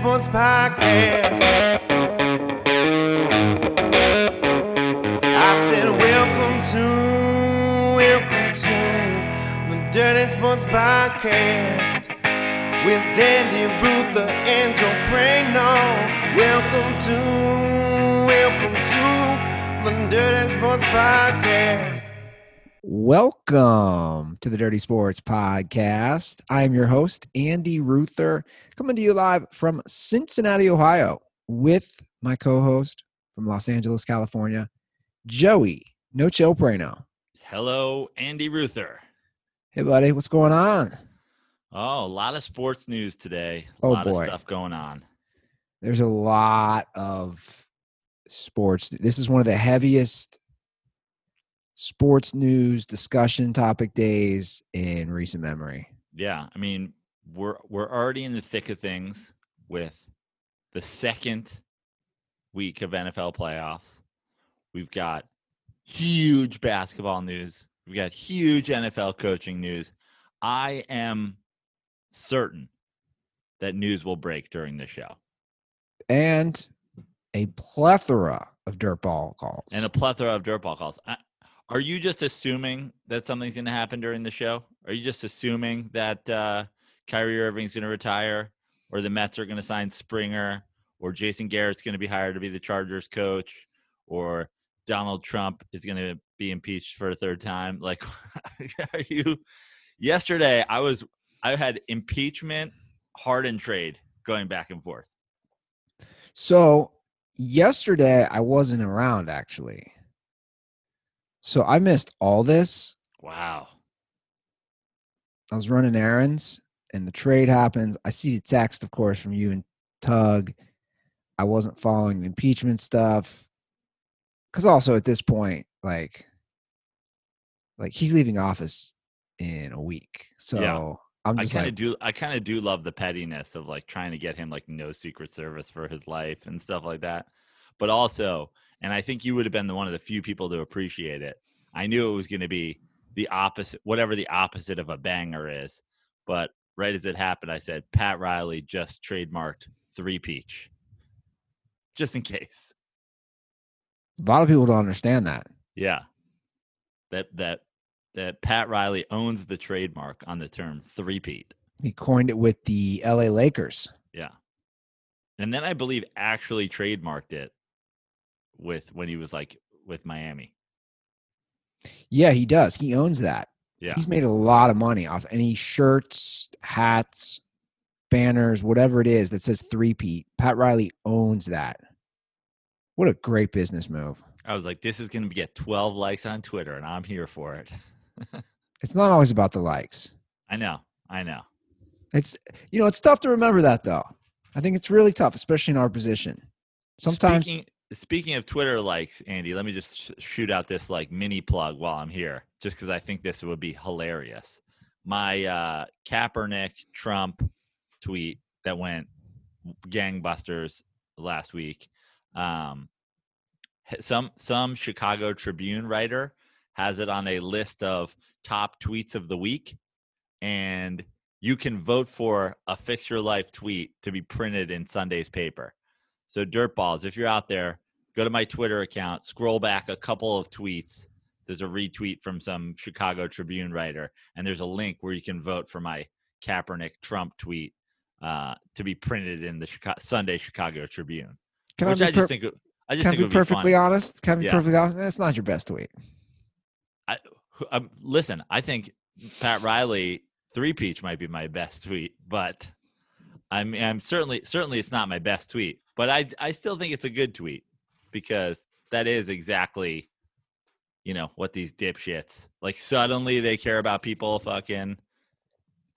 Sports Podcast. I said, Welcome to, welcome to the Dirty Sports Podcast with Andy Ruther and Joe Prano. Welcome to, welcome to the Dirty Sports Podcast. Welcome to the Dirty Sports Podcast. I am your host, Andy Ruther, coming to you live from Cincinnati, Ohio, with my co host from Los Angeles, California, Joey No Chill Prano. Hello, Andy Ruther. Hey, buddy, what's going on? Oh, a lot of sports news today. A Oh, lot boy. of stuff going on. There's a lot of sports. This is one of the heaviest sports news discussion topic days in recent memory. Yeah, I mean, we're we're already in the thick of things with the second week of NFL playoffs. We've got huge basketball news. We've got huge NFL coaching news. I am certain that news will break during the show. And a plethora of dirtball calls. and a plethora of dirtball calls. I, are you just assuming that something's going to happen during the show? Are you just assuming that uh, Kyrie Irving's going to retire, or the Mets are going to sign Springer, or Jason Garrett's going to be hired to be the Chargers coach, or Donald Trump is going to be impeached for a third time? Like, are you? Yesterday, I was I had impeachment, Harden trade going back and forth. So yesterday I wasn't around actually. So I missed all this. Wow. I was running errands and the trade happens. I see a text, of course, from you and Tug. I wasn't following the impeachment stuff. Cause also at this point, like like he's leaving office in a week. So I'm just I kind of like do. I kind of do love the pettiness of like trying to get him like no Secret Service for his life and stuff like that. But also, and I think you would have been the one of the few people to appreciate it. I knew it was going to be the opposite, whatever the opposite of a banger is. But right as it happened, I said Pat Riley just trademarked three peach, just in case. a lot of people don't understand that. Yeah, that that that Pat Riley owns the trademark on the term three peat. He coined it with the LA Lakers. Yeah. And then I believe actually trademarked it with when he was like with Miami. Yeah, he does. He owns that. Yeah. He's made a lot of money off any shirts, hats, banners, whatever it is that says three peat. Pat Riley owns that. What a great business move. I was like, this is going to get 12 likes on Twitter, and I'm here for it. It's not always about the likes. I know. I know. It's you know, it's tough to remember that though. I think it's really tough, especially in our position. Sometimes Speaking, speaking of Twitter likes, Andy, let me just sh- shoot out this like mini plug while I'm here, just because I think this would be hilarious. My uh, Kaepernick Trump tweet that went gangbusters last week. Um, some some Chicago Tribune writer has it on a list of top tweets of the week, and you can vote for a fix your life tweet to be printed in Sunday's paper. So dirt balls, if you're out there, go to my Twitter account, scroll back a couple of tweets. There's a retweet from some Chicago Tribune writer, and there's a link where you can vote for my Kaepernick Trump tweet uh, to be printed in the Chica- Sunday Chicago Tribune. can which I I be, just per- think I just can I be be perfectly fun. honest? Can I be Yeah. perfectly honest? That's not your best tweet. I, um, listen, I think Pat Riley three peach might be my best tweet, but I mean, I'm certainly certainly it's not my best tweet, but I I still think it's a good tweet because that is exactly you know what these dipshits like suddenly they care about people fucking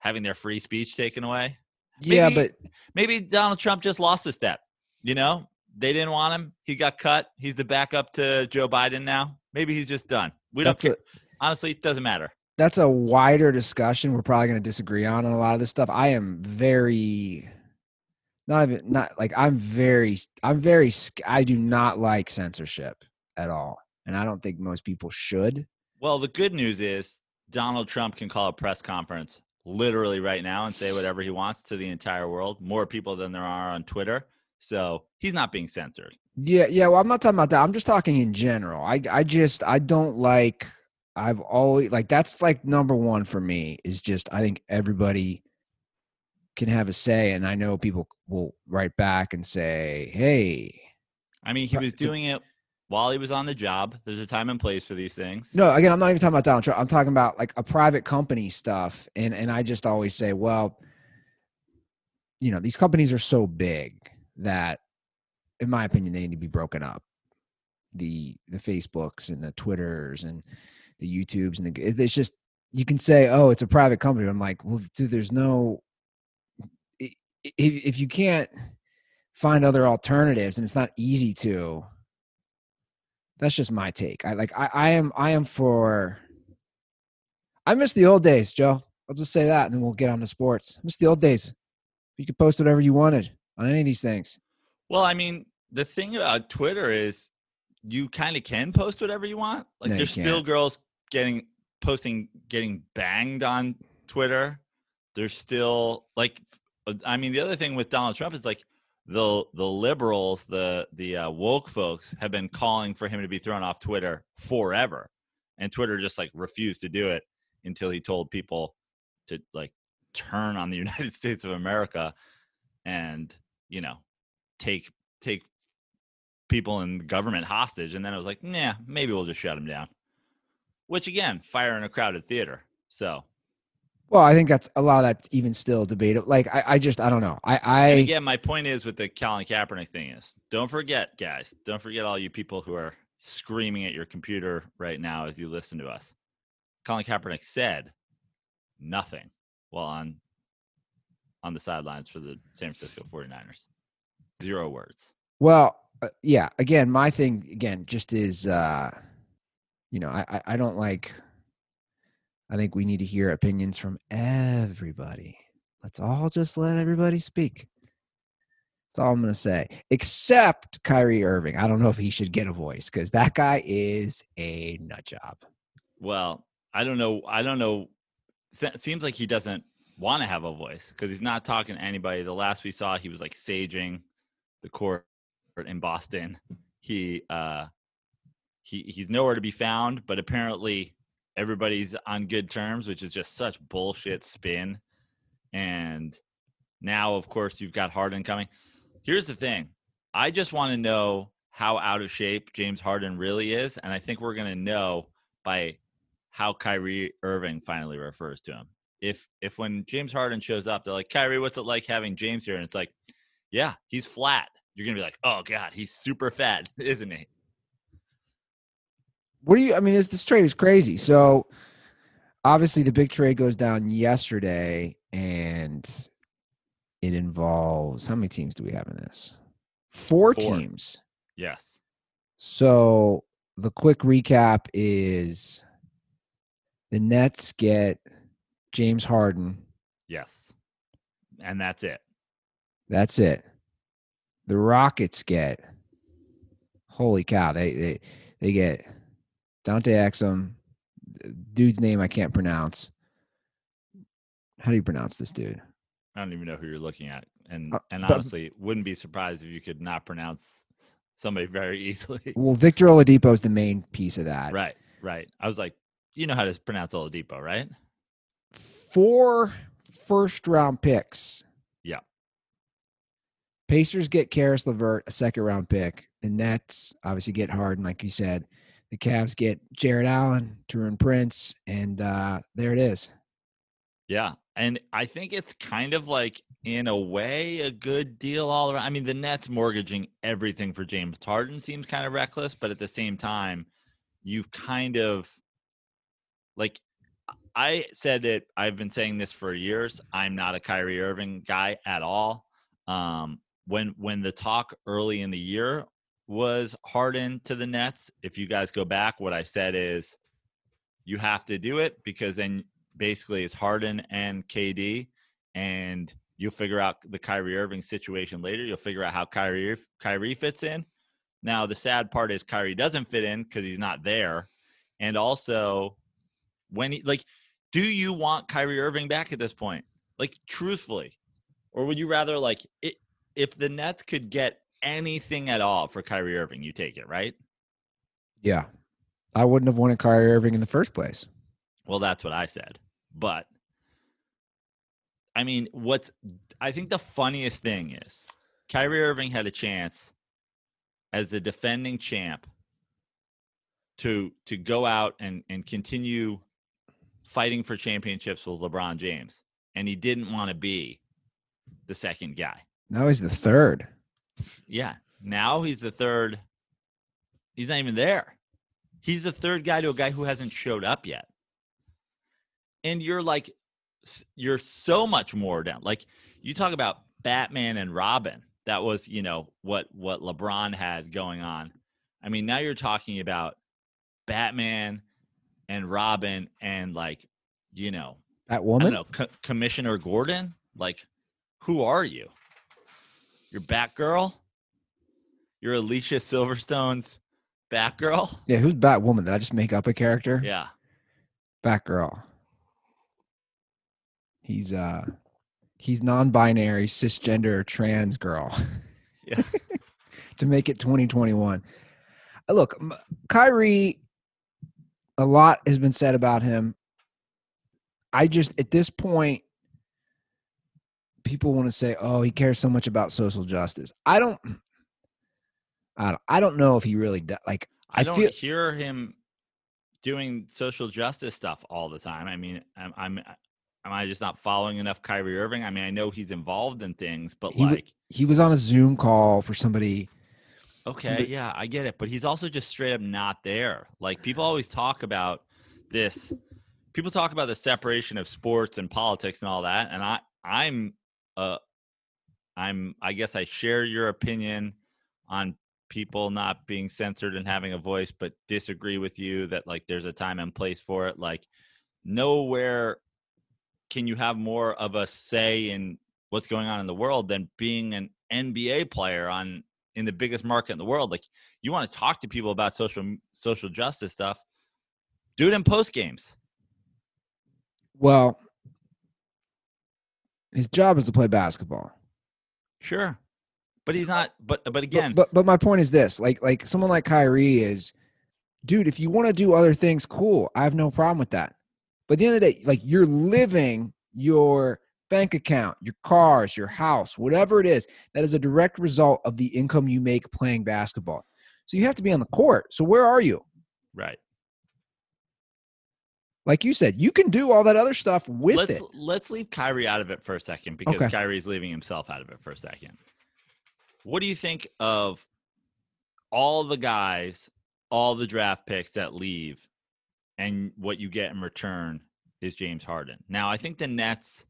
having their free speech taken away. Yeah, but Maybe Donald Trump just lost a step. You know, they didn't want him. He got cut. He's the backup to Joe Biden now. Maybe he's just done. We don't a- Honestly, it doesn't matter. that's a wider discussion we're probably going to disagree on on a lot of this stuff i am very not even not like i'm very i'm very i do not like censorship at all and i don't think most people should Well, the good news is Donald Trump can call a press conference literally right now and say whatever he wants to the entire world, more people than there are on Twitter. So he's not being censored. Yeah, yeah. Well, I'm not talking about that. I'm just talking in general. I, I just, I don't like. I've always like that's like number one for me is just I think everybody can have a say, and I know people will write back and say, "Hey." I mean, he was doing it while he was on the job. There's a time and place for these things. No, again, I'm not even talking about Donald Trump. I'm talking about like a private company stuff, and and I just always say, well, you know, these companies are so big that, in my opinion, they need to be broken up. The the Facebooks and the Twitters and the YouTubes and the it's just you can say, oh, it's a private company. I'm like, well, dude, there's no if if you can't find other alternatives and it's not easy to that's just my take. I like I, I am I am for I miss the old days, Joe. I'll just say that and then we'll get on to sports. I miss the old days. You could post whatever you wanted on any of these things. Well, I mean, the thing about Twitter is you kind of can post whatever you want. Like No, there's still girls getting posting getting banged on Twitter. There's still like I mean the other thing with Donald Trump is like the the liberals, the the uh, woke folks have been calling for him to be thrown off Twitter forever. And Twitter just like refused to do it until he told people to like turn on the United States of America and, you know, take take people in government hostage and then it was like nah maybe we'll just shut him down which again fire in a crowded theater so Well, I think that's a lot of that's even still debatable. Like I, I just I don't know. I and I again my point is with the Colin Kaepernick thing is don't forget guys don't forget all you people who are screaming at your computer right now as you listen to us Colin Kaepernick said nothing while on on the sidelines for the San Francisco 49ers zero words well uh, yeah. Again, my thing again just is uh you know I, I I don't like. I think we need to hear opinions from everybody. Let's all just let everybody speak. That's all I'm gonna say. Except Kyrie Irving. I don't know if he should get a voice because that guy is a nut job. Well, I don't know. I don't know. Seems like he doesn't want to have a voice because he's not talking to anybody. The last we saw, he was like saging the court in Boston. He uh, he he's nowhere to be found. But apparently, everybody's on good terms, which is just such bullshit spin. And now, of course, you've got Harden coming. Here's the thing: I just want to know how out of shape James Harden really is, and I think we're going to know by how Kyrie Irving finally refers to him. If if when James Harden shows up, they're like, Kyrie, what's it like having James here? And it's like, yeah, he's flat. You're gonna be like, oh god, he's super fat, isn't he? What do you? I mean, this this trade is crazy. So obviously, the big trade goes down yesterday, and it involves how many teams do we have in this? Four, Four. teams. Yes. So the quick recap is the Nets get James Harden. Yes. And that's it. That's it. The Rockets get holy cow, they they they get Dante Exum, dude's name I can't pronounce. How do you pronounce this dude? I don't even know who you're looking at. And Uh, and but- honestly, wouldn't be surprised if you could not pronounce somebody very easily. Well, Victor Oladipo is the main piece of that. right, right. I was like, you know how to pronounce Oladipo, right? Four first round picks. Yeah. Pacers get Caris LeVert, a second round pick. The Nets obviously get Harden, like you said. The Cavs get Jarrett Allen, Taurean Prince, and uh, there it is. Yeah. And I think it's kind of like, in a way, a good deal all around. I mean, the Nets mortgaging everything for James Harden seems kind of reckless, but at the same time, you've kind of like I said it, I've been saying this for years. I'm not a Kyrie Irving guy at all. Um, when when the talk early in the year was Harden to the Nets, if you guys go back, what I said is you have to do it because then basically it's Harden and KD, and you'll figure out the Kyrie Irving situation later. You'll figure out how Kyrie Kyrie fits in. Now the sad part is Kyrie doesn't fit in because he's not there, and also when he like Do you want Kyrie Irving back at this point? Like truthfully, or would you rather like it, if the Nets could get anything at all for Kyrie Irving, you take it, right? Yeah. I wouldn't have wanted Kyrie Irving in the first place. Well, that's what I said. But I mean, what's I think the funniest thing is Kyrie Irving had a chance as the defending champ to to go out and and continue fighting for championships with LeBron James and he didn't want to be the second guy. Now he's the third. Yeah. Now he's the third. He's not even there. He's the third guy to a guy who hasn't showed up yet. And you're like, you're so much more down. Like you talk about Batman and Robin. That was, you know, what what LeBron had going on. I mean, now you're talking about Batman and Robin and like, you know, that woman. I don't know, Co- Commissioner Gordon. Like, who are you? You're Batgirl. You're Alicia Silverstone's Batgirl. Yeah, who's Batwoman? Did I just make up a character? Yeah. Batgirl. He's uh he's non-binary, cisgender, trans girl. Yeah. to make it 2021. Uh, Look, Kyrie a lot has been said about him. I just at this point people want to say, "Oh, he cares so much about social justice." I don't I don't, I don't know if he really does. Like I, I don't feel- hear him doing social justice stuff all the time. I mean, I'm, I'm am I just not following enough Kyrie Irving? I mean, I know he's involved in things, but He like, he was on a Zoom call for somebody okay, somebody- yeah, I get it, but he's also just straight up not there. Like people always talk about this. People talk about the separation of sports and politics and all that, and I, I'm, uh, I'm, I guess I share your opinion on people not being censored and having a voice, but disagree with you that like there's a time and place for it. Like nowhere can you have more of a say in what's going on in the world than being an NBA player on in the biggest market in the world. Like you want to talk to people about social social justice stuff, do it in post games. Well, his job is to play basketball. Sure. But he's not but but But- again, but, but my point is this: like like someone like Kyrie is, dude. If you want to do other things, cool. I have no problem with that. But at the end of the day, like you're living your bank account, your cars, your house, whatever it is, that is a direct result of the income you make playing basketball. So you have to be on the court. So where are you? right. Like you said, you can do all that other stuff with let's it. let's leave Kyrie out of it for a second because Okay. Kyrie's leaving himself out of it for a second. What do you think of all the guys, all the draft picks that leave, and what you get in return is James Harden? Now, I think the Nets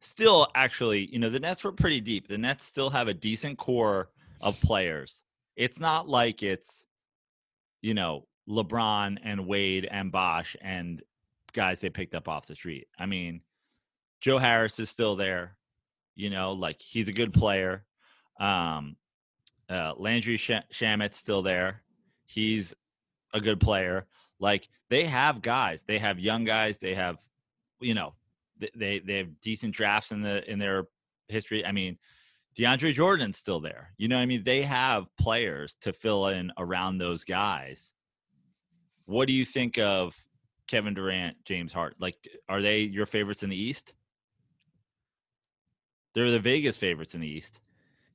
still actually, you know, the Nets were pretty deep. The Nets still have a decent core of players. It's not like it's, you know, LeBron and Wade and Bosh and guys they picked up off the street. I mean, Joe Harris is still there. You know, like he's a good player. Um, uh, Landry Sh- Shamet's still there. He's a good player. Like they have guys. They have young guys. They have, you know, th- they they have decent drafts in the in their history. I mean, DeAndre Jordan's still there. You know, I mean, they have players to fill in around those guys. What do you think of Kevin Durant, James Hart? Like, are they your favorites in the East? They're the Vegas favorites in the East.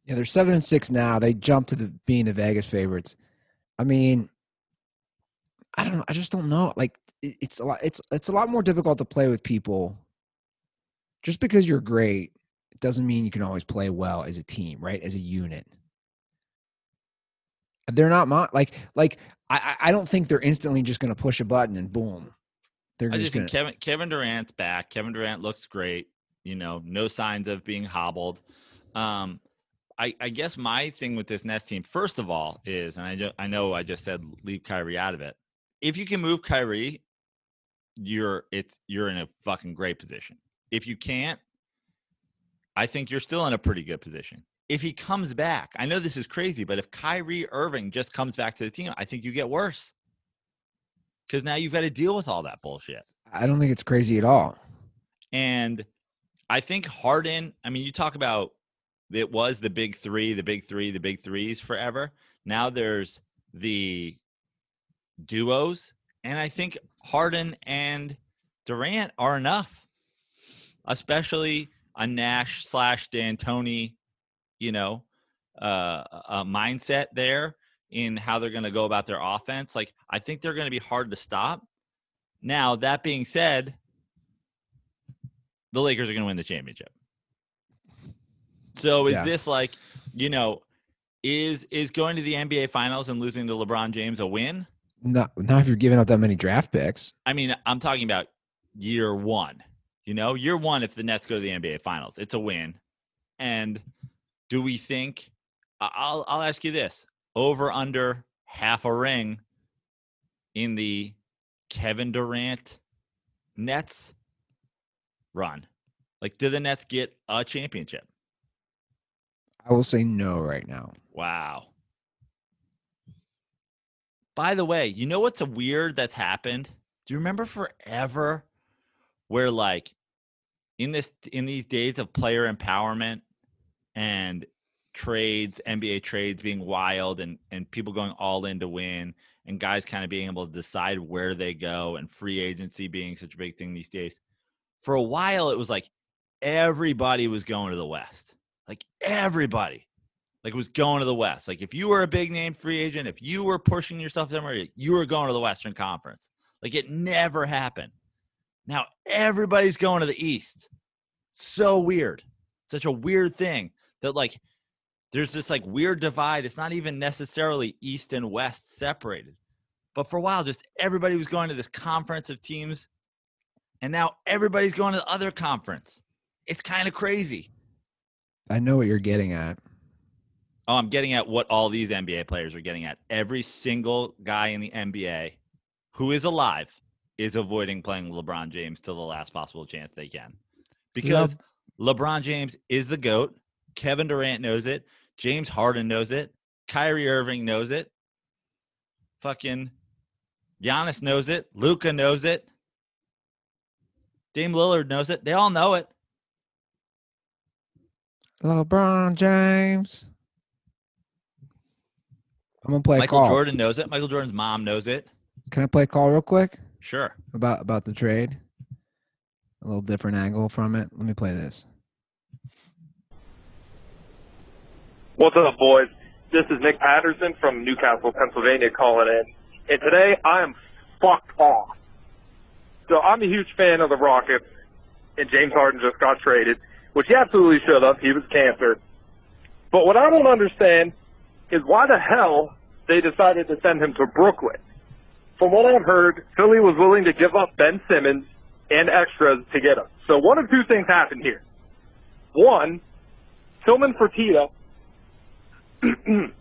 Yeah, they're seven and six now. They jumped to the being the Vegas favorites. I mean, I don't know. I just don't know. Like it- it's a lot. It's it's a lot more difficult to play with people. Just because you're great, it doesn't mean you can always play well as a team, right? As a unit. They're not my like like I I don't think they're instantly just going to push a button and boom. They're I just just think to. Kevin Kevin Durant's back. Kevin Durant looks great. You know, no signs of being hobbled. Um, I, I guess my thing with this Nets team, first of all, is, and I ju- I know I just said leave Kyrie out of it. If you can move Kyrie, you're it's you're in a fucking great position. If you can't, I think you're still in a pretty good position. If he comes back, I know this is crazy, but if Kyrie Irving just comes back to the team, I think you get worse. Because now you've got to deal with all that bullshit. I don't think it's crazy at all. And I think Harden, I mean, you talk about it was the big three, the big three, the big threes forever. Now there's the duos. And I think Harden and Durant are enough, especially a Nash slash D'Antoni, you know, uh, a mindset there in how they're going to go about their offense. Like, I think they're going to be hard to stop. Now, that being said, the Lakers are going to win the championship. So is Yeah. this like, you know, is is going to the NBA finals and losing to LeBron James a win? Not not if you're giving up that many draft picks. I mean, I'm talking about year 1. You know, year 1 if the Nets go to the NBA finals, it's a win. And do we think I'll I'll ask you this. Over under half a ring in the Kevin Durant Nets run. Like do the Nets get a championship? I will say no right now. Wow. By the way, you know what's a weird that's happened? Do you remember forever where like in this in these days of player empowerment and trades, NBA trades being wild and and people going all in to win and guys kind of being able to decide where they go and free agency being such a big thing these days. For a while it was like everybody was going to the West. Like everybody like was going to the West. Like if you were a big name free agent, if you were pushing yourself somewhere, you were going to the Western Conference. Like it never happened. Now everybody's going to the East. So weird. Such a weird thing that like there's this like weird divide. It's not even necessarily East and West separated. But for a while, just everybody was going to this conference of teams. And now everybody's going to the other conference. It's kind of crazy. I know what you're getting at. Oh, I'm getting at what all these NBA players are getting at. Every single guy in the NBA who is alive is avoiding playing LeBron James to the last possible chance they can. Because LeBron James is the GOAT. Kevin Durant knows it. James Harden knows it. Kyrie Irving knows it. Fucking Giannis knows it. Luka knows it. Dame Lillard knows it. They all know it. LeBron James. I'm gonna play Michael. Jordan knows it. Michael Jordan's mom knows it. Can I play a call real quick Sure. about about the trade? A little different angle from it. Let me play this. What's up, boys? This is Nick Patterson from New Castle, Pennsylvania, calling in. And today I am fucked off. So I'm a huge fan of the Rockets, and James Harden just got traded, which he absolutely should have. He was cancer. But what I don't understand is why the hell they decided to send him to Brooklyn. From what I've heard, Philly was willing to give up Ben Simmons and extras to get him. So one of two things happened here. One, Tillman Fertitta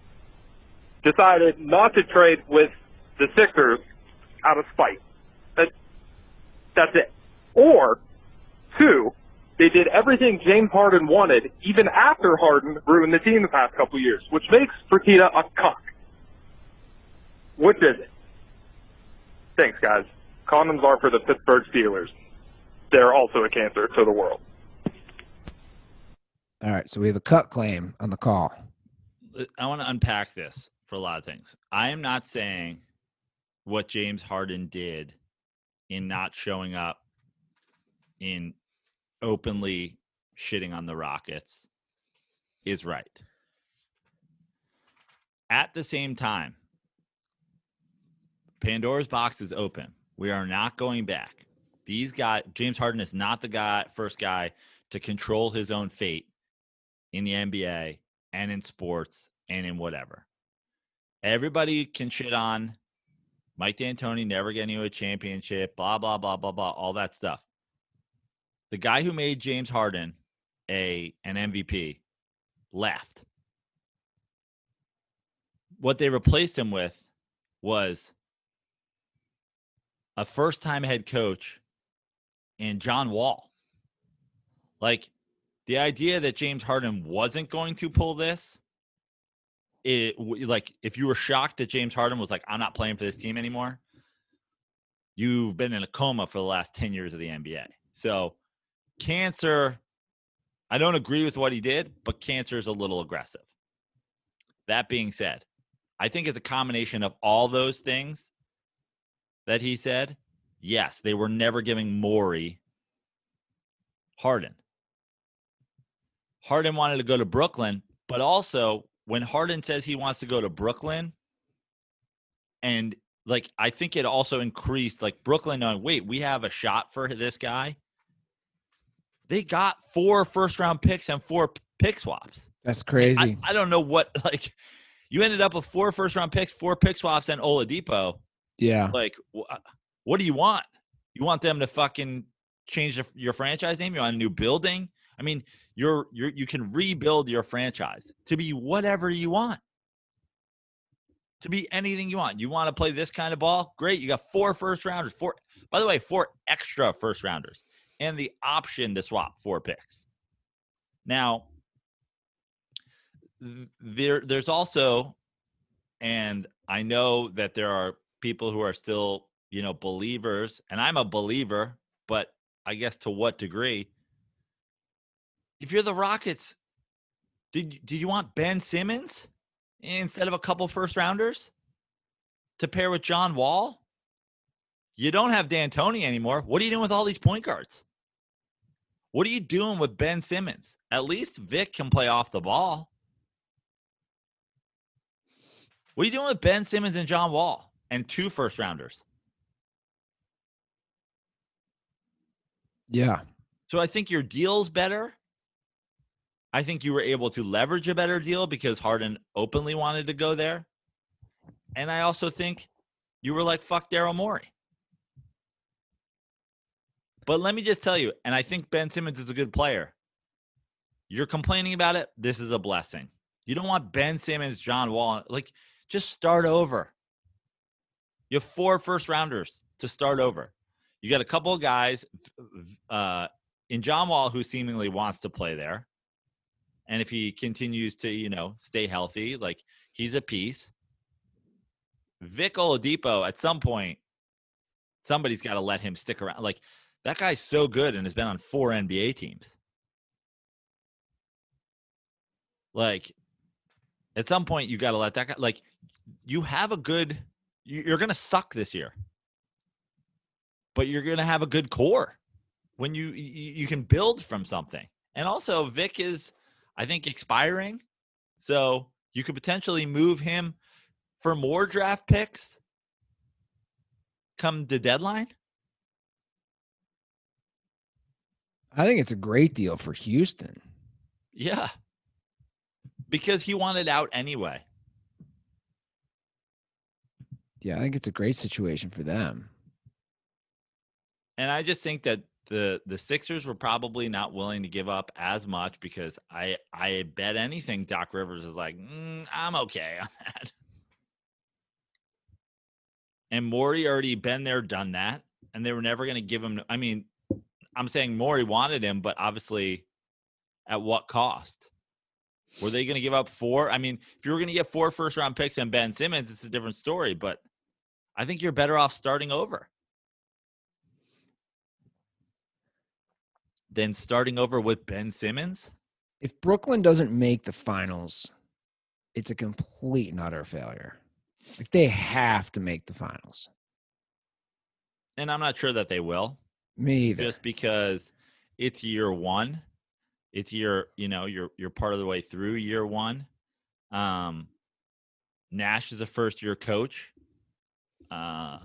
decided not to trade with the Sixers out of spite. That, that's it. Or two, they did everything James Harden wanted, even after Harden ruined the team the past couple years, which makes Fertitta a cuck. Which is it? Thanks, guys. Condoms are for the Pittsburgh Steelers. They're also a cancer to the world. All right, so we have a cut claim on the call. Uh, I want to unpack this for a lot of things. I am not saying what James Harden did in not showing up in openly shitting on the Rockets is right. At the same time, Pandora's box is open. We are not going back. These guys, James Harden is not the guy, first guy to control his own fate in the NBA and in sports and in whatever. Everybody can shit on Mike D'Antoni never getting you a championship, blah blah blah blah blah, all that stuff. The guy who made James Harden a an MVP left. What they replaced him with was a first-time head coach and John Wall. Like the idea that James Harden wasn't going to pull this, it like if you were shocked that James Harden was like, I'm not playing for this team anymore, you've been in a coma for the last 10 years of the NBA. So, cancer, I don't agree with what he did, but cancer is a little aggressive. That being said, I think it's a combination of all those things that he said. Yes, they were never giving Morey Harden. Harden wanted to go to Brooklyn, but also when Harden says he wants to go to Brooklyn, and like I think it also increased like Brooklyn knowing, wait, we have a shot for this guy. They got four first round picks and four pick swaps. That's crazy. I, I don't know what like you ended up with four first round picks, four pick swaps, and Oladipo. yeah. Like, wh- uh, what do you want? You want them to fucking change the, your franchise name? You want a new building? I mean, you're you're you can rebuild your franchise to be whatever you want. To be anything you want. You want to play this kind of ball? Great. You got four first rounders. Four by the way, four extra first rounders and the option to swap four picks. Now, there there's also and I know that there are people who are still, you know, believers, and I'm a believer, but I guess to what degree? If you're the Rockets, did did you want Ben Simmons instead of a couple first rounders to pair with John Wall? You don't have D'Antoni anymore. What are you doing with all these point guards? What are you doing with Ben Simmons? At least Vic can play off the ball. What are you doing with Ben Simmons and John Wall and two first rounders? Yeah. So I think your deal's better. I think you were able to leverage a better deal because Harden openly wanted to go there. And I also think you were like, fuck Daryl Morey. But let me just tell you, and I think Ben Simmons is a good player. You're complaining about it. This is a blessing. You don't want Ben Simmons, John Wall. Like, just start over. You have four first rounders to start over. You got a couple of guys uh, in John Wall who seemingly wants to play there. And if he continues to, you know, stay healthy, like he's a piece. Vic Oladipo, at some point, somebody's got to let him stick around. Like that guy's so good and has been on four NBA teams. Like at some point, you got to let that guy. Like you have a good. you- You're going to suck this year, but you're going to have a good core when you you can build from something. And also, Vic is, I think, expiring, so you could potentially move him for more draft picks come the deadline. I think it's a great deal for Houston. Yeah. Because he wanted out anyway. Yeah, I think it's a great situation for them. And I just think that the the Sixers were probably not willing to give up as much because I I bet anything Doc Rivers is like, "Mm, I'm okay on that. And Morey already been there, done that, and they were never going to give him. I mean, I'm saying Morey wanted him, but obviously, at what cost? Were they going to give up four? I mean, if you were going to get four first round picks and Ben Simmons, it's a different story. But I think you're better off starting over than starting over with Ben Simmons. If Brooklyn doesn't make the finals, it's a complete and utter failure. Like they have to make the finals. And I'm not sure that they will, Me either. just because it's year one. It's year, you know, you're you're part of the way through year one. Um, Nash is a first year coach. Uh,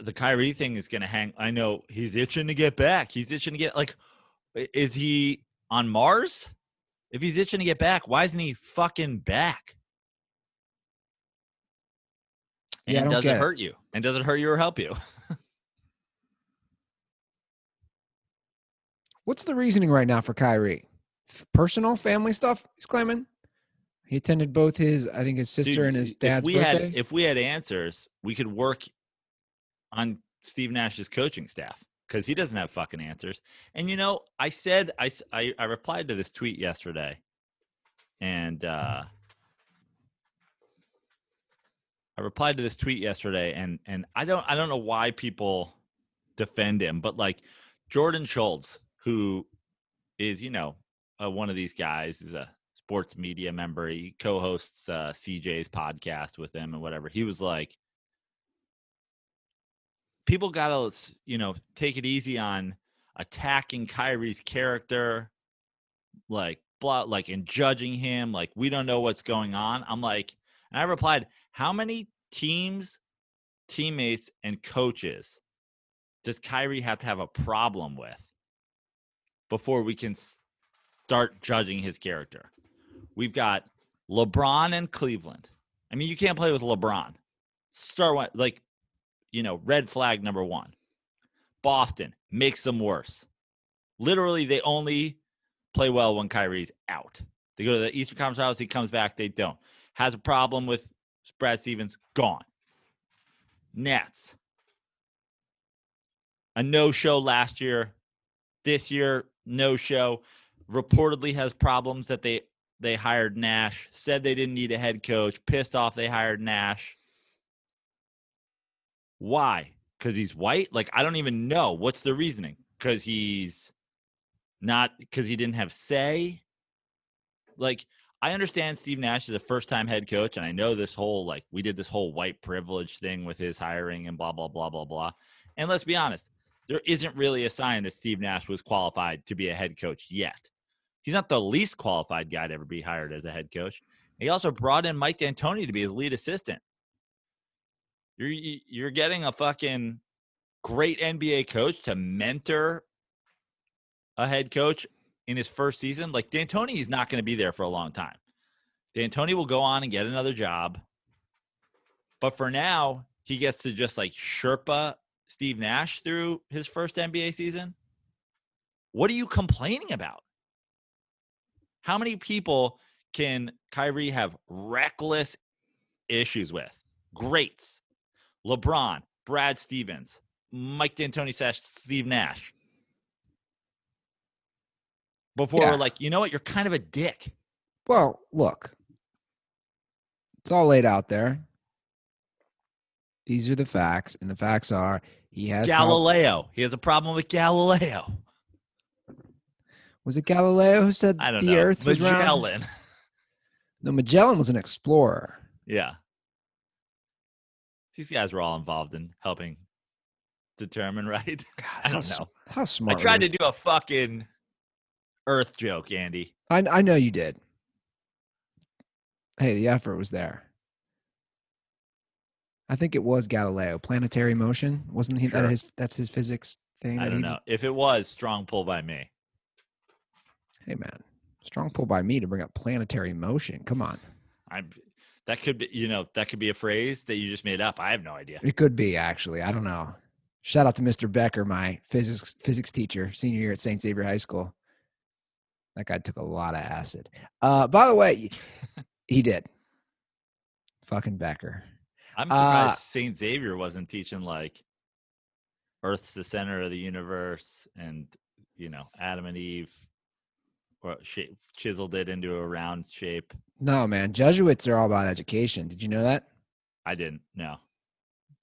the Kyrie thing is going to hang. I know he's itching to get back. He's itching to get like, is he on Mars? If he's itching to get back, why isn't he fucking back? And Yeah, does it it. hurt you? And does it hurt you or help you? What's the reasoning right now for Kyrie? Personal family stuff, he's claiming. He attended both his, I think his sister Dude, and his if dad's we birthday. had if we had answers, we could work on Steve Nash's coaching staff because he doesn't have fucking answers. And you know, I said I I replied to this tweet yesterday, and uh, I replied to this tweet yesterday, and and I don't I don't know why people defend him, but like Jordan Schultz, who is you know uh, one of these guys, is a sports media member. He co-hosts uh, CJ's podcast with him and whatever. He was like, people gotta you know take it easy on attacking Kyrie's character, like blah, like and judging him, like we don't know what's going on. I'm like, and I replied, how many teams, teammates, and coaches does Kyrie have to have a problem with before we can start judging his character? We've got LeBron and Cleveland. I mean, you can't play with LeBron. Start one like, you know, red flag number one. Boston makes them worse. Literally, they only play well when Kyrie's out. They go to the Eastern Conference Finals. He comes back. They don't. Has a problem with Brad Stevens. Gone. Nets. A no show last year. This year, no show. Reportedly has problems that they they hired Nash. Said they didn't need a head coach. Pissed off they hired Nash. Why? Because he's white? Like I don't even know. What's the reasoning? Because he's not because he didn't have say. Like I understand Steve Nash is a first time head coach, and I know this whole like we did this whole white privilege thing with his hiring and blah blah blah blah blah. And let's be honest, there isn't really a sign that Steve Nash was qualified to be a head coach yet. He's not the least qualified guy to ever be hired as a head coach. He also brought in Mike D'Antoni to be his lead assistant. You're you're getting a fucking great NBA coach to mentor a head coach in his first season, like D'Antoni is not going to be there for a long time. D'Antoni will go on and get another job. But for now, he gets to just like Sherpa Steve Nash through his first NBA season. What are you complaining about? How many people can Kyrie have reckless issues with? Greats. LeBron, Brad Stevens, Mike D'Antoni slash Steve Nash before yeah. we're like, you know what, you're kind of a dick. Well, look, it's all laid out there. These are the facts, and the facts are he has Galileo. he has a problem with Galileo. Was it Galileo who said the know. Earth was Magellan. round? No, Magellan was an explorer. Yeah, these guys were all involved in helping determine, right? God, I don't know. How smart! I tried to do a fucking Earth joke, Andy. I I know you did. Hey, the effort was there. I think it was Galileo. Planetary motion wasn't he? Sure. That his that's his physics thing. I don't know did? if it was strong pull by me. Hey man, strong pull by me to bring up planetary motion. Come on. I'm. That could be, you know, that could be a phrase that you just made up. I have no idea. It could be actually. I don't know. Shout out to Mr. Becker, my physics physics teacher, senior year at St. Xavier High School. That guy took a lot of acid. Uh, by the way, he did. Fucking Becker. I'm surprised uh, St. Xavier wasn't teaching like Earth's the center of the universe and, you know, Adam and Eve shape, chiseled it into a round shape. No, man. Jesuits are all about education. Did you know that? I didn't. No.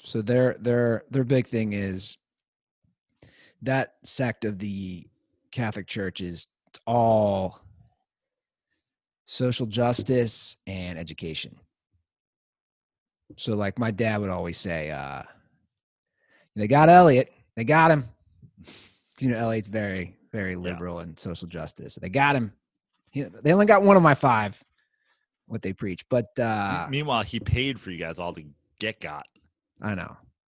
So their their their big thing is that sect of the Catholic Church is all social justice and education. So, like my dad would always say, uh, they got Elliot, they got him. You know, Elliot's very, very liberal yeah. and social justice. They got him. He, they only got one of my five, what they preach. But uh, meanwhile, he paid for you guys all to get got. I know.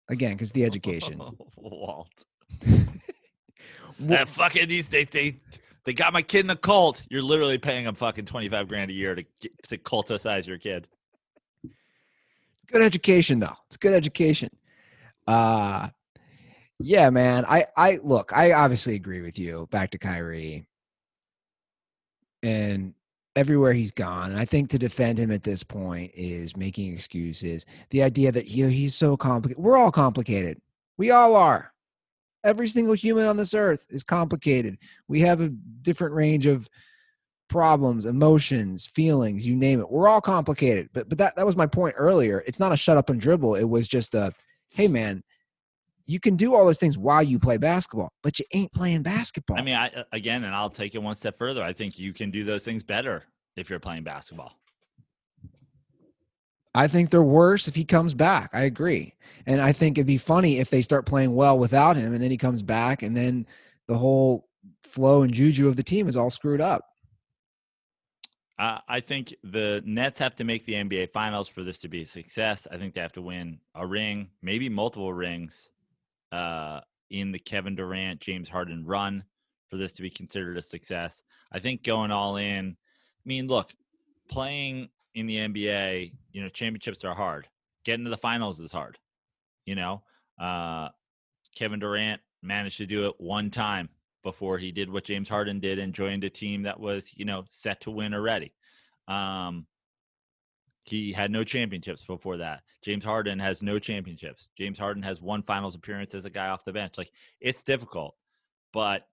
Again, because the education. Walt. that fucking these they they they got my kid in a cult. You're literally paying them fucking 25 grand a year to get, to culticize your kid. It's good education though. It's good education. Uh yeah, man. I I look, I obviously agree with you. Back to Kyrie. And everywhere he's gone, and I think to defend him at this point is making excuses. The idea that know, he's so complicated. We're all complicated. We all are. Every single human on this earth is complicated. We have a different range of problems, emotions, feelings, you name it. We're all complicated. But but that that was my point earlier. It's not a shut up and dribble. It was just a hey man, you can do all those things while you play basketball, but you ain't playing basketball. I mean, I uh, again, and I'll take it one step further. I think you can do those things better if you're playing basketball. I think they're worse if he comes back. I agree. And I think it'd be funny if they start playing well without him and then he comes back and then the whole flow and juju of the team is all screwed up. Uh, I think the Nets have to make the NBA Finals for this to be a success. I think they have to win a ring, maybe multiple rings, uh, in the Kevin Durant, James Harden run for this to be considered a success. I think going all in. I mean, look, playing in the NBA, you know, championships are hard. Getting to the finals is hard. You know, uh, Kevin Durant managed to do it one time before he did what James Harden did and joined a team that was, you know, set to win already. Um, he had no championships before that. James Harden has no championships. James Harden has one finals appearance as a guy off the bench. Like it's difficult, but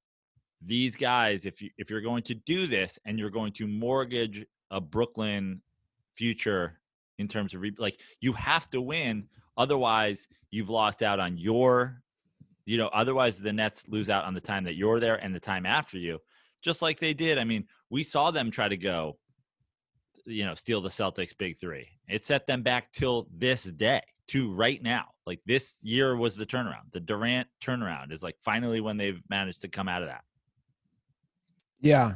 these guys, if you if you're going to do this and you're going to mortgage a Brooklyn future in terms of re- like you have to win, otherwise you've lost out on your you know, otherwise the Nets lose out on the time that you're there and the time after you, just like they did. I mean, we saw them try to go, you know, steal the Celtics big three. It set them back till this day, to right now. Like this year was the turnaround. The Durant turnaround is like finally when they've managed to come out of that. Yeah.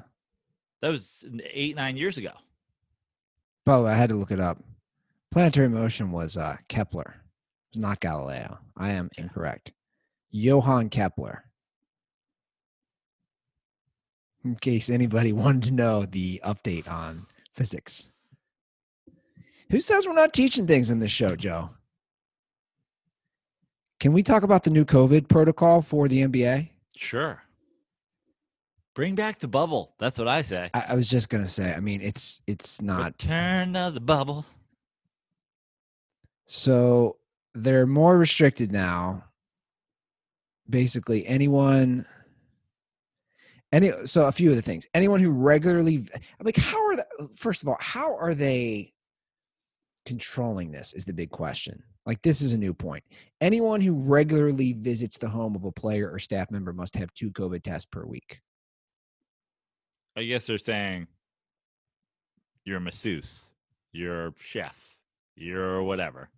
That was eight, nine years ago. Way, I had to look it up. Planetary motion was uh, Kepler. It was not Galileo. I am incorrect. Johann Kepler. In case anybody wanted to know the update on physics. Who says we're not teaching things in this show, Joe? Can we talk about the new COVID protocol for the NBA? Sure. Bring back the bubble. That's what I say. I, I was just gonna say. I mean, it's it's not. turn of the bubble. So they're more restricted now. Basically, anyone. Any so a few of the things. Anyone who regularly, like, how are the First of all, how are they controlling this? Is the big question. Like, this is a new point. Anyone who regularly visits the home of a player or staff member must have two COVID tests per week. I guess they're saying you're a masseuse, you're a chef, you're whatever.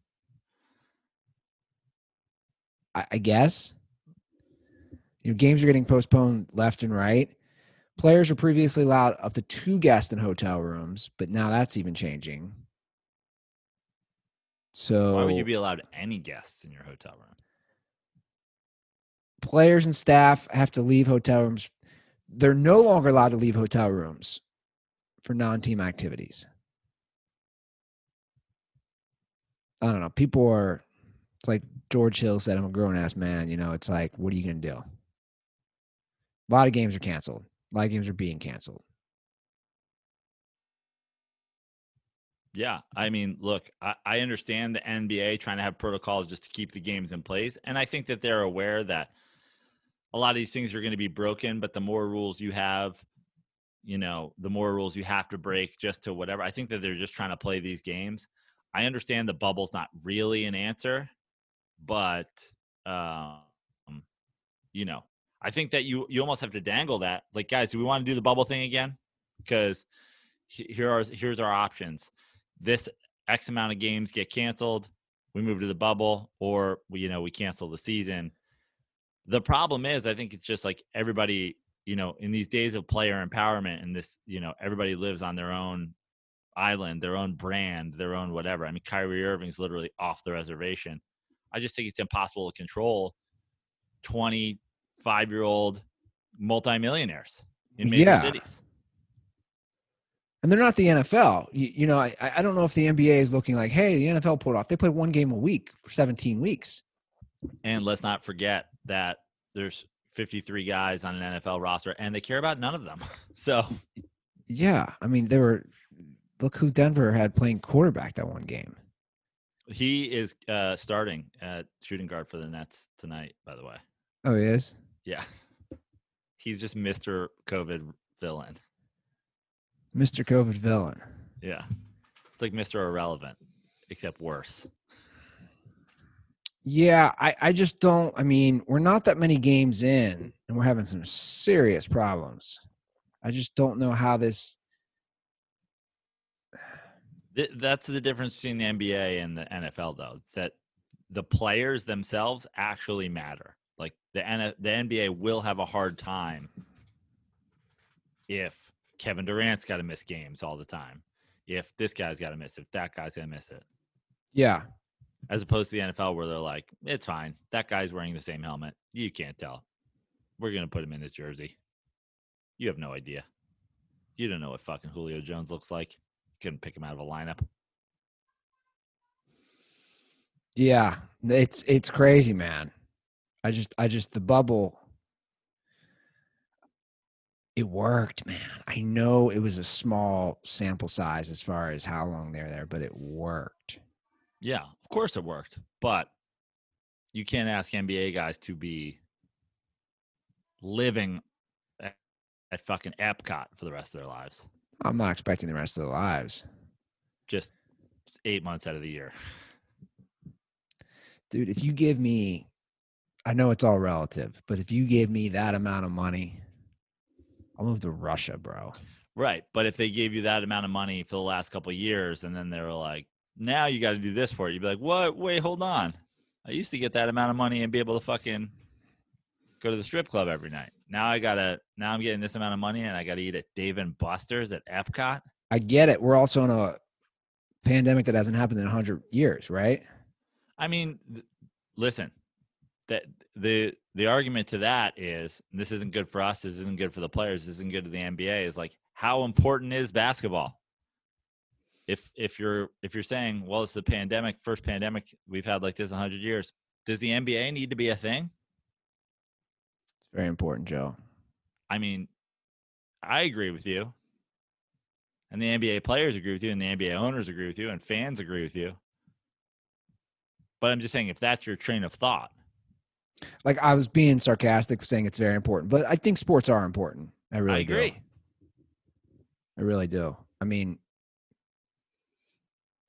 I, I guess. You know, games are getting postponed left and right. Players were previously allowed up to two guests in hotel rooms, but now that's even changing. So Why would you be allowed any guests in your hotel room? players and staff have to leave hotel rooms. They're no longer allowed to leave hotel rooms for non-team activities. I don't know. People are. It's like George Hill said, "I'm a grown ass man." You know, it's like, what are you gonna do? A lot of games are canceled. A lot of games are being canceled. Yeah, I mean, look, I, I understand the NBA trying to have protocols just to keep the games in place, and I think that they're aware that a lot of these things are going to be broken. But the more rules you have, you know, the more rules you have to break just to whatever. I think that they're just trying to play these games. I understand the bubble's not really an answer, but um, you know, I think that you you almost have to dangle that. Like, guys, do we want to do the bubble thing again? Because here are here's our options. This X amount of games get canceled. We move to the bubble, or we, you know, we cancel the season. The problem is, I think it's just like everybody, you know, in these days of player empowerment and this, you know, everybody lives on their own island, their own brand, their own whatever. I mean, Kyrie Irving's literally off the reservation. I just think it's impossible to control 25 year old multimillionaires in major Yeah. cities. And they're not the NFL. You, you know, I, I don't know if the NBA is looking like, hey, the NFL pulled off. They played one game a week for 17 weeks. And let's not forget that there's 53 guys on an NFL roster and they care about none of them. So Yeah. I mean, they were, look who Denver had playing quarterback that one game. he is uh, starting at shooting guard for the Nets tonight, by the way. Oh, he is? Yeah. He's just Mr. COVID villain. Mr. COVID villain. Yeah. It's like Mr. Irrelevant, except worse. Yeah, I, I just don't. I mean, we're not that many games in, and we're having some serious problems. I just don't know how this. Th- That's the difference between the NBA and the NFL, though. It's that the players themselves actually matter. Like the N- the NBA will have a hard time if Kevin Durant's got to miss games all the time, if this guy's got to miss, if that guy's gonna miss it, Yeah, as opposed to the NFL where they're like, it's fine, that guy's wearing the same helmet, you can't tell. We're gonna put him in his jersey. You have no idea. You don't know what fucking Julio Jones looks like. Couldn't pick him out of a lineup. yeah, it's it's crazy, man. I just I just the bubble. It worked, man. I know it was a small sample size as far as how long they're there, but it worked. Yeah, of course it worked, but you can't ask NBA guys to be living at, at fucking Epcot for the rest of their lives. I'm not expecting the rest of their lives. Just eight months out of the year. dude, if you give me, I know it's all relative, but if you gave me that amount of money, I'll move to Russia, bro. Right. But if they gave you that amount of money for the last couple of years and then they were like, now you got to do this for it, you'd be like, what? Wait, hold on. I used to get that amount of money and be able to fucking go to the strip club every night. Now I got to, now I'm getting this amount of money and I got to eat at Dave and Buster's at Epcot. I get it. We're also in a pandemic that hasn't happened in 100 years, right? I mean, th- listen, that the the argument to that is this isn't good for us. This isn't good for the players. This isn't good to the NBA. Is like how important is basketball? If if you're if you're saying, well, it's the pandemic, first pandemic we've had like this in hundred years. Does the NBA need to be a thing? It's very important, Joe. I mean, I agree with you, and the NBA players agree with you, and the NBA owners agree with you, and fans agree with you. But I'm just saying, if that's your train of thought, Like I was being sarcastic saying it's very important, but I think sports are important. I really I agree. do. I really do. I mean,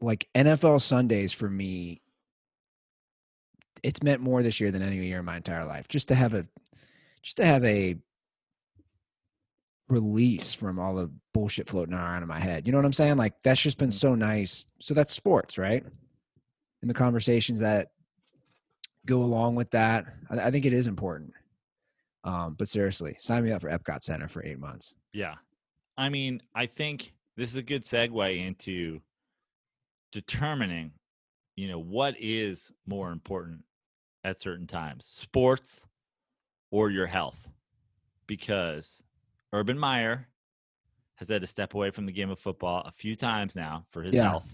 like NFL Sundays for me, it's meant more this year than any year in my entire life. Just to have a, just to have a release from all the bullshit floating around in my head. You know what I'm saying? Like that's just been mm-hmm. so nice. So that's sports, right? And the conversations that go along with that, I, I think it is important. Um, but seriously, sign me up for Epcot Center for eight months. Yeah. I mean, I think this is a good segue into determining, you know, what is more important at certain times sports or your health. Because Urban Meyer has had to step away from the game of football a few times now for his Yeah. health.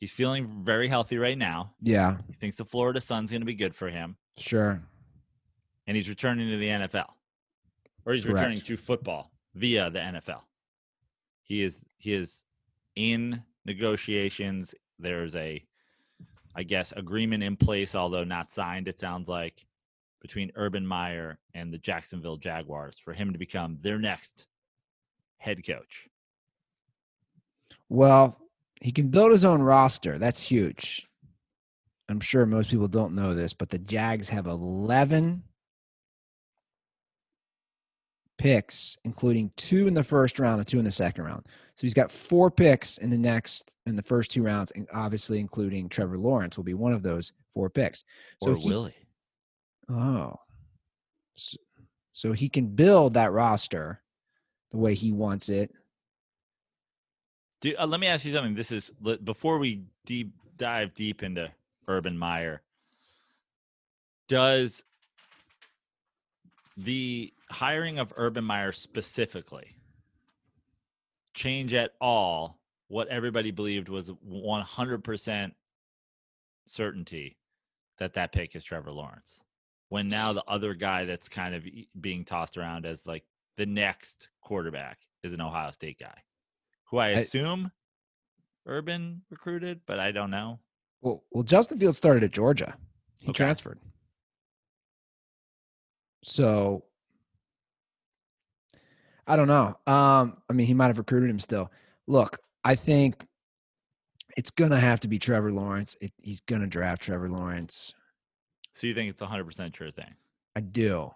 He's feeling very healthy right now. Yeah, He thinks the Florida sun's going to be good for him. sure. and he's returning to the NFL, or he's returning to football via the NFL. He is he is in negotiations. There's a, I guess, agreement in place, although not signed. It sounds like between Urban Meyer and the Jacksonville Jaguars for him to become their next head coach. Well, he can build his own roster. That's huge. I'm sure most people don't know this, but the Jags have 11 picks, including two in the first round and two in the second round. So he's got four picks in the next in the first two rounds, and obviously including Trevor Lawrence will be one of those four picks. So or he, Willie. Oh. So, so he can build that roster the way he wants it. Do, uh, let me ask you something. This is before we deep dive deep into Urban Meyer. Does the hiring of Urban Meyer specifically change at all what everybody believed was 100% certainty that that pick is Trevor Lawrence? When now the other guy that's kind of being tossed around as like the next quarterback is an Ohio State guy who I I- assume Urban recruited, but I don't know. Well, well, Justin Fields started at Georgia. He Okay. transferred. So I don't know. Um, I mean, he might have recruited him still. Look, I think it's gonna have to be Trevor Lawrence. It, he's gonna draft Trevor Lawrence. So you think it's a hundred percent sure thing? I do.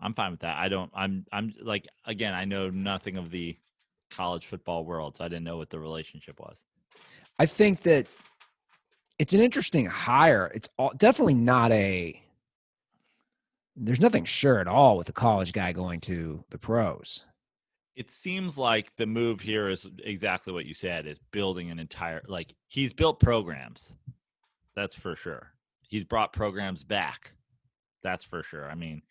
I'm fine with that. I don't. I'm. I'm like again. I know nothing of the college football world, so I didn't know what the relationship was. I think that it's an interesting hire. It's all, definitely not a. There's nothing sure at all with a college guy going to the pros. It seems like the move here is exactly what you said: is building an entire like he's built programs. That's for sure. He's brought programs back. That's for sure. I mean,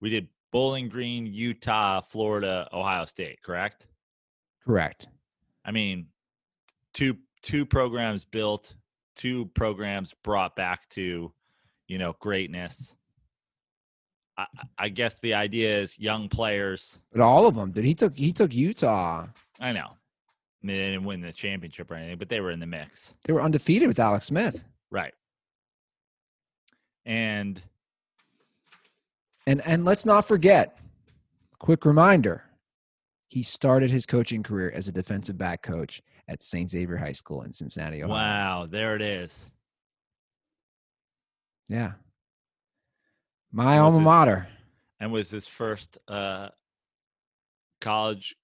we did Bowling Green, Utah, Florida, Ohio State, correct? Correct. I mean, two two programs built, two programs brought back to, you know, greatness. I, I guess the idea is young players. But all of them, dude. He took he took Utah. I know. I mean, they didn't win the championship or anything, but they were in the mix. They were undefeated with Alex Smith. Right. And And and let's not forget, quick reminder, he started his coaching career as a defensive back coach at St. Xavier High School in Cincinnati, Ohio. wow, there it is. Yeah. My alma his- mater. And was his first uh college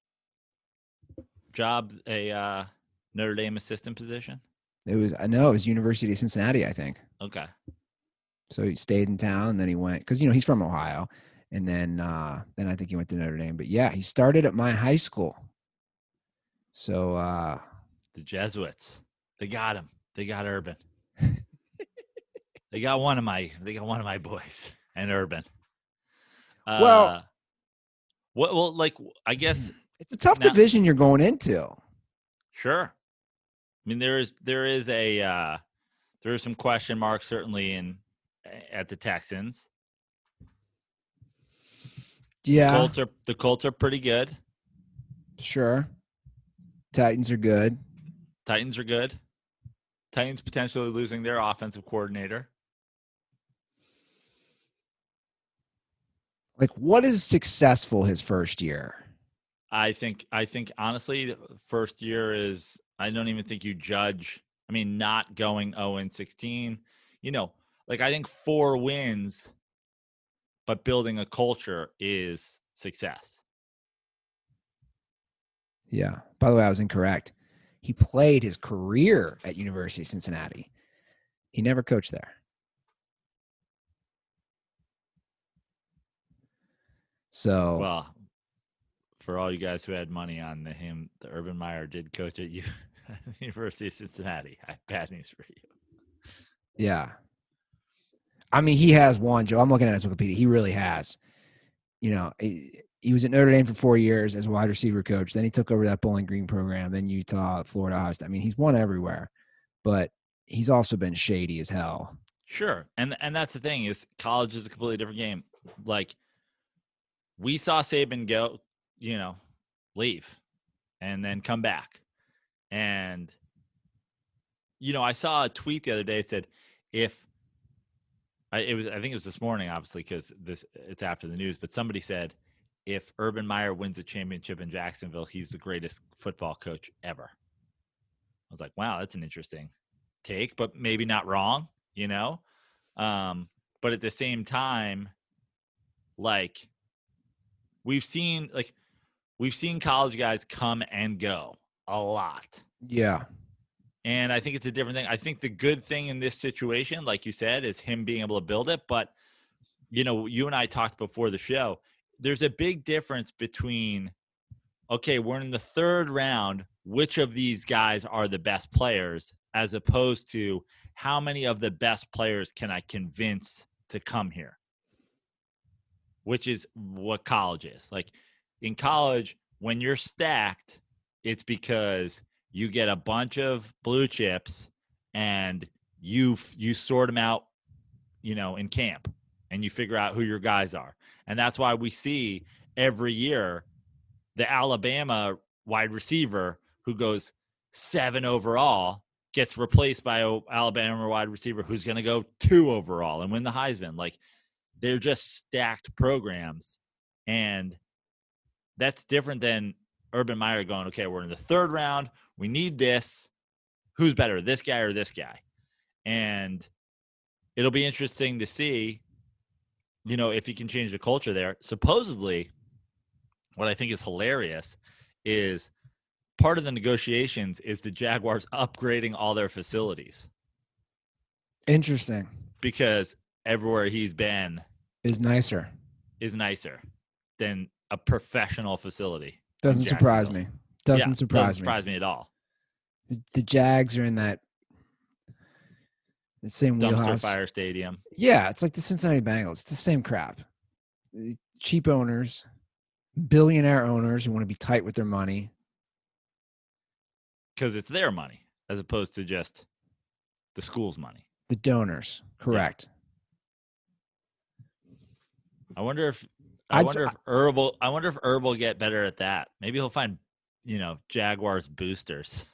job a uh Notre Dame assistant position? It was I know it was University of Cincinnati, I think. Okay. So he stayed in town, and then he went because you know he's from Ohio, and then uh, then I think he went to Notre Dame. But yeah, he started at my high school. So uh, The Jesuits. They got him. They got Urban. they got one of my they got one of my boys and Urban. Uh, Well- what well like I guess it's a tough Now- division you're going into. sure. I mean there is there is a uh there are some question marks certainly in at the Texans. Yeah, Colts are the Colts are pretty good. sure. Titans are good. Titans are good. Titans potentially losing their offensive coordinator. Like, what is successful his first year? I think I think honestly, first year is I don't even think you judge. I mean, not going 0 and 16. You know, like I think four wins, but building a culture is success. Yeah. By the way, I was incorrect. He played his career at University of Cincinnati. He never coached there. So Well, for all you guys who had money on the him, the Urban Meyer did coach at U- University of Cincinnati. I have bad news for you. Yeah. I mean, he has one, Joe. I'm looking at his Wikipedia. He really has. You know, he, he was at Notre Dame for four years as a wide receiver coach. Then he took over that Bowling Green program, then Utah, Florida, Ohio. I mean, he's won everywhere, but he's also been shady as hell. Sure. And and that's the thing is college is a completely different game. Like we saw Saban go, you know, leave and then come back. And you know, I saw a tweet the other day that said if I, it was I think it was this morning obviously cuz this it's after the news, but somebody said if Urban Meyer wins a championship in Jacksonville, he's the greatest football coach ever. I was like, wow, that's an interesting take, but maybe not wrong you know um but at the same time like we've seen like we've seen college guys come and go a lot Yeah. And i think it's a different thing i think the good thing in this situation like you said is him being able to build it but you know you and i talked before the show there's a big difference between okay we're in the third round which of these guys are the best players as opposed to how many of the best players can I convince to come here? Which is what college is. Like in college, when you're stacked, it's because you get a bunch of blue chips and you you sort them out, you know, in camp and you figure out who your guys are. And that's why we see every year the Alabama wide receiver who goes seven overall gets replaced by a Alabama wide receiver who's going to go two overall and win the Heisman. Like they're just stacked programs, and that's different than Urban Meyer going, okay, we're in the third round. We need this. Who's better, this guy or this guy? And it'll be interesting to see, you know, if he can change the culture there. Supposedly, what I think is hilarious is part of the negotiations is the Jaguars upgrading all their facilities Interesting. because everywhere he's been Is nicer. is nicer than a professional facility. Doesn't surprise me. Doesn't Yeah, surprise doesn't me. surprise me at all. The- Jags are in that the same Dumpster wheelhouse. fire stadium. Yeah, it's like the Cincinnati Bengals. It's the same crap. Uh, Cheap owners, billionaire owners who want to be tight with their money. because it's their money as opposed to just the school's money. The donors, correct. I wonder if I I'd wonder if Herbal I wonder if Herb will get better at that. Maybe he'll find you know Jaguars boosters.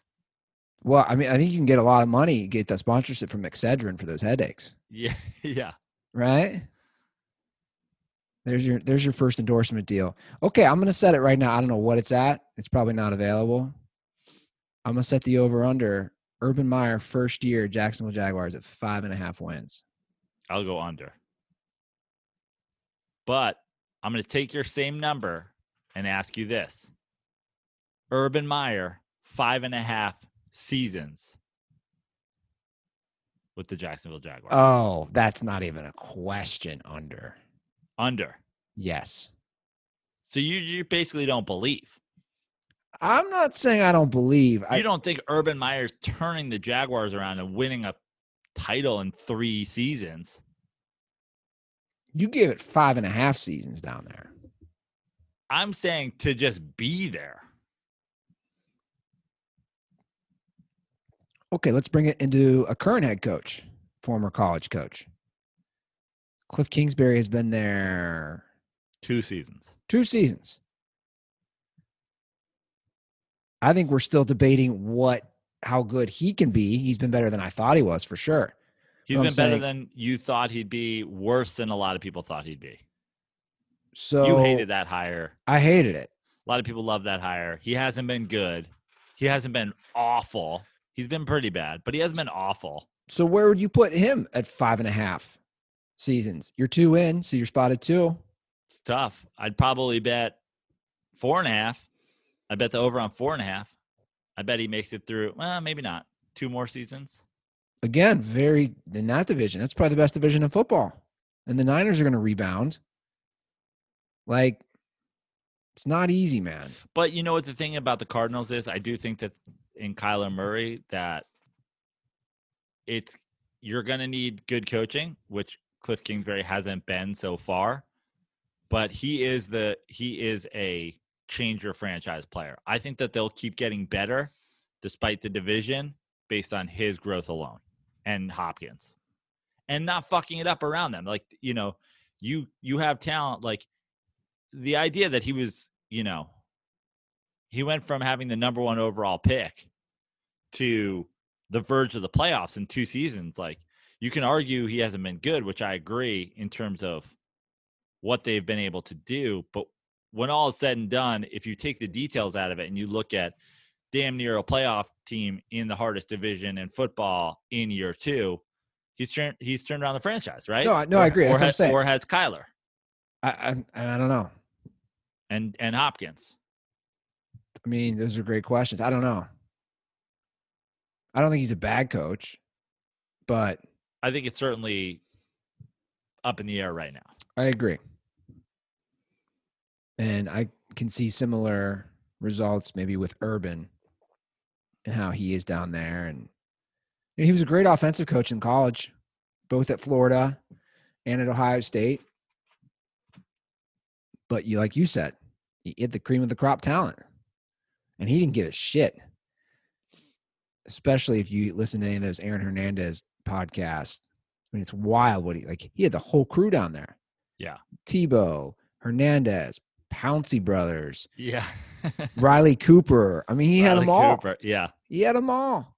Well, I mean, I think you can get a lot of money, get that sponsorship from Excedrin for those headaches, Yeah, yeah. right? There's your there's your first endorsement deal. Okay, I'm gonna set it right now. I don't know what it's at. It's probably not available. I'm gonna set the over under Urban Meyer first year Jacksonville Jaguars at five and a half wins. I'll go under. But I'm going to take your same number and ask you this: Urban Meyer five and a half seasons with the Jacksonville Jaguars. Oh, that's not even a question. Under under. yes. So you you basically don't believe. I'm not saying I don't believe. I, you don't think Urban Meyer's turning the Jaguars around and winning a title in three seasons? You give it five and a half seasons down there. I'm saying to just be there. Okay, let's bring it into a current head coach, former college coach. Cliff Kingsbury has been there Two seasons. two seasons. I think we're still debating what how good he can be. He's been better than I thought he was for sure. He's been better saying- than you thought he'd be, worse than a lot of people thought he'd be. So you hated that hire. I hated it. A lot of people love that hire. He hasn't been good. He hasn't been awful. He's been pretty bad, but he hasn't been awful. So where would you put him at five and a half seasons? You're two in, so you're spotted two. It's tough. I'd probably bet four and a half. I bet the over on four and a half. I bet he makes it through. Well, maybe not. Two more seasons. Again, very in that division. That's probably the best division in football. And the Niners are going to rebound. Like, it's not easy, man. But you know what the thing about the Cardinals is? I do think that in Kyler Murray that it's you're going to need good coaching, which Cliff Kingsbury hasn't been so far. But he is the he is a changer franchise player. I think that they'll keep getting better despite the division based on his growth alone and Hopkins. And not fucking it up around them. Like, you know, you you have talent like the idea that he was, you know, he went from having the number one overall pick to the verge of the playoffs in two seasons. Like you can argue he hasn't been good, which I agree in terms of what they've been able to do. But when all is said and done, if you take the details out of it and you look at damn near a playoff team in the hardest division in football in year two, he's turned he's turned around the franchise, right? No, I- no, I agree. Or, That's what I'm has, saying. or has Kyler I, I I don't know. and and Hopkins. I mean, those are great questions. I don't know. I don't think he's a bad coach, but I think it's certainly up in the air right now. I agree. And I can see similar results maybe with Urban and how he is down there. And you know, he was a great offensive coach in college, both at Florida and at Ohio State. But you, like you said, he had the cream of the crop talent, and he didn't give a shit. Especially if you listen to any of those Aaron Hernandez podcasts. I mean, it's wild what he like. He had the whole crew down there. Yeah. Tebow, Hernandez, Pouncey brothers, Yeah. Riley Cooper. I mean, he had Riley them all. Cooper, Yeah. He had them all.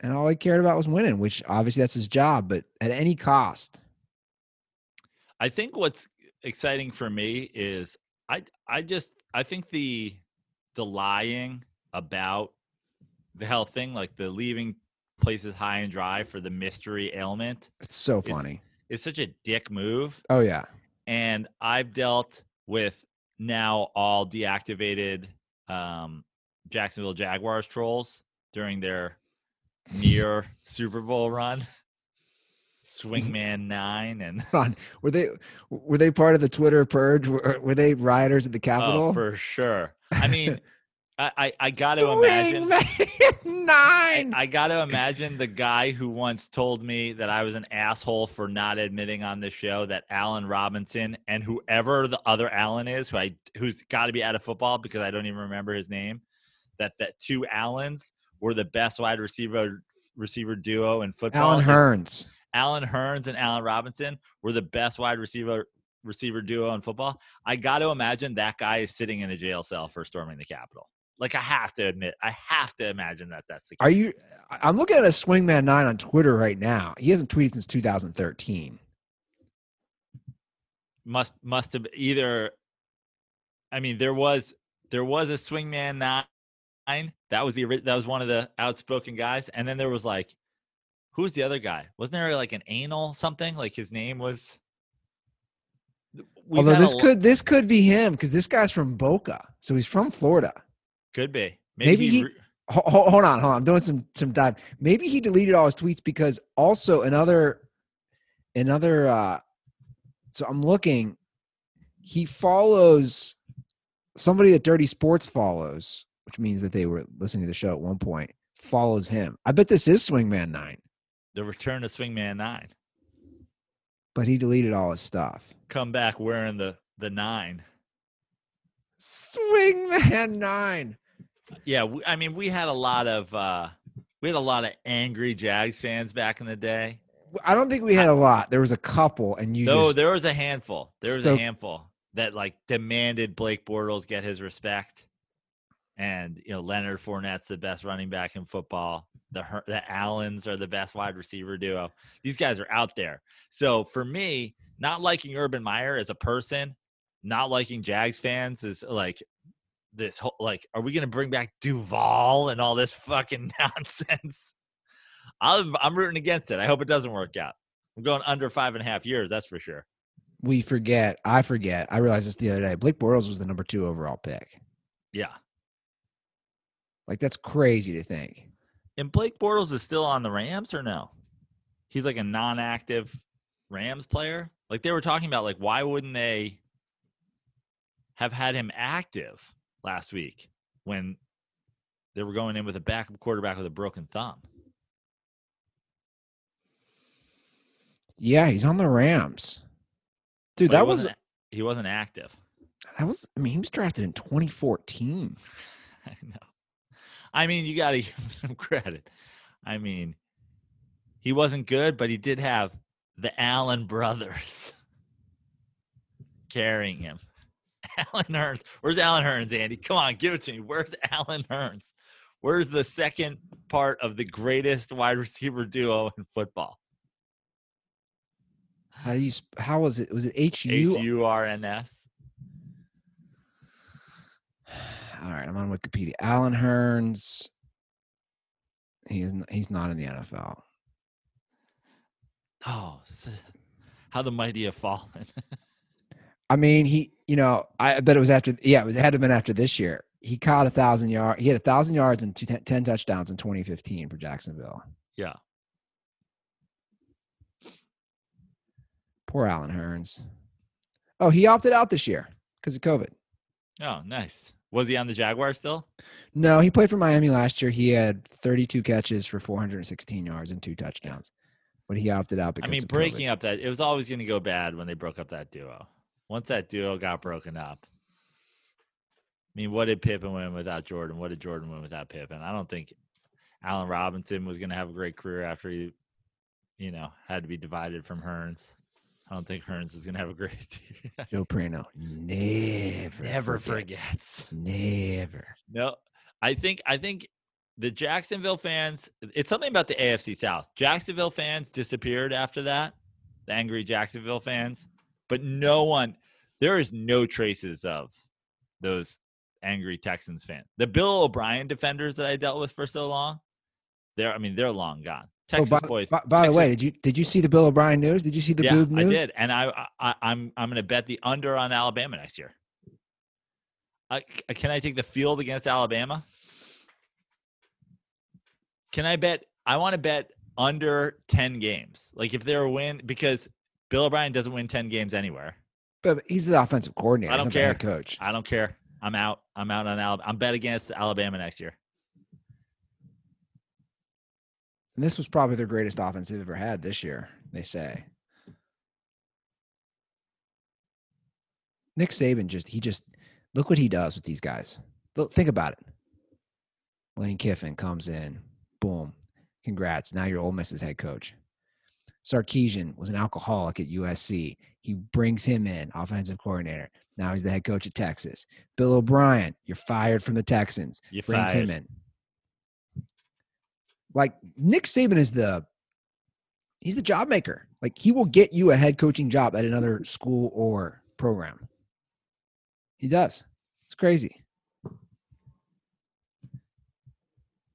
And all he cared about was winning, which obviously that's his job, but at any cost. I think what's exciting for me is I I just I think the the lying about the health thing, like the leaving places high and dry for the mystery ailment, It's so funny. It's such a dick move. Oh yeah. And I've dealt with now all deactivated um, Jacksonville Jaguars trolls during their near Super Bowl run. Swingman nine and. Were they were they part of the Twitter purge? Were, were they rioters at the Capitol? Oh, for sure. I mean, I, I, I got to imagine. Swingman I, nine. I got to imagine the guy who once told me that I was an asshole for not admitting on this show that Allen Robinson and whoever the other Allen is, who I who's got to be out of football because I don't even remember his name, that that two Allens were the best wide receiver receiver duo in football. Allen is- Hurns. Allen Hurns and Allen Robinson were the best wide receiver receiver duo in football. I got to imagine that guy is sitting in a jail cell for storming the Capitol. Like I have to admit, I have to imagine that that's the case. Are you? I'm looking at a Swingman nine on Twitter right now. He hasn't tweeted since 2013. must must have either I mean there was there was a swingman nine that was the that was one of the outspoken guys and then there was like who's the other guy wasn't there like an anal something like his name was Although this could this could be him because this guy's from Boca, so he's from Florida. Could be maybe, maybe he, he- re- Ho- ho- hold on, hold on. I'm doing some some dive. Maybe he deleted all his tweets because also another another. uh So I'm looking. He follows somebody that Dirty Sports follows, which means that they were listening to the show at one point. Follows him. I bet this is Swingman Nine, the return of swingman nine but he deleted all his stuff. come back wearing the the nine Swingman Nine. Yeah we, i mean we had a lot of uh we had a lot of angry jags fans back in the day I don't think we had a lot. There was a couple, and you No, there was a handful. There was a handful that like demanded Blake Bortles get his respect, and you know Leonard Fournette's the best running back in football. The Her- the Allens are the best wide receiver duo. These guys are out there. So for me, not liking Urban Meyer as a person, not liking Jags fans is like this whole like, are we gonna bring back Duval and all this fucking nonsense? I'm I'm rooting against it. I hope it doesn't work out. I'm going under five and a half years. That's for sure. we forget. I forget. I realized this the other day. Blake Bortles was the number two overall pick. Yeah. Like that's crazy to think. And Blake Bortles is still on the Rams or no? He's like a non-active Rams player. Like they were talking about, like why wouldn't they have had him active last week when they were going in with a backup quarterback with a broken thumb? Yeah, he's on the Rams. Dude, But he that was wasn't- he wasn't active. that was I mean, he was drafted in 2014. I know. I mean, you got to give him some credit. I mean, he wasn't good, but he did have the Allen brothers carrying him. Allen Hurns. Where's Allen Hurns, Andy? Come on, give it to me. Where's Allen Hurns? Where's the second part of the greatest wide receiver duo in football? How do you how was it? Was it H H U? U R N S. All right, I'm on Wikipedia. Allen Hurns. He is he's not in the NFL. Oh, how the mighty have fallen. I mean, he, you know, I bet it was after, yeah, it was it had to have been after this year. He caught a thousand yard. He had a thousand yards and two, 10 touchdowns in 2015 for Jacksonville. yeah. Poor Allen Hurns. Oh, he opted out this year because of COVID. Oh, nice. Was he on the Jaguars still? No, he played for Miami last year. He had 32 catches for 416 yards and two touchdowns, but he opted out because I mean, of COVID. breaking up that it was always going to go bad when they broke up that duo. Once that duo got broken up, I mean, what did Pippen win without Jordan? What did Jordan win without Pippen? I don't think Allen Robinson was going to have a great career after he, you know, had to be divided from Hurns. I don't think Hurns is going to have a great year. Joe Prano never, Never forgets. forgets. Never. No, I think I think the Jacksonville fans. It's something about the AFC South. Jacksonville fans disappeared after that. The angry Jacksonville fans, but no one, there is no traces of those angry Texans fans. The Bill O'Brien defenders that I dealt with for so long, they're I mean they're long gone. Oh, Texas by, boys. by, by the way, did you did you see the Bill O'Brien news? Did you see the yeah, boob I news? did, and I, I I'm I'm going to bet the under on Alabama next year. I, can I take the field against Alabama? Can I bet? I want to bet under ten games. Like if they're a win, because Bill O'Brien doesn't win ten games anywhere. But he's the offensive coordinator. I don't not the head care. coach. I don't care. I'm out. I'm out on Alabama. I'm bet against Alabama next year. And this was probably their greatest offense they've ever had this year, they say. Nick Saban just he just look what he does with these guys. Look, think about it. Lane Kiffin comes in, boom, congrats. Now you're Ole Miss's head coach. Sarkisian was an alcoholic at USC. He brings him in, offensive coordinator. Now he's the head coach at Texas. Bill O'Brien, you're fired from the Texans You brings fired. him in. Like Nick Saban is the he's the job maker. Like he will get you a head coaching job at another school or program. He does. It's crazy.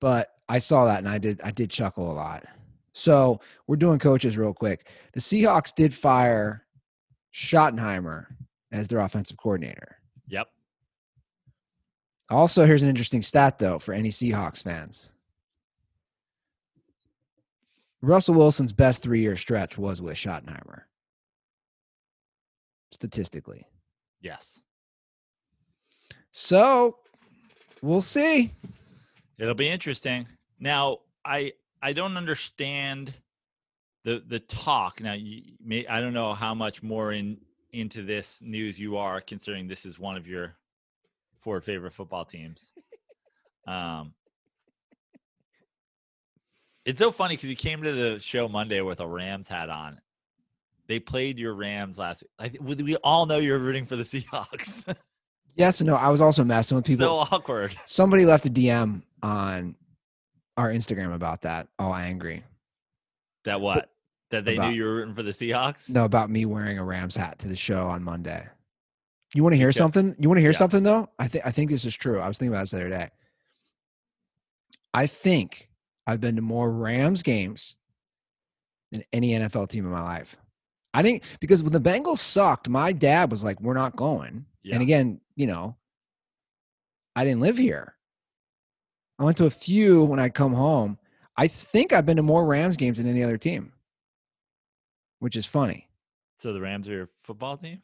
But I saw that and I did I did chuckle a lot. So we're doing coaches real quick. The Seahawks did fire Schottenheimer as their offensive coordinator. Yep. Also, here's an interesting stat, though, for any Seahawks fans. Russell Wilson's best three year stretch was with Schottenheimer. Statistically. Yes. So we'll see. It'll be interesting. Now, I I don't understand the the talk. Now, you may I don't know how much more in into this news you are, considering this is one of your four favorite football teams. Um, it's so funny because you came to the show Monday with a Rams hat on. They played your Rams last week. We we all know you're rooting for the Seahawks. Yes and no. I was also messing with people. so awkward. Somebody left a DM on our Instagram about that, all angry. That what? That they About- knew you were rooting for the Seahawks? No, about me wearing a Rams hat to the show on Monday. You want to hear something? You want to hear Yeah. something though? I think I think this is true. I was thinking about this the other day. I think I've been to more Rams games than any NFL team in my life. I think because when the Bengals sucked, my dad was like, "We're not going." Yeah. And again, you know, I didn't live here. I went to a few when I come home. I think I've been to more Rams games than any other team, which is funny. So the Rams are your football team?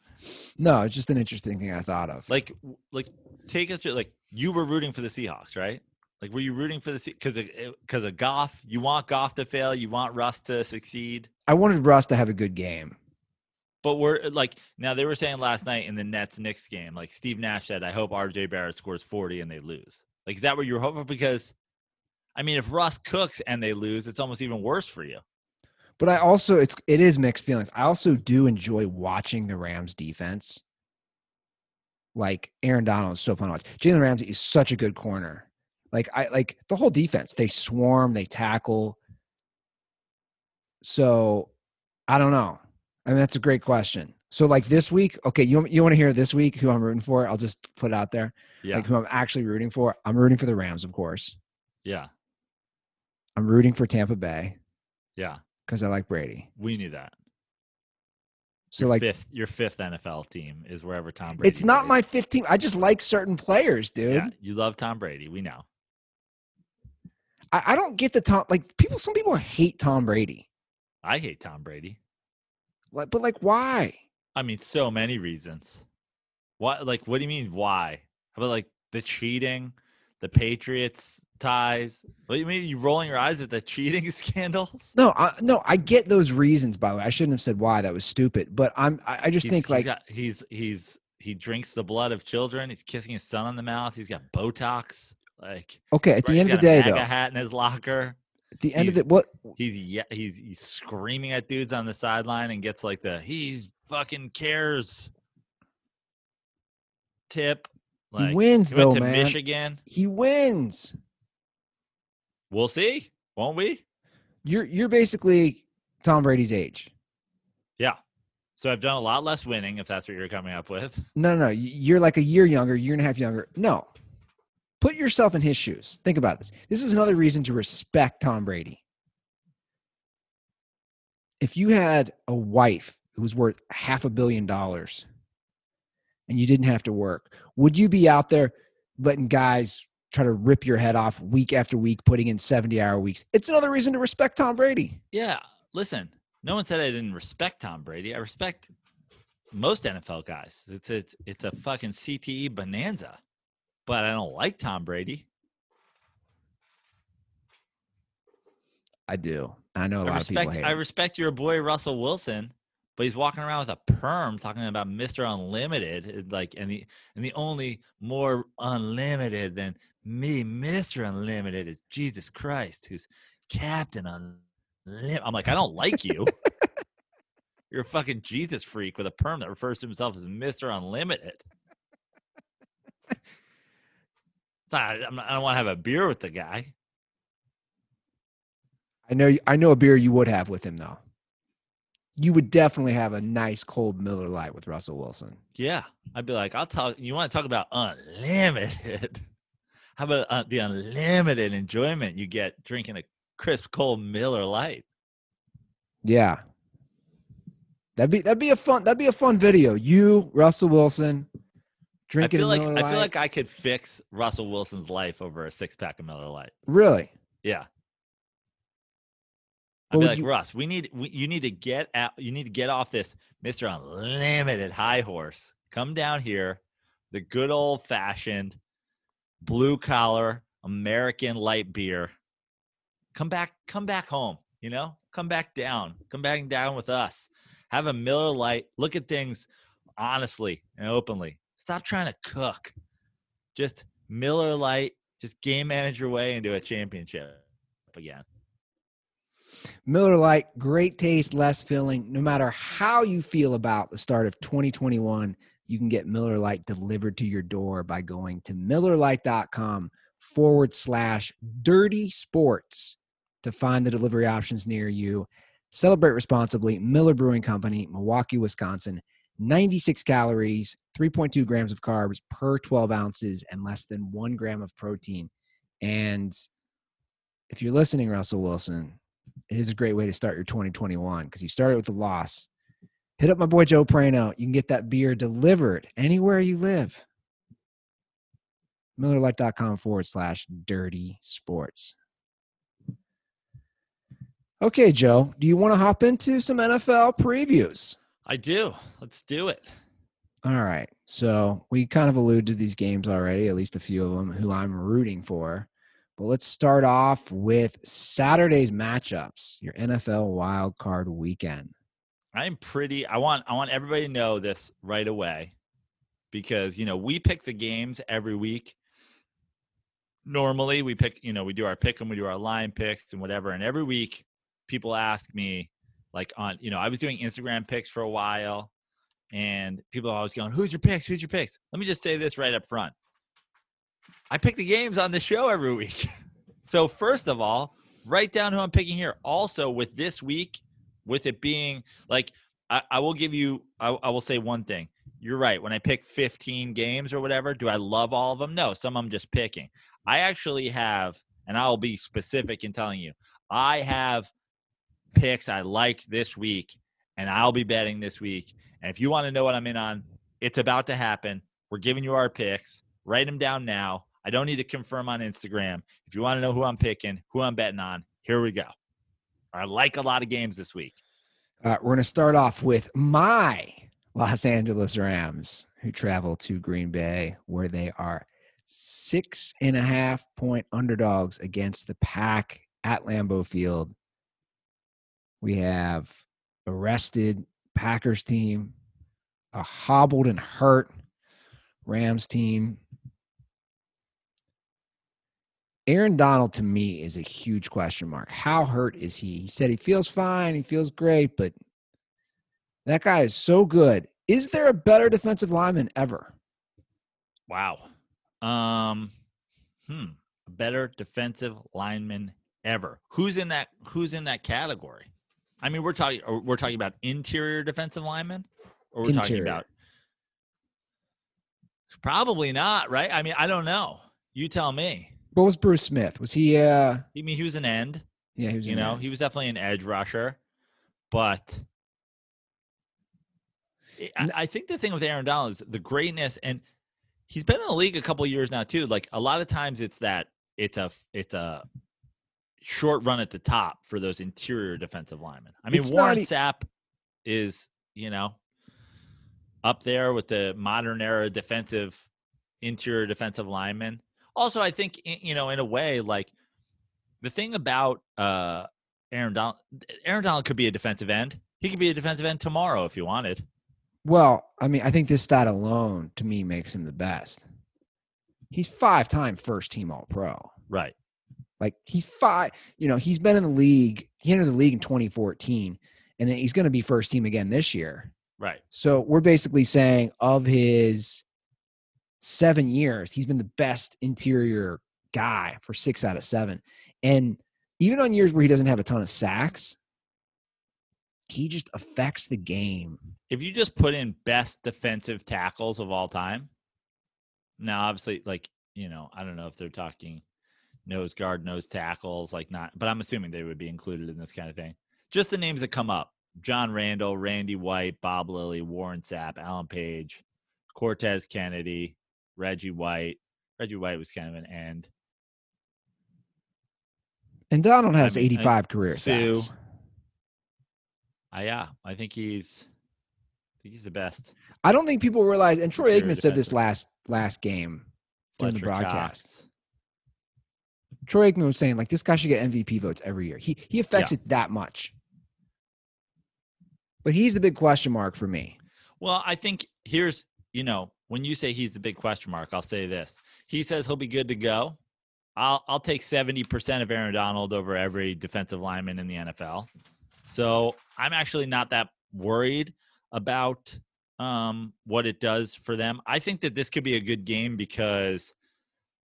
No, it's just an interesting thing I thought of. Like, like, take us to like you were rooting for the Seahawks, right? Like, were you rooting for the because because eh, of Goff? You want Goff to fail. You want Russ to succeed. I wanted Russ to have a good game. But we're eh, like now they were saying last night in the Nets Knicks game, like Steve Nash said, I hope RJ Barrett scores 40 and they lose. Like, is that what you were hoping? Because I mean, if Russ cooks and they lose, it's almost even worse for you. But I also it's it is mixed feelings. I also do enjoy watching the Rams defense. Like Aaron Donald is so fun to watch. Jalen Ramsey is such a good corner. Like I like the whole defense. They swarm, they tackle. So I don't know. I mean, that's a great question. So like this week, okay, you you want to hear this week who I'm rooting for? I'll just put it out there. Yeah, Like who I'm actually rooting for. I'm rooting for the Rams, of course. yeah, I'm rooting for Tampa Bay yeah. because I like Brady. We knew that. So your like fifth, your fifth NFL team is wherever Tom Brady. it's not plays. my 15. I just like certain players, dude. Yeah, you love Tom Brady. We know. I, I don't get the Tom like people. Some people hate Tom Brady. I hate Tom Brady. Like, but like, why? I mean, so many reasons. What, like, what do you mean? Why? How about like the cheating, the Patriots ties? What do you mean? You rolling your eyes at the cheating scandals? No, I, no, I get those reasons. By the way, I shouldn't have said why. That was stupid. But I'm. I, I just He's- think he's like got- he's he's he drinks the blood of children. He's kissing his son on the mouth. He's got Botox. Like okay. At the end of the a day, though, hat in his locker. at the end of he's- the what? He's yeah, he's he's screaming at dudes on the sideline and gets like the he's fucking cares tip. Like he wins he though, man. Michigan. He wins. We'll see, won't we? You're you're basically Tom Brady's age. Yeah. So I've done a lot less winning, if that's what you're coming up with. No, no, you're like a year younger, year and a half younger. No. Put yourself in his shoes. Think about this. This is another reason to respect Tom Brady. If you had a wife who was worth half a billion dollars and you didn't have to work, would you be out there letting guys try to rip your head off week after week, putting in 70 hour weeks? It's another reason to respect Tom Brady. Yeah, listen, no one said I didn't respect Tom Brady. I respect most NFL guys. It's it's it's a fucking CTE bonanza, but I don't like Tom Brady. I do. I know a I lot of people I respect your boy Russell Wilson, but he's walking around with a perm talking about Mr. Unlimited, like and the and the only more unlimited than me, Mr. Unlimited, is Jesus Christ, who's Captain Unlimited. I'm like, I don't like you. You're a fucking Jesus freak with a perm that refers to himself as Mr. Unlimited. Not- I don't want to have a beer with the guy. I know I know a beer you would have with him though. You would definitely have a nice cold Miller Lite with Russell Wilson. Yeah, I'd be like, I'll talk. You want to talk about unlimited? How about uh, the unlimited enjoyment you get drinking a crisp cold Miller Lite? Yeah. That'd be that'd be a fun that'd be a fun video. You, Russell Wilson, I drinking feel a like I feel like I could fix Russell Wilson's life over a six pack of Miller Lite. really. Yeah. I'd be like, you- Russ, we need we, you need to get out. You need to get off this Mister Unlimited high horse. Come down here, the good old fashioned blue collar American light beer. Come back, come back home. You know, come back down. Come back down with us. Have a Miller Lite. Look at things honestly and openly. Stop trying to cook. Just Miller Lite. Just game manage your way into a championship again. Miller Lite, great taste, less filling. No matter how you feel about the start of 2021, you can get Miller Lite delivered to your door by going to MillerLite.com forward slash dirty sports to find the delivery options near you. Celebrate responsibly. Miller Brewing Company, Milwaukee, Wisconsin. 96 calories, 3.2 grams of carbs per 12 ounces, and less than one gram of protein. And if you're listening, Russell Wilson, is a great way to start your 2021 because you started with a loss. Hit up my boy Joe Prano. You can get that beer delivered anywhere you live. MillerLite.com forward slash dirty sports. Okay, Joe, do you want to hop into some NFL previews? I do. Let's do it. All right. So we kind of alluded to these games already, at least a few of them who I'm rooting for. But let's start off with Saturday's matchups, your NFL wild card weekend. I'm pretty I want I want everybody to know this right away because you know we pick the games every week. Normally we pick, you know, we do our pick and we do our line picks and whatever. And every week people ask me, like on, you know, I was doing Instagram picks for a while and people are always going, Who's your picks? Who's your picks? Let me just say this right up front. I pick the games on the show every week. so first of all, write down who I'm picking here. Also, with this week, with it being like I, I will give you I, I will say one thing. You're right. When I pick 15 games or whatever, do I love all of them? No, some I'm just picking. I actually have, and I'll be specific in telling you, I have picks I like this week, and I'll be betting this week. And if you want to know what I'm in on, it's about to happen. We're giving you our picks. Write them down now. I don't need to confirm on Instagram. If you want to know who I'm picking, who I'm betting on, here we go. I like a lot of games this week. Uh, we're going to start off with my Los Angeles Rams, who travel to Green Bay, where they are six and a half point underdogs against the Pack at Lambeau Field. We have a rested Packers team, a hobbled and hurt Rams team. Aaron Donald to me is a huge question mark. How hurt is he? He said he feels fine, he feels great, but that guy is so good. Is there a better defensive lineman ever? Wow. Um, hmm. A better defensive lineman ever. Who's in that? Who's in that category? I mean, we're talking. We're talking about interior defensive linemen. Or we're talking about probably not, right? I mean, I don't know. You tell me. What was Bruce Smith? Was he? uh I mean, he was an end. Yeah, he was. You know, there. he was definitely an edge rusher, but I- I, think the thing with Aaron Donald is the greatness, and he's been in the league a couple years now too. Like a lot of times, it's that it's a it's a short run at the top for those interior defensive linemen. I mean, It's Warren e- Sapp is you know up there with the modern era defensive interior defensive linemen. Also, I think you know in a way like the thing about uh Aaron Donald, Aaron Donald could be a defensive end. He could be a defensive end tomorrow if you wanted. Well, I mean, I think this stat alone to me makes him the best. He's five-time first-team All-Pro. Right. Like he's five. You know, he's been in the league. He entered the league in 2014, and then he's going to be first team again this year. Right. So we're basically saying of his seven years, he's been the best interior guy for six out of seven. And even on years where he doesn't have a ton of sacks, he just affects the game. If you just put in best defensive tackles of all time, now obviously, like you know, I don't know if they're talking nose guard, nose tackles, like not, but I'm assuming they would be included in this kind of thing. Just the names that come up: John Randle, Randy White, Bob Lilly, Warren Sapp, Alan Page, Cortez Kennedy, Reggie White. Reggie White was kind of an end. And Donald has I mean, I- 85 career Sue. sacks. Uh, yeah, I think he's, I think he's the best. I don't think people realize, and Troy Aikman said this last last game during the broadcast. Cox. Troy Aikman was saying like this guy should get MVP votes every year. He he affects it that much. But he's the big question mark for me. Well, I think here's, you know, when you say he's the big question mark, I'll say this. He says he'll be good to go. I'll I'll take 70% of Aaron Donald over every defensive lineman in the NFL. So I'm actually not that worried about um, what it does for them. I think that this could be a good game because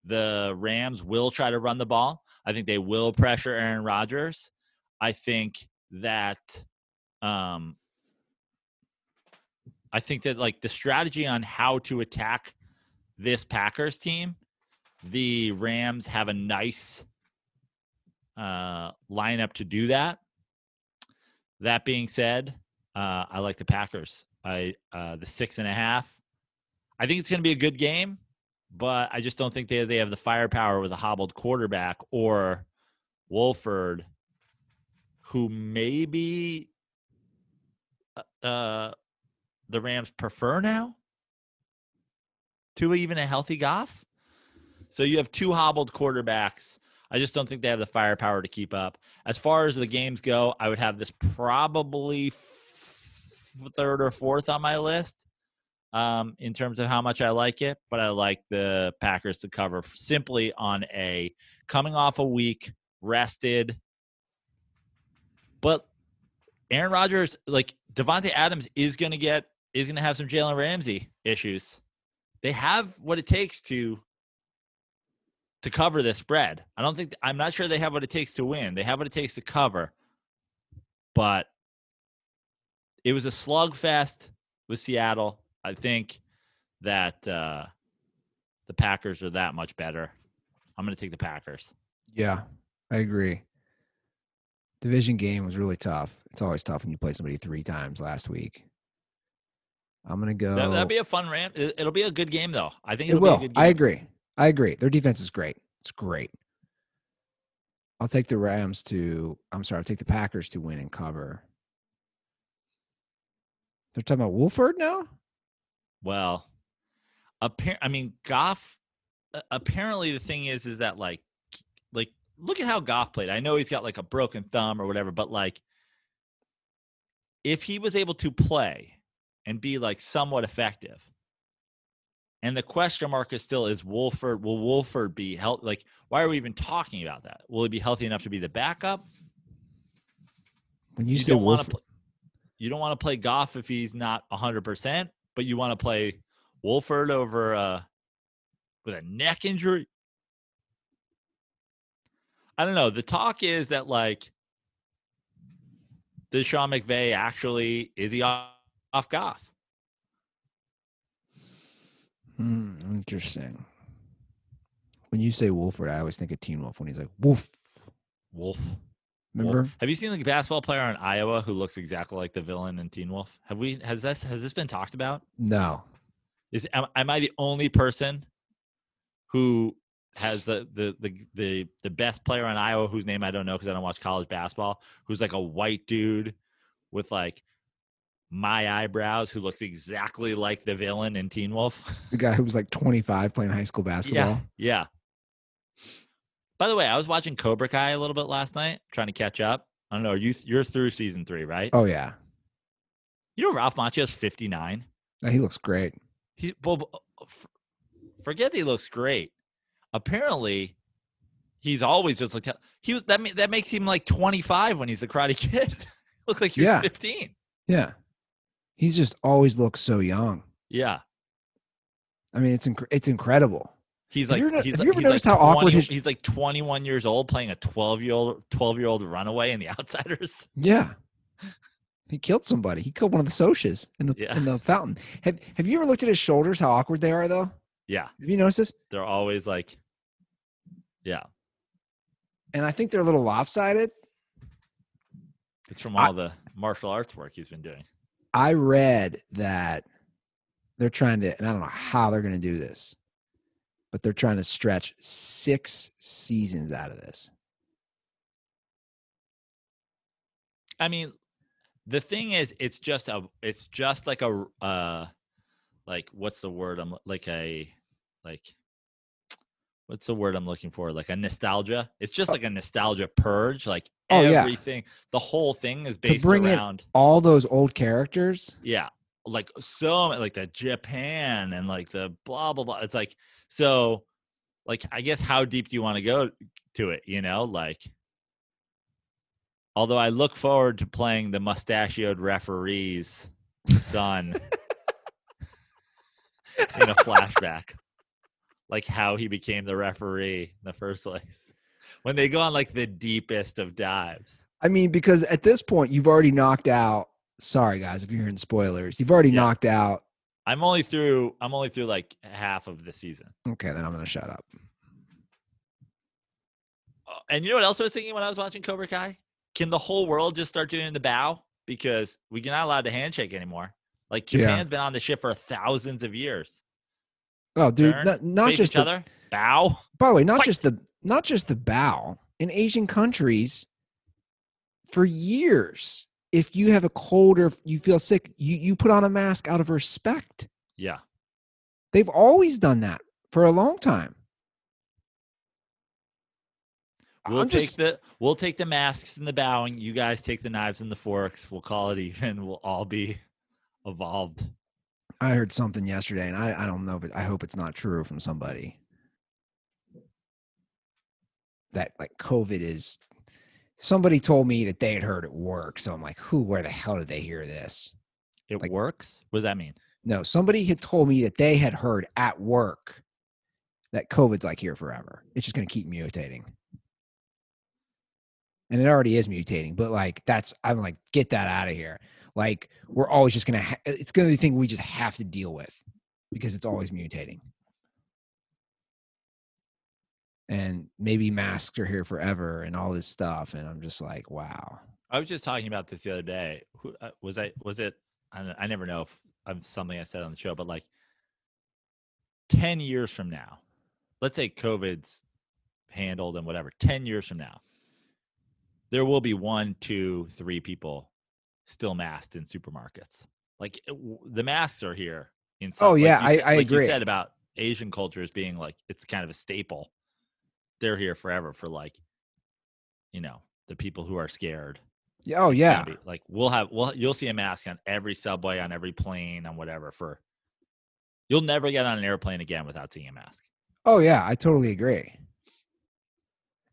the Rams will try to run the ball. I think they will pressure Aaron Rodgers. I think that um, I think that like the strategy on how to attack this Packers team, the Rams have a nice uh, lineup to do that. That being said, uh, I like the Packers. I uh, the six and a half. I think it's going to be a good game, but I just don't think they they have the firepower with a hobbled quarterback or Wolford, who maybe uh, the Rams prefer now to even a healthy Goff. So you have two hobbled quarterbacks. I just don't think they have the firepower to keep up. As far as the games go, I would have this probably f- third or fourth on my list um, in terms of how much I like it. But I like the Packers to cover simply on a coming off a week, rested. But Aaron Rodgers, like Davante Adams, is going to get is going to have some Jalen Ramsey issues. They have what it takes to to cover this spread. I don't think I'm not sure they have what it takes to win. They have what it takes to cover, but it was a slugfest with Seattle. I think that uh, the Packers are that much better. I'm going to take the Packers. Yeah, I agree. Division game was really tough. It's always tough when you play somebody three times last week. I'm gonna go. That, that'd be a fun ram. it- It'll be a good game though. I think it it'll be a good game. I agree. I agree. Their defense is great. It's great. I'll take the Rams to. I'm sorry. I'll take the Packers to win and cover. They're talking about Wolford now. Well, appar- I mean, Goff. Apparently, the thing is, is that like, like, look at how Goff played. I know he's got like a broken thumb or whatever, but like, if he was able to play and be like somewhat effective, and the question mark is still is Wolford. Will Wolford be healthy? Like, why are we even talking about that? Will he be healthy enough to be the backup? When you, You, say don't want Wolford, to. Pl- you don't want to play Goff if he's not hundred percent, but you want to play Wolford over uh, with a neck injury. I don't know. The talk is that like, does Sean McVay actually is he off, off Goff? Hmm, interesting. When you say Wolford, I always think of Teen Wolf when he's like Wolf. Wolf. Remember? Wolf. Have you seen the basketball player in Iowa who looks exactly like the villain in Teen Wolf? Have we? Has this? Has this been talked about? No. Is am, am I the only person who has the the the the the best player in Iowa whose name I don't know because I don't watch college basketball, who's like a white dude with like my eyebrows who looks exactly like the villain in Teen Wolf. The guy who was like 25 playing high school basketball. Yeah. Yeah. By the way, I was watching Cobra Kai a little bit last night, trying to catch up. I don't know. You you're through season three, right? Oh yeah. You know Ralph Macchio's 59. Uh, He looks great. He well, forget that he looks great. Apparently, he's always just looked. He was that that makes him like 25 when he's a Karate Kid. Look like you're Yeah. 15. Yeah. He's just always looks so young. Yeah, I mean, it's inc- it's incredible. he's Have like you ever he's, have you ever he's like noticed how awkward his- he's like 21 years old playing a 12 year old 12 year old runaway in The Outsiders. Yeah. He killed somebody. He killed one of the Socs in the Yeah. in the fountain. Have Have you ever looked at his shoulders? How awkward they are, though. Yeah, Have you noticed this? they're always like, yeah. And I think they're a little lopsided. It's from I- all the martial arts work he's been doing. I read that they're trying to, and I don't know how they're going to do this, but they're trying to stretch six seasons out of this. I mean, the thing is, it's just a, it's just like a, uh, like what's the word? I'm like a, like, what's the word I'm looking for? Like a nostalgia. It's just Oh. like a nostalgia purge. Like Oh, yeah. everything, the whole thing is based bring it- around, All those old characters. yeah, like so, like the Japan and like the blah blah blah. It's like so, like I guess how deep do you want to go to it? You know, like. Although I look forward to playing the mustachioed referee's son in a flashback, like how he became the referee in the first place. When they go on like the deepest of dives. I mean, because at this point, you've already knocked out. Sorry, guys, if you're hearing spoilers, you've already Yeah. knocked out. I'm only through. I'm only through like half of the season. Okay, then I'm going to shut up. Uh, And you know what else I was thinking when I was watching Cobra Kai? Can the whole world just start doing the bow because we're not allowed to handshake anymore? Like Yeah. Japan's been on the ship for thousands of years. Oh, dude, Turn, not, not just the, other, bow. by the way, not Fight. just the not just the bow in Asian countries. For years, if you have a cold or you feel sick, you you put on a mask out of respect. Yeah. They've always done that for a long time. We'll I'm take just the we'll take the masks and the bowing. You guys take the knives and the forks. We'll call it even. We'll all be evolved. I heard something yesterday, and I, I don't know, but I hope it's not true from somebody. That like COVID is somebody told me that they had heard at work. So I'm like, who, where the hell did they hear this? It Like- works. What does that mean? No, somebody had told me that they had heard at work that COVID's like here forever. It's just going to keep mutating. And it already is mutating, but like that's, I'm like, get that out of here. Like, we're always just to, ha- it's to be a thing we just have to deal with because it's always mutating. And maybe masks are here forever and all this stuff. And I'm just like, wow. I was just talking about this the other day. Who uh, was I? Was it? I, I never know if I'm something I said on the show, but like ten years from now, let's say COVID's handled and whatever. Ten years from now, there will be one, two, three people still masked in supermarkets. Like it w- the masks are here. In oh, some, Oh, like yeah, you I- I like You said about Asian cultures being like it's kind of a staple. They're here forever for like, you know, the people who are scared. Yeah, Oh, yeah. be- like we'll have we'll you'll see a mask on every subway, on every plane, on whatever. For you'll never get on an airplane again without seeing a mask. Oh yeah, I totally agree.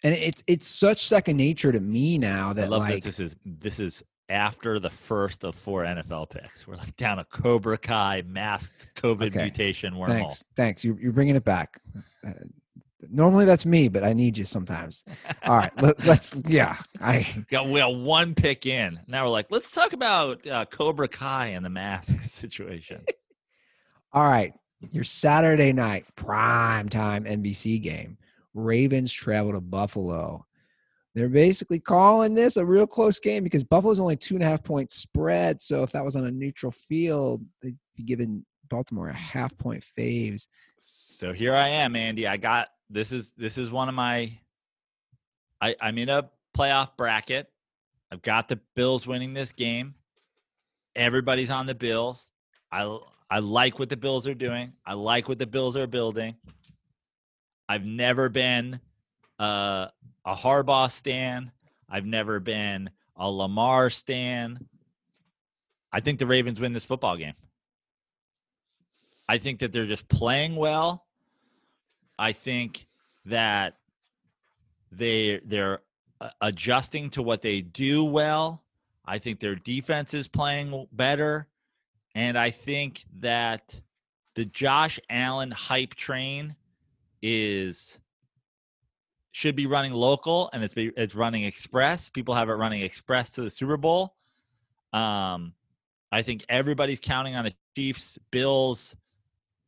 And it's it's such second nature to me now I that love like that this is this is after the first of four NFL picks. We're like down a Cobra Kai masked COVID Okay. mutation wormhole. thanks, thanks. You're you're bringing it back. Uh, normally that's me, but I need you sometimes. All right, let, let's yeah. I Got we got one pick in. Now we're like, let's talk about uh, Cobra Kai and the mask situation. all right. Your Saturday night prime time NBC game. Ravens travel to Buffalo. They're basically calling this a real close game because Buffalo's only two and a half point spread. So if that was on a neutral field, they'd be giving Baltimore a half point faves. So here I am, Andy. I got this is this is one of my I, I'm in a playoff bracket. I've got the Bills winning this game. Everybody's on the Bills. I I like what the Bills are doing. I like what the Bills are building. I've never been uh, a Harbaugh stan. I've never been a Lamar stan. I think the Ravens win this football game. I think that they're just playing well. I think that they they're uh, adjusting to what they do well. I think their defense is playing better, and I think that the Josh Allen hype train is should be running local and it's it's running express. People have it running express to the Super Bowl. Um, I think everybody's counting on a Chiefs Bills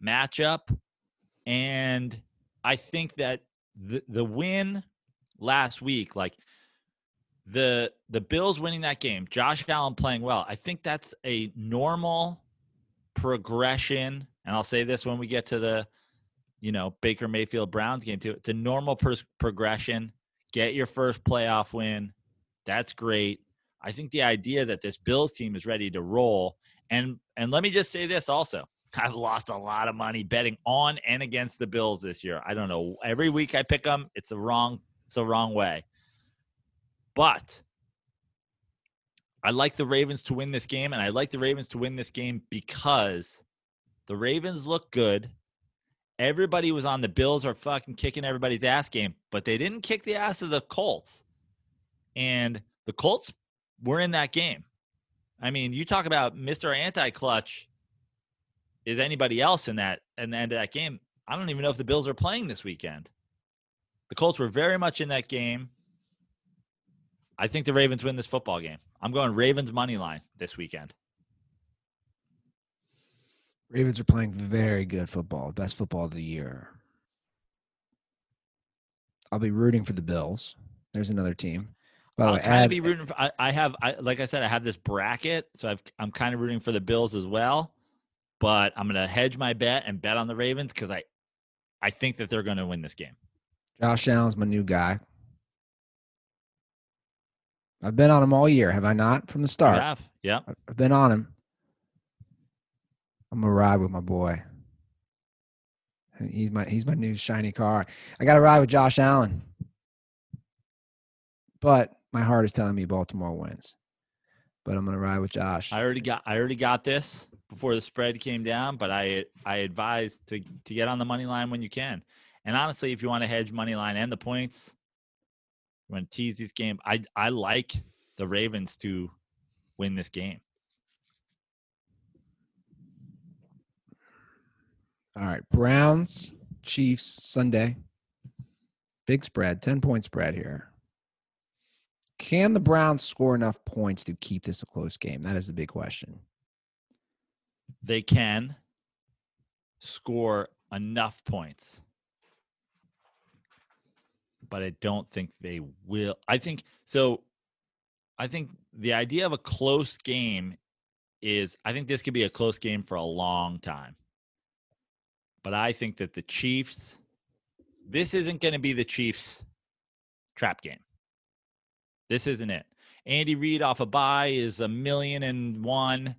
matchup, and I think that the the win last week, like the the Bills winning that game, Josh Allen playing well. I think that's a normal progression, and I'll say this when we get to the you know Baker Mayfield Browns game too. It's a normal progression. Get your first playoff win. That's great. I think the idea that this Bills team is ready to roll, and and let me just say this also. I've lost a lot of money betting on and against the Bills this year. I don't know. Every week I pick them, it's a wrong it's a wrong way. But I like the Ravens to win this game, and I like the Ravens to win this game because the Ravens look good. Everybody was on the Bills are fucking kicking everybody's ass game, but they didn't kick the ass of the Colts. And the Colts were in that game. I mean, you talk about Mr. Anti Clutch. Is anybody else in that in the end of that game? I don't even know if the Bills are playing this weekend. The Colts were very much in that game. I think the Ravens win this football game. I'm going Ravens money line this weekend. Ravens are playing very good football, best football of the year. I'll be rooting for the Bills. There's another team. By I'll kind of be rooting for. I, I have, I, like I said, I have this bracket, so I've, I'm kind of rooting for the Bills as well. But I'm going to hedge my bet and bet on the Ravens because I, I think that they're going to win this game. Josh Allen's my new guy. I've been on him all year, have I not? From the start. You have. Yeah. I've been on him. I'm gonna ride with my boy. He's my he's my new shiny car. I got to ride with Josh Allen, but my heart is telling me Baltimore wins. But I'm gonna ride with Josh. I already got I already got this before the spread came down, but I I advise to to get on the money line when you can. And honestly, if you want to hedge money line and the points, you want to tease this game. I I like the Ravens to win this game. All right, Browns, Chiefs, Sunday. Big spread, 10 point spread here. Can the Browns score enough points to keep this a close game? That is the big question. They can score enough points but I don't think they will. I think so. I think the idea of a close game is I think this could be a close game for a long time. But I think that the Chiefs, this isn't going to be the Chiefs trap game. This isn't it. Andy Reid off a bye is a million and one.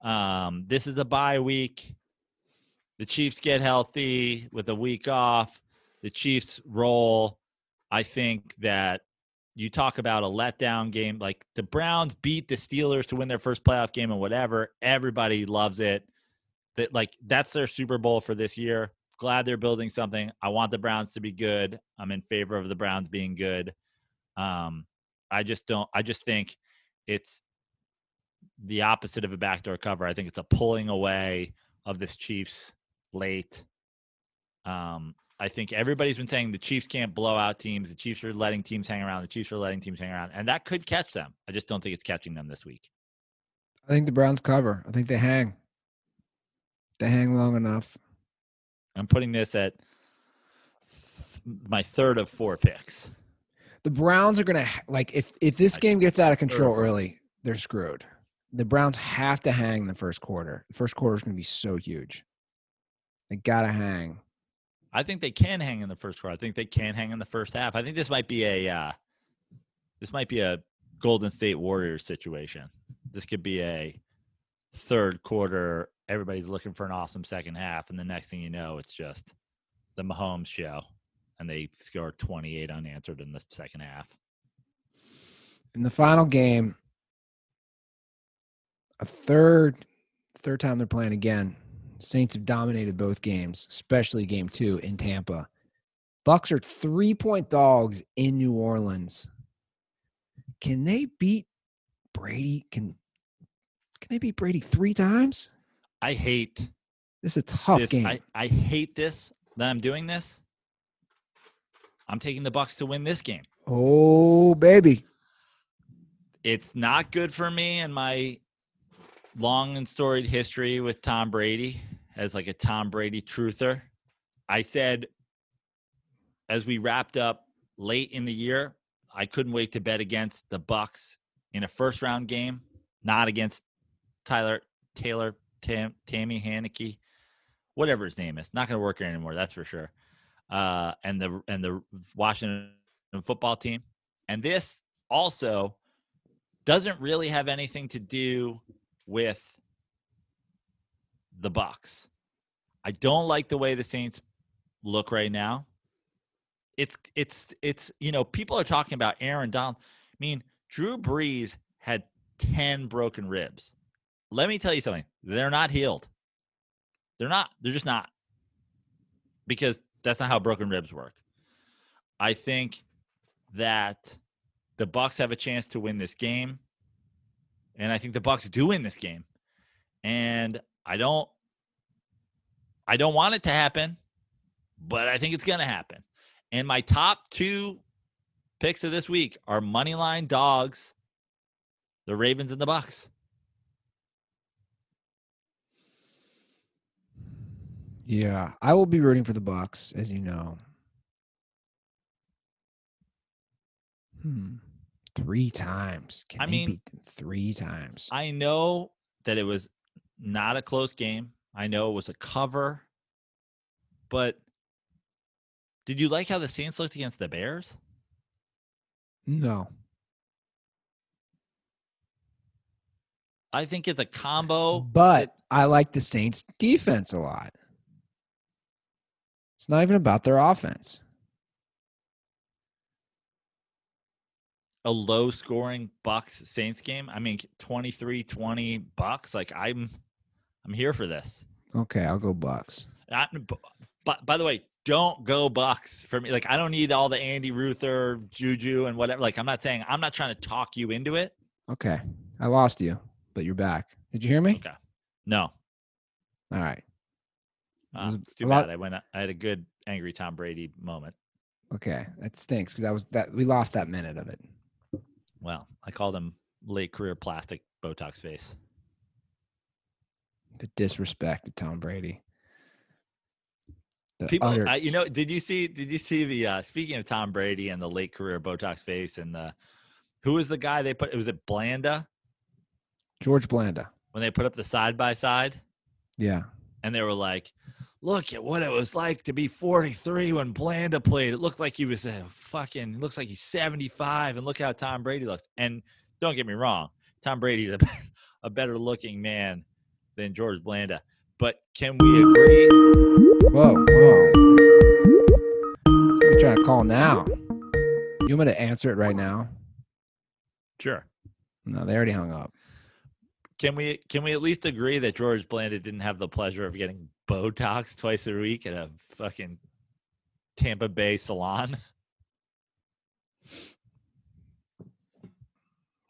Um, this is a bye week. The Chiefs get healthy with a week off. The Chiefs roll. I think that you talk about a letdown game like the Browns beat the Steelers to win their first playoff game and whatever. Everybody loves it. That like that's their Super Bowl for this year. Glad they're building something. I want the Browns to be good. I'm in favor of the Browns being good. Um, I just don't. I just think it's the opposite of a backdoor cover. I think it's a pulling away of this Chiefs late. Um, I think everybody's been saying the Chiefs can't blow out teams. The Chiefs are letting teams hang around. The Chiefs are letting teams hang around, and that could catch them. I just don't think it's catching them this week. I think the Browns cover. I think they hang. They hang long enough. I'm putting this at my third of four picks. The Browns are gonna like if if this game gets out of control early, they're screwed. The Browns have to hang the first quarter. The first quarter is gonna be so huge. They gotta hang. I think they can hang in the first quarter. I think they can hang in the first half. I think this might be a uh, this might be a Golden State Warriors situation. This could be a third quarter. Everybody's looking for an awesome second half, and the next thing you know, it's just the Mahomes show, and they score 28 unanswered in the second half. In the final game, a third third time they're playing again. Saints have dominated both games, especially game two in Tampa. Bucks are three point dogs in New Orleans. Can they beat Brady? Can can they beat Brady three times? I hate This is a tough this. game. I, I hate this that I'm doing this. I'm taking the Bucks to win this game. oh baby. it's not good for me and my long and storied history with Tom Brady as like a Tom Brady truther. I said as we wrapped up late in the year, I couldn't wait to bet against the Bucks in a first round game, not against Tyler Taylor Tam, Tammy Haneke, whatever his name is. Not going to work here anymore, that's for sure. Uh, and the and the Washington football team. And this also doesn't really have anything to do with the Bucks. I don't like the way the Saints look right now. It's it's it's you know people are talking about Aaron Donald. I mean Drew Brees had ten broken ribs. Let me tell you something. They're not healed. They're not. They're just not. Because that's not how broken ribs work. I think that the Bucks have a chance to win this game. And I think the Bucks do win this game. And I don't I don't want it to happen, but I think it's going to happen. And my top 2 picks of this week are money line dogs, the Ravens and the Bucks. Yeah, I will be rooting for the Bucks, as you know. Hmm. Three times. Can I mean, beat them three times? I know that it was not a close game. I know it was a cover. But did you like how the Saints looked against the Bears? no. I think it's a combo. But I like the Saints defense a lot. It's not even about their offense. a low scoring Bucks Saints game. I mean 23-20 Bucks. Like I'm I'm here for this. Okay, I'll go Bucks. I, but by the way, don't go Bucks for me. Like I don't need all the Andy Ruther, Juju, and whatever. Like I'm not saying I'm not trying to talk you into it. Okay. I lost you, but you're back. Did you hear me? Okay. No. All right. Uh, it's too lot- bad. I went. I had a good angry Tom Brady moment. Okay. That stinks because that was that we lost that minute of it. Well, I called him late career plastic Botox face. The disrespect to Tom Brady. The People, utter- I, you know, did you see? Did you see the? uh Speaking of Tom Brady and the late career Botox face, and the who was the guy they put? It Was it Blanda George Blanda. when they put up the side by side, Yeah. and they were like, "Look at what it was like to be 43 when Blanda played. It looked like he was a fucking. Looks like he's 75, and look how Tom Brady looks. And don't get me wrong, Tom Brady's a, a better looking man than George Blanda. But can we agree? Whoa, whoa. Somebody trying to call now. You want me to answer it right now? Sure. No, they already hung up. Can we can we at least agree that George Blanda didn't have the pleasure of getting Botox twice a week at a fucking Tampa Bay salon?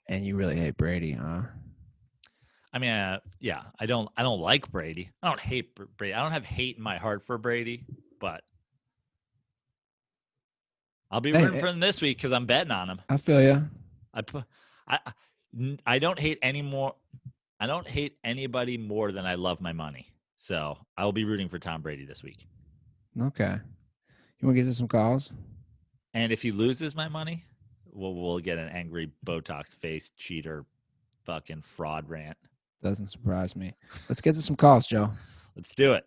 And you really hate Brady, huh? I mean, uh, yeah, I don't I don't like Brady. I don't hate Brady. I don't have hate in my heart for Brady, but I'll be Hey, rooting eh for him this week because I'm betting on him. I feel you. I put I I don't hate any more. I don't hate anybody more than I love my money. So I will be rooting for Tom Brady this week. Okay. You want to get to some calls? And if he loses my money, we'll we'll get an angry Botox face cheater, fucking fraud rant. Doesn't surprise me. Let's get to some calls, Joe. Let's do it.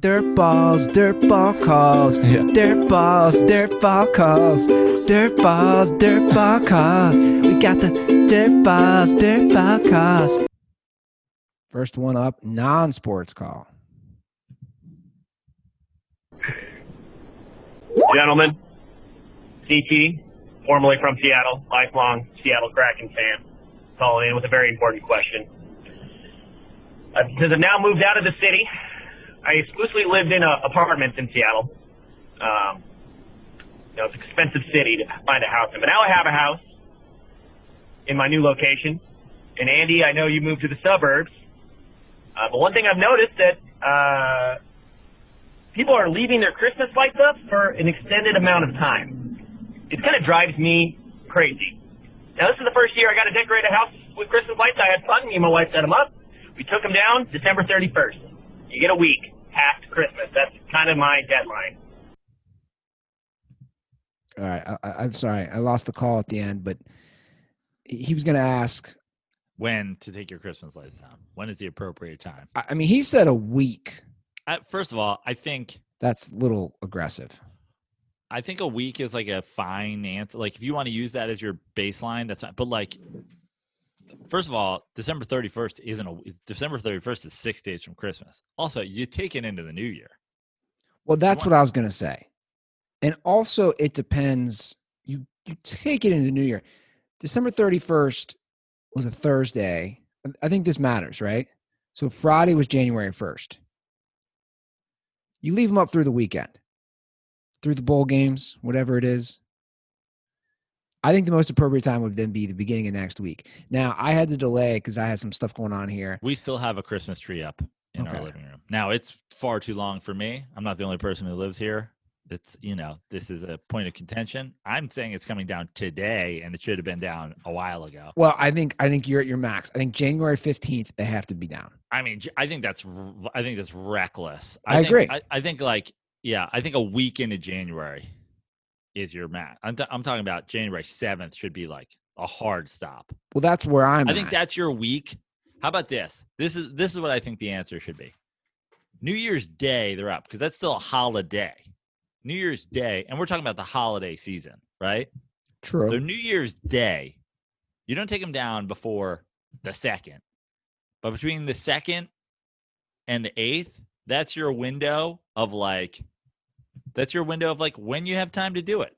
Dirt balls, dirt ball calls, dirt balls, dirt ball calls, dirt balls, dirt ball calls. We got the dirt balls, dirt ball calls. First one up, non-sports call. Gentlemen, CT, formerly from Seattle, lifelong Seattle Kraken fan, calling in with a very important question. Uh, since I've now moved out of the city, I exclusively lived in uh, apartments in Seattle. Um, you know, it's an expensive city to find a house in, but now I have a house in my new location. And Andy, I know you moved to the suburbs, uh, but one thing I've noticed that uh, people are leaving their Christmas lights up for an extended amount of time. It kind of drives me crazy. Now, this is the first year I got to decorate a house with Christmas lights. I had fun. Me and my wife set them up. We took them down December 31st. You get a week past Christmas. That's kind of my deadline. All right, I, I'm sorry, I lost the call at the end, but he was going to ask. When to take your Christmas lights down? When is the appropriate time? I I mean, he said a week. I, first of all, I think That's a little aggressive. I think a week is like a fine answer. Like if you want to use that as your baseline, that's fine. But like, first of all, December thirty first isn't a December thirty first is six days from Christmas. Also, you take it into the new year. Well, that's what I was going to say. And also, it depends. You you take it into the new year. December thirty first was a Thursday. I- think this matters, right? So Friday was January first. You leave them up through the weekend, through the bowl games, whatever it is. I think the most appropriate time would then be the beginning of next week. Now, I had to delay because I had some stuff going on here. We still have a Christmas tree up in our living room. Now it's far too long for me. I'm not the only person who lives here. It's you know this is a point of contention. I'm saying it's coming down today, and it should have been down a while ago. Well, I think I think you're at your max. I think January fifteenth they have to be down. I mean, i think that's i think that's reckless. I think- agree. I, I think like yeah, I think a week into January is your max. I'm t- I'm talking about January seventh should be like a hard stop. Well, that's where I'm. I think at. that's your week. How about this? This is this is what I think the answer should be. New Year's Day, they're up because that's still a holiday. New Year's Day, and we're talking about the holiday season, right? true. So New Year's Day, you don't take them down before the second, but between the second and the eighth, that's your window of like, that's your window of like when you have time to do it.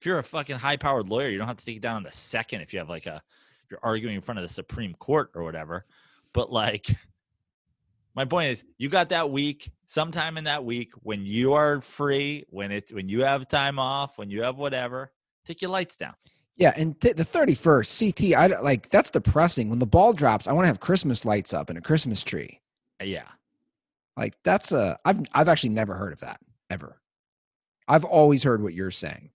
If you're a fucking high powered lawyer, you don't have to take it down on the second if you have like a, if you're arguing in front of the Supreme Court or whatever. But like, my point is, you got that week, sometime in that week when you are free, when it's when you have time off, when you have whatever, take your lights down. yeah, and t- the thirty first CT. I like that's depressing. When the ball drops, I want to have Christmas lights up and a Christmas tree. Uh, Yeah. Like that's a. I've I've actually never heard of that ever. I've always heard what you're saying.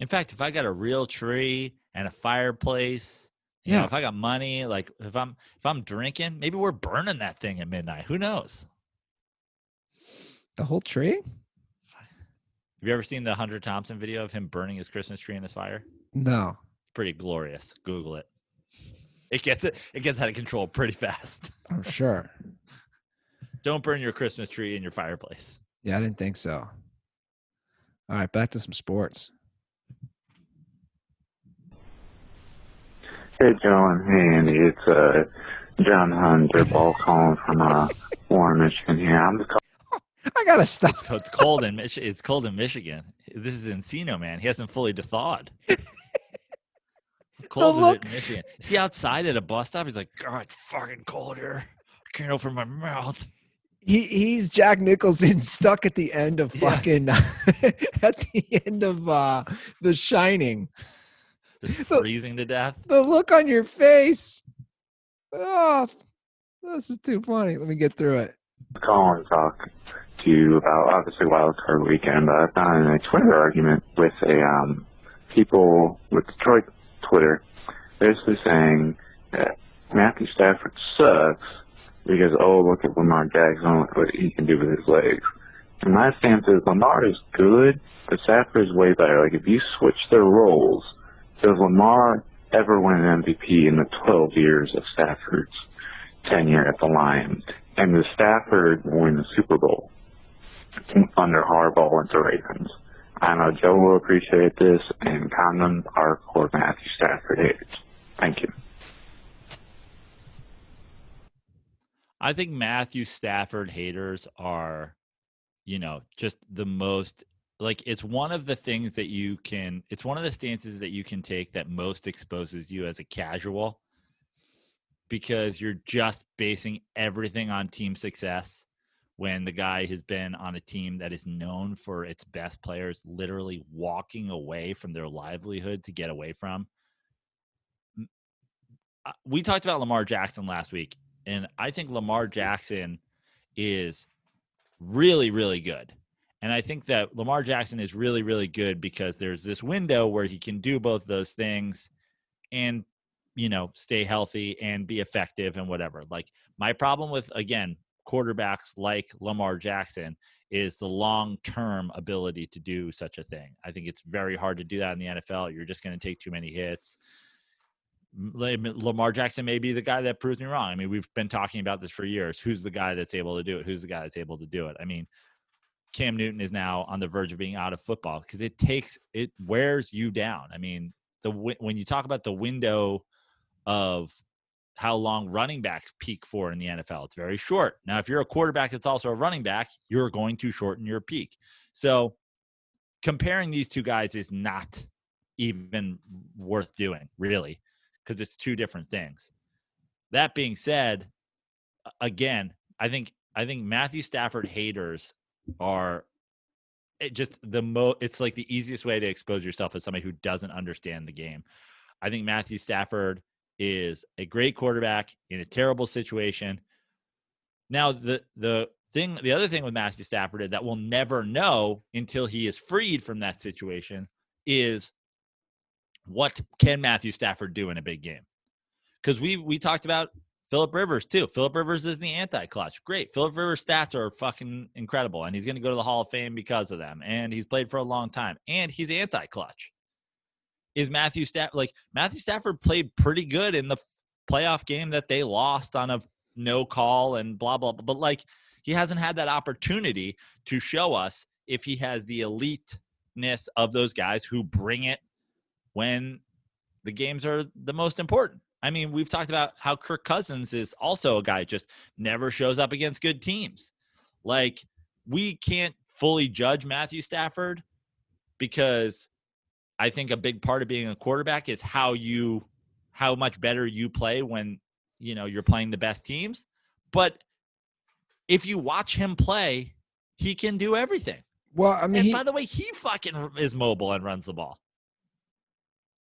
In fact, if I got a real tree and a fireplace, you know, Yeah. if I got money, like if I'm if I'm drinking, maybe we're burning that thing at midnight. Who knows? The whole tree? Have you ever seen the Hunter Thompson video of him burning his Christmas tree in his fire? No. Pretty glorious. Google it. It gets it. It gets out of control pretty fast. I'm sure. Don't burn your Christmas tree in your fireplace. Yeah, I didn't think so. All right, back to some sports. Hey, Joe and hey, Andy. It's uh, John Hunter, ball calling from uh, Warren, Michigan here. I'm just I gotta stop. It's cold in Mich- It's cold in Michigan. This is Encino, man. He hasn't fully thawed. How cold is it in Michigan? Is he outside at a bus stop? He's like, God, it's fucking cold here. I can't open my mouth. He he's Jack Nicholson stuck at the end of Yeah. fucking at the end of uh The Shining. Just freezing to death. The look on your face. Oh, this is too funny. Let me get through it. calling to talk to you about obviously wild card weekend. But I found in a Twitter argument with a um, people with Detroit Twitter, basically saying that Matthew Stafford sucks because oh look at Lamar Jackson, look what he can do with his legs. And my stance is Lamar is good, but Stafford is way better. Like if you switch their roles, does Lamar ever win an MVP in the 12 years of Stafford's tenure at the Lions? And does Stafford win the Super Bowl under Harbaugh and the Ravens? I know Joe will appreciate this, and Condon our core Matthew Stafford haters. Thank you. I think Matthew Stafford haters are, you know, just the most like it's one of the things that you can it's one of the stances that you can take that most exposes you as a casual because you're just basing everything on team success when the guy has been on a team that is known for its best players literally walking away from their livelihood to get away from. Uh, we talked about Lamar Jackson last week and I think Lamar Jackson is really really good and I think that Lamar Jackson is really, really good because there's this window where he can do both those things and, you know, stay healthy and be effective and whatever. Like, my problem with, again, quarterbacks like Lamar Jackson is the long term ability to do such a thing. I think it's very hard to do that in the NFL. You're just going to take too many hits. Lamar Jackson may be the guy that proves me wrong. I mean, we've been talking about this for years. Who's the guy that's able to do it? Who's the guy that's able to do it? I mean, Cam Newton is now on the verge of being out of football because it takes it wears you down. I mean, the when you talk about the window of how long running backs peak for in the NFL, it's very short. Now, if you're a quarterback that's also a running back, you're going to shorten your peak. So, comparing these two guys is not even worth doing, really, because it's two different things. That being said, again, I think I think Matthew Stafford haters are it just the mo it's like the easiest way to expose yourself as somebody who doesn't understand the game. I think Matthew Stafford is a great quarterback in a terrible situation. Now the the thing the other thing with Matthew Stafford that we'll never know until he is freed from that situation is what can Matthew Stafford do in a big game? Because we we talked about Philip Rivers too. Philip Rivers is the anti-clutch. Great. Philip Rivers stats are fucking incredible, and he's going to go to the Hall of Fame because of them. And he's played for a long time, and he's anti-clutch. Is Matthew Stafford like Matthew Stafford played pretty good in the playoff game that they lost on a no call and blah blah blah, but like he hasn't had that opportunity to show us if he has the eliteness of those guys who bring it when the games are the most important. I mean, we've talked about how Kirk Cousins is also a guy just never shows up against good teams. Like, we can't fully judge Matthew Stafford because I think a big part of being a quarterback is how you how much better you play when you know you're playing the best teams. But if you watch him play, he can do everything. Well, I mean, and he, by the way, he fucking is mobile and runs the ball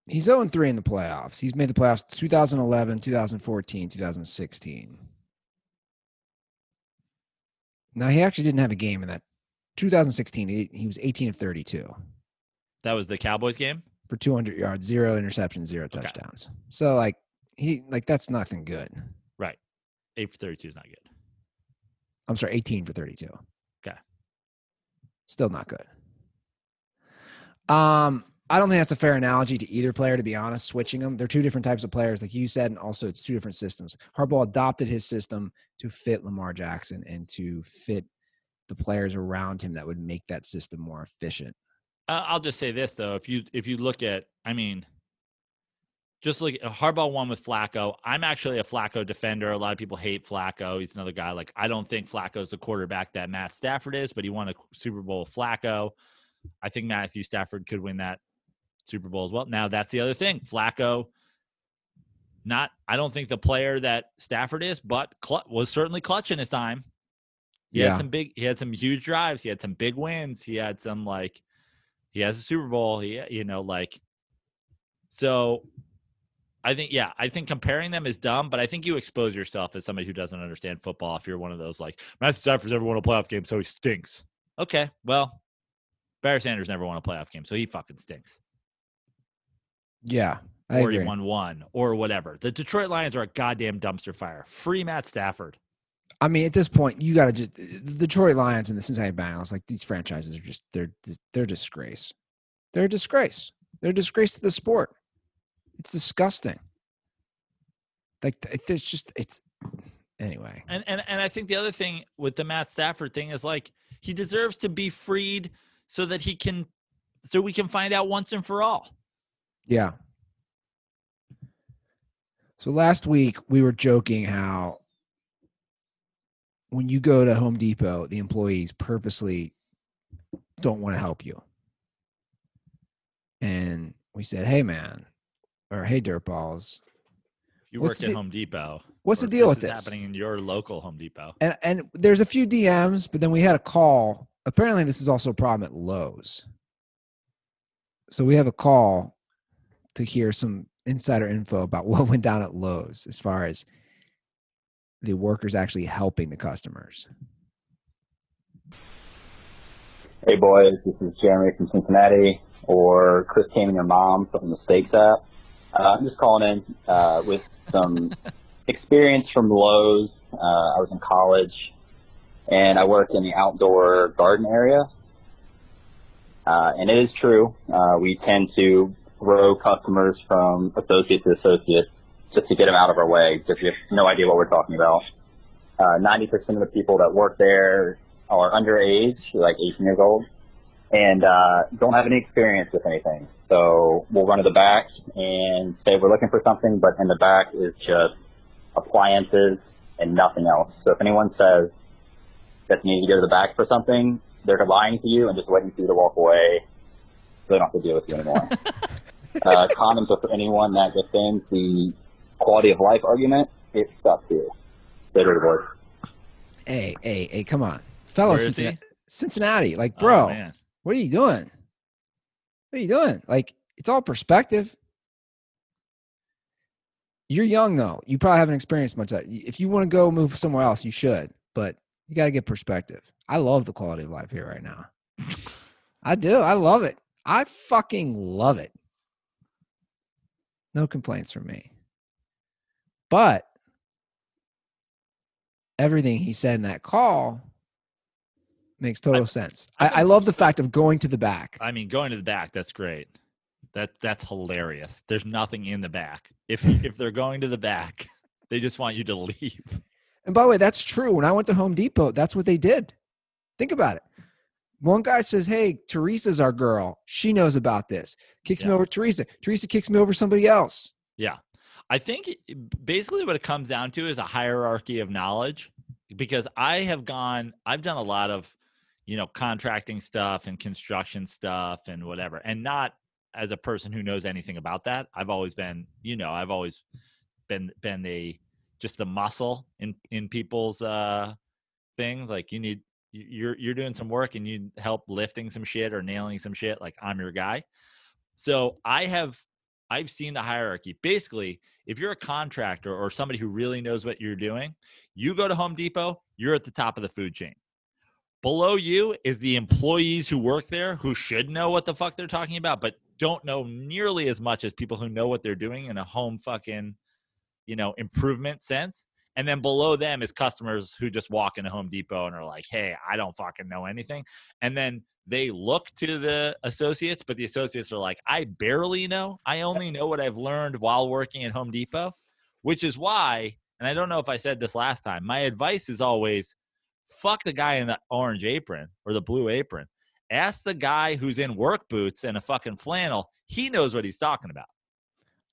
he's 0 3 in the playoffs. He's made the playoffs 2011, 2014, 2016. Now, he actually didn't have a game in that 2016. He, he was 18 of 32. That was the Cowboys game? For 200 yards, zero interceptions, zero touchdowns. Okay. So, like, he, like, that's nothing good. Right. 8 for 32 is not good. I'm sorry, 18 for 32. Okay. Still not good. Um, I don't think that's a fair analogy to either player, to be honest, switching them. They're two different types of players, like you said, and also it's two different systems. Harbaugh adopted his system to fit Lamar Jackson and to fit the players around him that would make that system more efficient. Uh, I'll just say this though, if you if you look at, I mean, just look at Harbaugh won with Flacco. I'm actually a Flacco defender. A lot of people hate Flacco. He's another guy like I don't think Flacco's the quarterback that Matt Stafford is, but he won a Super Bowl with Flacco. I think Matthew Stafford could win that Super Bowl as well. Now that's the other thing. Flacco, not I don't think the player that Stafford is, but cl- was certainly clutch in his time. He yeah. had some big, he had some huge drives. He had some big wins. He had some like, he has a Super Bowl. He, you know, like, so I think, yeah, I think comparing them is dumb, but I think you expose yourself as somebody who doesn't understand football if you're one of those like Matthew Stafford's never won a playoff game, so he stinks. Okay, well, Barry Sanders never won a playoff game, so he fucking stinks. Yeah. I or agree. he won one or whatever. The Detroit Lions are a goddamn dumpster fire. Free Matt Stafford. I mean, at this point, you got to just eh, the Detroit Lions and the Cincinnati Bengals. Like these franchises are just they're they're disgrace. They're a disgrace. They're a disgrace to the sport. It's disgusting. Like it's just it's anyway. And and and I think the other thing with the Matt Stafford thing is like he deserves to be freed so that he can so we can find out once and for all. Yeah. So last week we were joking how when you go to Home Depot, the employees purposely don't want to help you. And we said, "Hey man, or hey dirtballs, If you work at Home Depot, what's the deal with this?" happening in your local Home Depot? And and there's a few DMs, but then we had a call. Apparently, this is also a problem at Lowe's. So we have a call to hear some insider info about what went down at Lowe's as far as the workers actually helping the customers. Hey boys, this is Jeremy from Cincinnati, or Chris Came and Your Mom from the Stakes app. Uh, I'm just calling in uh, with some experience from Lowe's. Uh, I was in college, and I worked in the outdoor garden area. Uh, and it is true, uh, we tend to grow customers from associate to associate just to get them out of our way, because you have no idea what we're talking about. Uh, 90% of the people that work there are underage, like 18 years old, and uh, don't have any experience with anything. So we'll run to the back and say we're looking for something, but in the back is just appliances and nothing else. So if anyone says that you need to go to the back for something, they're lying to you and just waiting for you to walk away so they don't have to deal with you anymore. uh, condoms are for anyone that defends the quality of life argument. It sucks here. Later, the boys. Hey, hey, hey, come on, fellow Where is he? Cincinnati, Cincinnati. Like, Oh, bro, man. what are you doing? What are you doing? Like, it's all perspective. You're young though. You probably haven't experienced much of that. If you want to go move somewhere else, you should, but you got to get perspective. I love the quality of life here right now. I do. I love it. I fucking love it. No complaints from me. But everything he said in that call makes total sense. I, I love the fact of going to the back. I mean, going to the back, that's great. That that's hilarious. There's nothing in the back. If if they're going to the back, they just want you to leave. And by the way, that's true. When I went to Home Depot, that's what they did. Think about it. One guy says, Hey, Teresa's our girl. She knows about this. Kicks me over Teresa. Teresa kicks me over somebody else. Yeah. I think basically what it comes down to is a hierarchy of knowledge because I have gone, I've done a lot of, you know, contracting stuff and construction stuff and whatever, and not as a person who knows anything about that. I've always been, you know, I've always been, been the, just the muscle in, in people's, uh, things. Like you need, you're, you're doing some work and you help lifting some shit or nailing some shit. Like I'm your guy. So I have I've seen the hierarchy. Basically, if you're a contractor or somebody who really knows what you're doing, you go to Home Depot, you're at the top of the food chain. Below you is the employees who work there who should know what the fuck they're talking about, but don't know nearly as much as people who know what they're doing in a home fucking, you know, improvement sense. And then below them is customers who just walk into Home Depot and are like, hey, I don't fucking know anything. And then they look to the associates, but the associates are like, I barely know. I only know what I've learned while working at Home Depot, which is why, and I don't know if I said this last time, my advice is always fuck the guy in the orange apron or the blue apron. Ask the guy who's in work boots and a fucking flannel. He knows what he's talking about.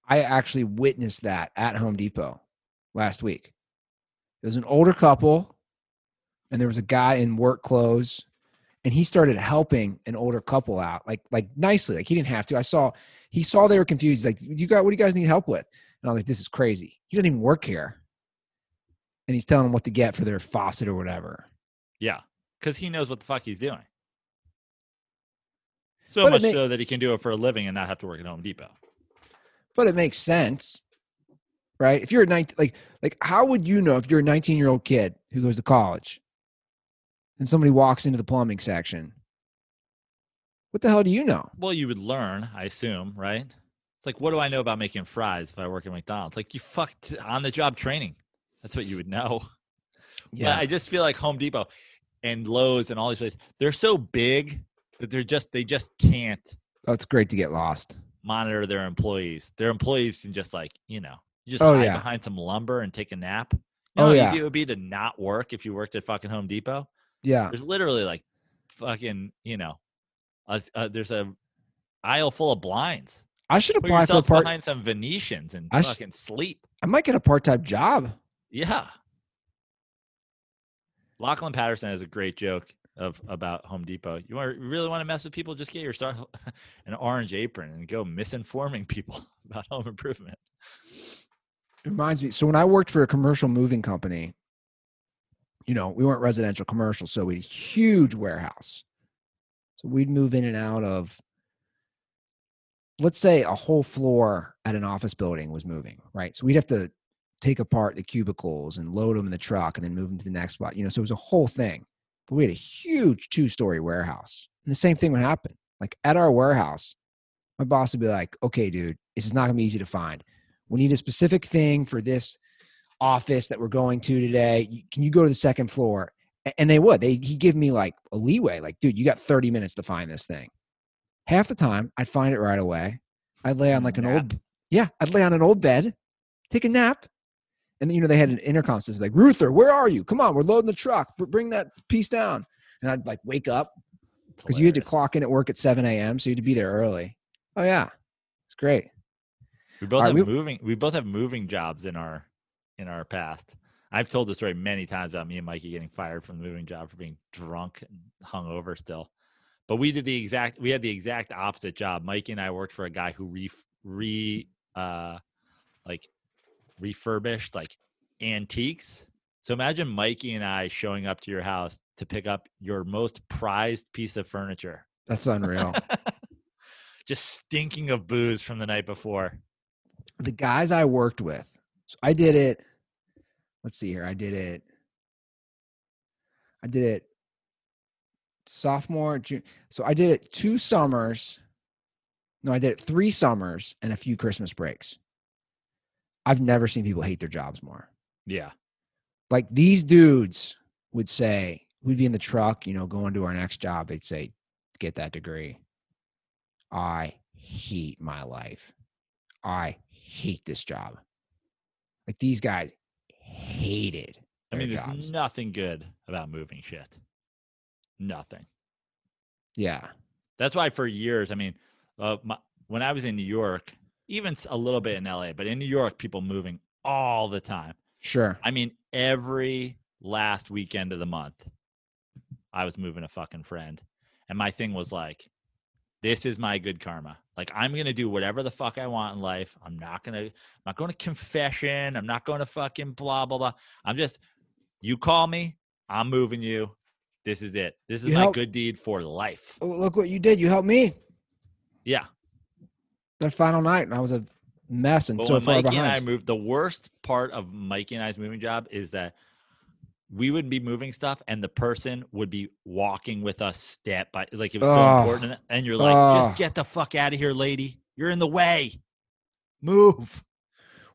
I actually witnessed that at Home Depot last week. There was an older couple, and there was a guy in work clothes, and he started helping an older couple out, like like nicely. Like he didn't have to. I saw he saw they were confused. He's like, "You got what do you guys need help with?" And I was like, "This is crazy. He doesn't even work here." And he's telling them what to get for their faucet or whatever. Yeah, because he knows what the fuck he's doing. So But much may- so that he can do it for a living and not have to work at Home Depot. but it makes sense right if you're a 19 like like how would you know if you're a 19 year old kid who goes to college and somebody walks into the plumbing section what the hell do you know Well, you would learn, I assume, right? It's like, what do I know about making fries if I work at McDonald's? Like, you fucked on the job training. That's what you would know. But I just feel like Home Depot and Lowe's and all these places, they're so big that they're just they just can't oh, it's great to get lost. monitor their employees. Their employees can just like, you know, you just Oh, hide yeah. behind some lumber and take a nap. You Oh, how yeah. easy it would be to not work if you worked at fucking Home Depot? Yeah. There's literally like fucking, you know, a, a, there's a aisle full of blinds. I should Put apply for a part. behind some Venetians and I sh- fucking sleep. I might get a part-time job. Yeah. Lachlan Patterson has a great joke of about Home Depot. You want you really want to mess with people? Just get yourself an orange apron and go misinforming people about home improvement. Reminds me. So when I worked for a commercial moving company, you know, we weren't residential commercial, so we had a huge warehouse. So we'd move in and out of, let's say, a whole floor at an office building was moving, right? So we'd have to take apart the cubicles and load them in the truck and then move them to the next spot. You know, so it was a whole thing. But we had a huge two-story warehouse, and the same thing would happen. Like at our warehouse, my boss would be like, "Okay, dude, this is not gonna be easy to find. We need a specific thing for this office that we're going to today. Can you go to the second floor? And they would. They he give me like a leeway. Like, dude, you got 30 minutes to find this thing. Half the time, I'd find it right away. I'd lay on like mm, an old, yeah, I'd lay on an old bed, take a nap, and then you know they had an intercom system like Ruther, where are you? Come on, we're loading the truck. Bring that piece down. And I'd like wake up because you had to clock in at work at 7 a.m. So you had to be there early. Oh yeah, it's great. We both have we- moving. We both have moving jobs in our in our past. I've told the story many times about me and Mikey getting fired from the moving job for being drunk and hungover still. But we did the exact. We had the exact opposite job. Mikey and I worked for a guy who re re uh like refurbished like antiques. So imagine Mikey and I showing up to your house to pick up your most prized piece of furniture, That's unreal. just stinking of booze from the night before. The guys I worked with, so I did it. Let's see here. I did it. I did it sophomore, June. So I did it two summers. No, I did it three summers and a few Christmas breaks. I've never seen people hate their jobs more. Yeah. Like these dudes would say, we'd be in the truck, you know, going to our next job. They'd say, get that degree. I hate my life. I hate this job. Like these guys hated. I mean, there's jobs. nothing good about moving shit. Nothing. Yeah. That's why for years, I mean, uh, my, when I was in New York, even a little bit in LA, but in New York, people moving all the time. Sure. I mean, every last weekend of the month, I was moving a fucking friend. And my thing was like, this is my good karma. Like I'm gonna do whatever the fuck I want in life. I'm not gonna I'm not going to confession. I'm not going to fucking blah blah blah. I'm just you call me, I'm moving you. This is it. This is You my help- good deed for life. Oh, look what you did. You helped me Yeah. that final night, and I was a mess and But so far Mikey and I moved, the worst part of Mikey and I's moving job is that we would be moving stuff and the person would be walking with us step by like it was so important. And you're like, Ugh. just get the fuck out of here, lady. You're in the way. Move.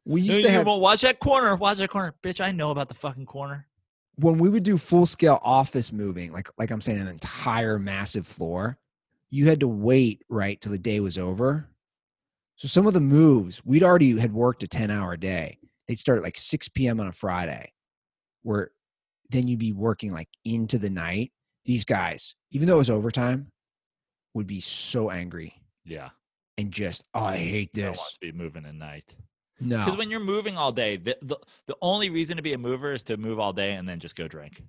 we used you to have won't watch that corner. Watch that corner. Bitch, I know about the fucking corner. when we would do full scale office moving, like like I'm saying, an entire massive floor, you had to wait right till the day was over. So some of the moves we'd already had worked a 10 hour day. They'd start at like 6 p.m. on a Friday, where then you'd be working like into the night. These guys, even though it was overtime, would be so angry Yeah. and just, oh, I hate I don't want this. to be moving at night. No. Because when you're moving all day, the, the the only reason to be a mover is to move all day and then just go drink.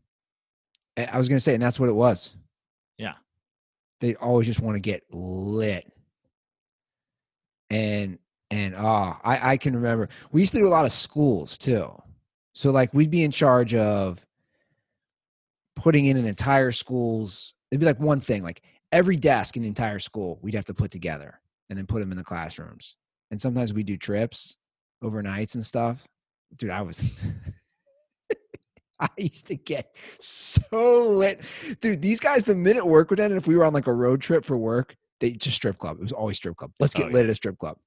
I I was gonna say, and that's what it was. Yeah. They always just want to get lit. And and ah, I, I can remember we used to do a lot of schools too. So like we'd be in charge of putting in an entire school's it'd be like one thing, like every desk in the entire school we'd have to put together and then put them in the classrooms. And sometimes we do trips overnights and stuff. Dude, I was I used to get so lit. Dude, these guys, the minute work would end, if we were on like a road trip for work, they just strip club. It was always strip club. Let's get Oh, lit at a strip club.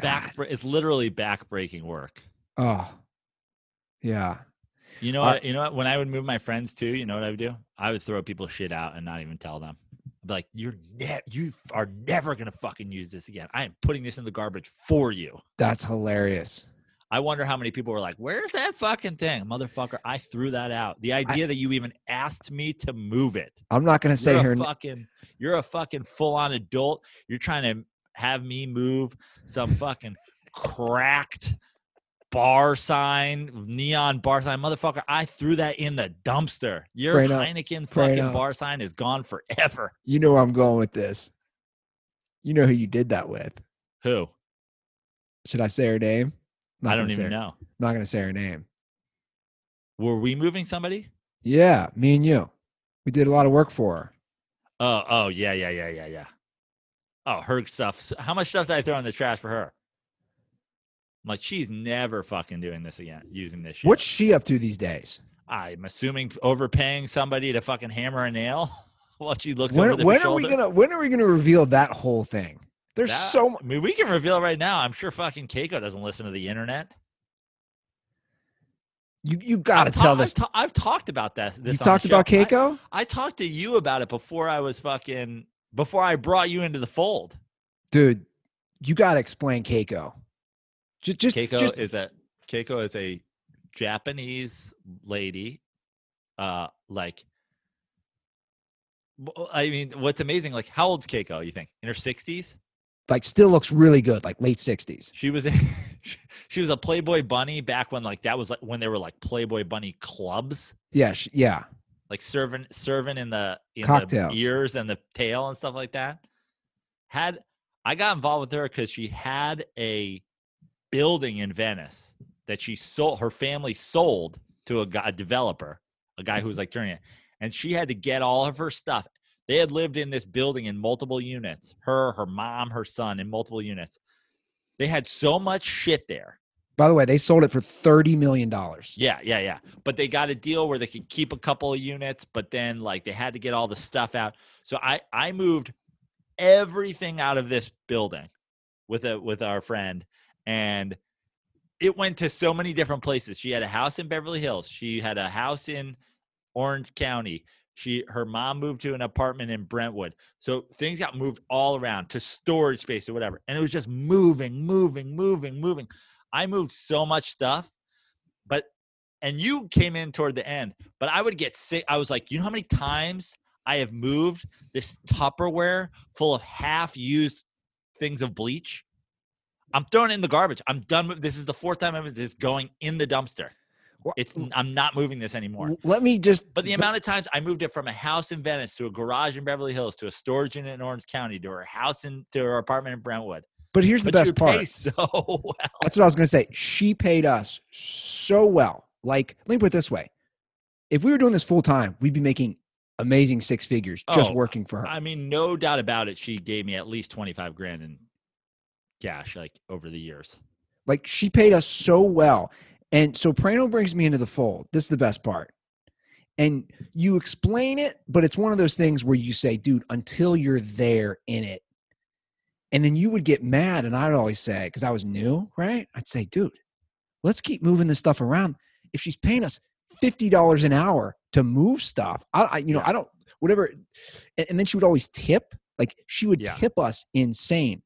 Back, God. bre- it's literally back breaking work. Oh, yeah. You know Uh, what? You know what? When I would move my friends too, you know what I would do? I would throw people shit out and not even tell them. I'd be like, "You're ne- you are never gonna fucking use this again. I am putting this in the garbage for you." That's hilarious. I wonder how many people were like, "Where's that fucking thing, motherfucker?" I threw that out. The idea that you even asked me to move it. I'm not going to say here. fucking you're a fucking full on adult. You're trying to have me move some fucking cracked bar sign, neon bar sign, motherfucker. I threw that in the dumpster. Your Straight up. Heineken Straight fucking up. bar sign is gone forever. You know where I'm going with this. You know who you did that with. Who? Should I say her name? Not I don't even her, know. I'm not going to say her name. Were we moving somebody? Yeah, me and you. We did a lot of work for her. Oh, oh yeah, yeah, yeah, yeah, yeah. Oh, her stuff. How much stuff did I throw in the trash for her? I'm like, she's never fucking doing this again, using this shit. What's she up to these days? I'm assuming overpaying somebody to fucking hammer a nail while she looks When, when are we gonna when are we gonna reveal that whole thing? There's That- so much. I mean, we can reveal right now. I'm sure fucking Keiko doesn't listen to the internet. You you gotta I've ta- tell I've this. ta- I've, talked about that. This You talked about show. I- Keiko. I, talked to you about it before I was fucking before I brought you into the fold. Dude, you gotta explain Keiko. Just just Keiko just is a Keiko is a Japanese lady. Uh, like, I mean, what's amazing? Like, how old's Keiko? You think in her sixties? like still looks really good, like late sixties. She was a, she was a Playboy bunny back when like that was like when there were like Playboy bunny clubs, Yeah, sh yeah. like serving serving in the in Cocktails. the ears and the tail and stuff like that. Had I got involved with her because she had a building in Venice that she sold her family sold to a, a developer, a guy who was like turning it, and she had to get all of her stuff. They had lived in this building in multiple units. Her, her mom, her son in multiple units. They had so much shit there. By the way, they sold it for thirty million dollars. Yeah, yeah, yeah. But they got a deal where they could keep a couple of units, but then like they had to get all the stuff out. So I I moved everything out of this building with a with our friend and it went to so many different places. She had a house in Beverly Hills. She had a house in Orange County. She her mom moved to an apartment in Brentwood. So things got moved all around to storage space or whatever. And it was just moving, moving, moving, moving. I moved so much stuff, but and you came in toward the end, but I would get sick. I was like, you know how many times I have moved this Tupperware full of half used things of bleach? I'm throwing it in the garbage. I'm done with this is the fourth time I'm this going in the dumpster. It's I'm not moving this anymore. Let me just But the amount of times I moved it from a house in Venice to a garage in Beverly Hills to a storage unit in Orange County to her house in to her apartment in Brentwood. but here's the but best part. so well. That's what I was gonna say. She paid us so well. Like, let me put it this way. If we were doing this full time, we'd be making amazing six figures just Oh, working for her. I mean, no doubt about it. She gave me at least 25 grand in cash, like over the years. Like she paid us so well. And so Prano brings me into the fold. This is the best part. And you explain it, but it's one of those things where you say, dude, until you're there in it. And then you would get mad. And I'd always say, because I was new, right? I'd say, dude, let's keep moving this stuff around. If she's paying us $50 an hour to move stuff, I, I you know, Yeah. I don't, whatever. And, and then she would always tip. Like she would Yeah. tip us insane.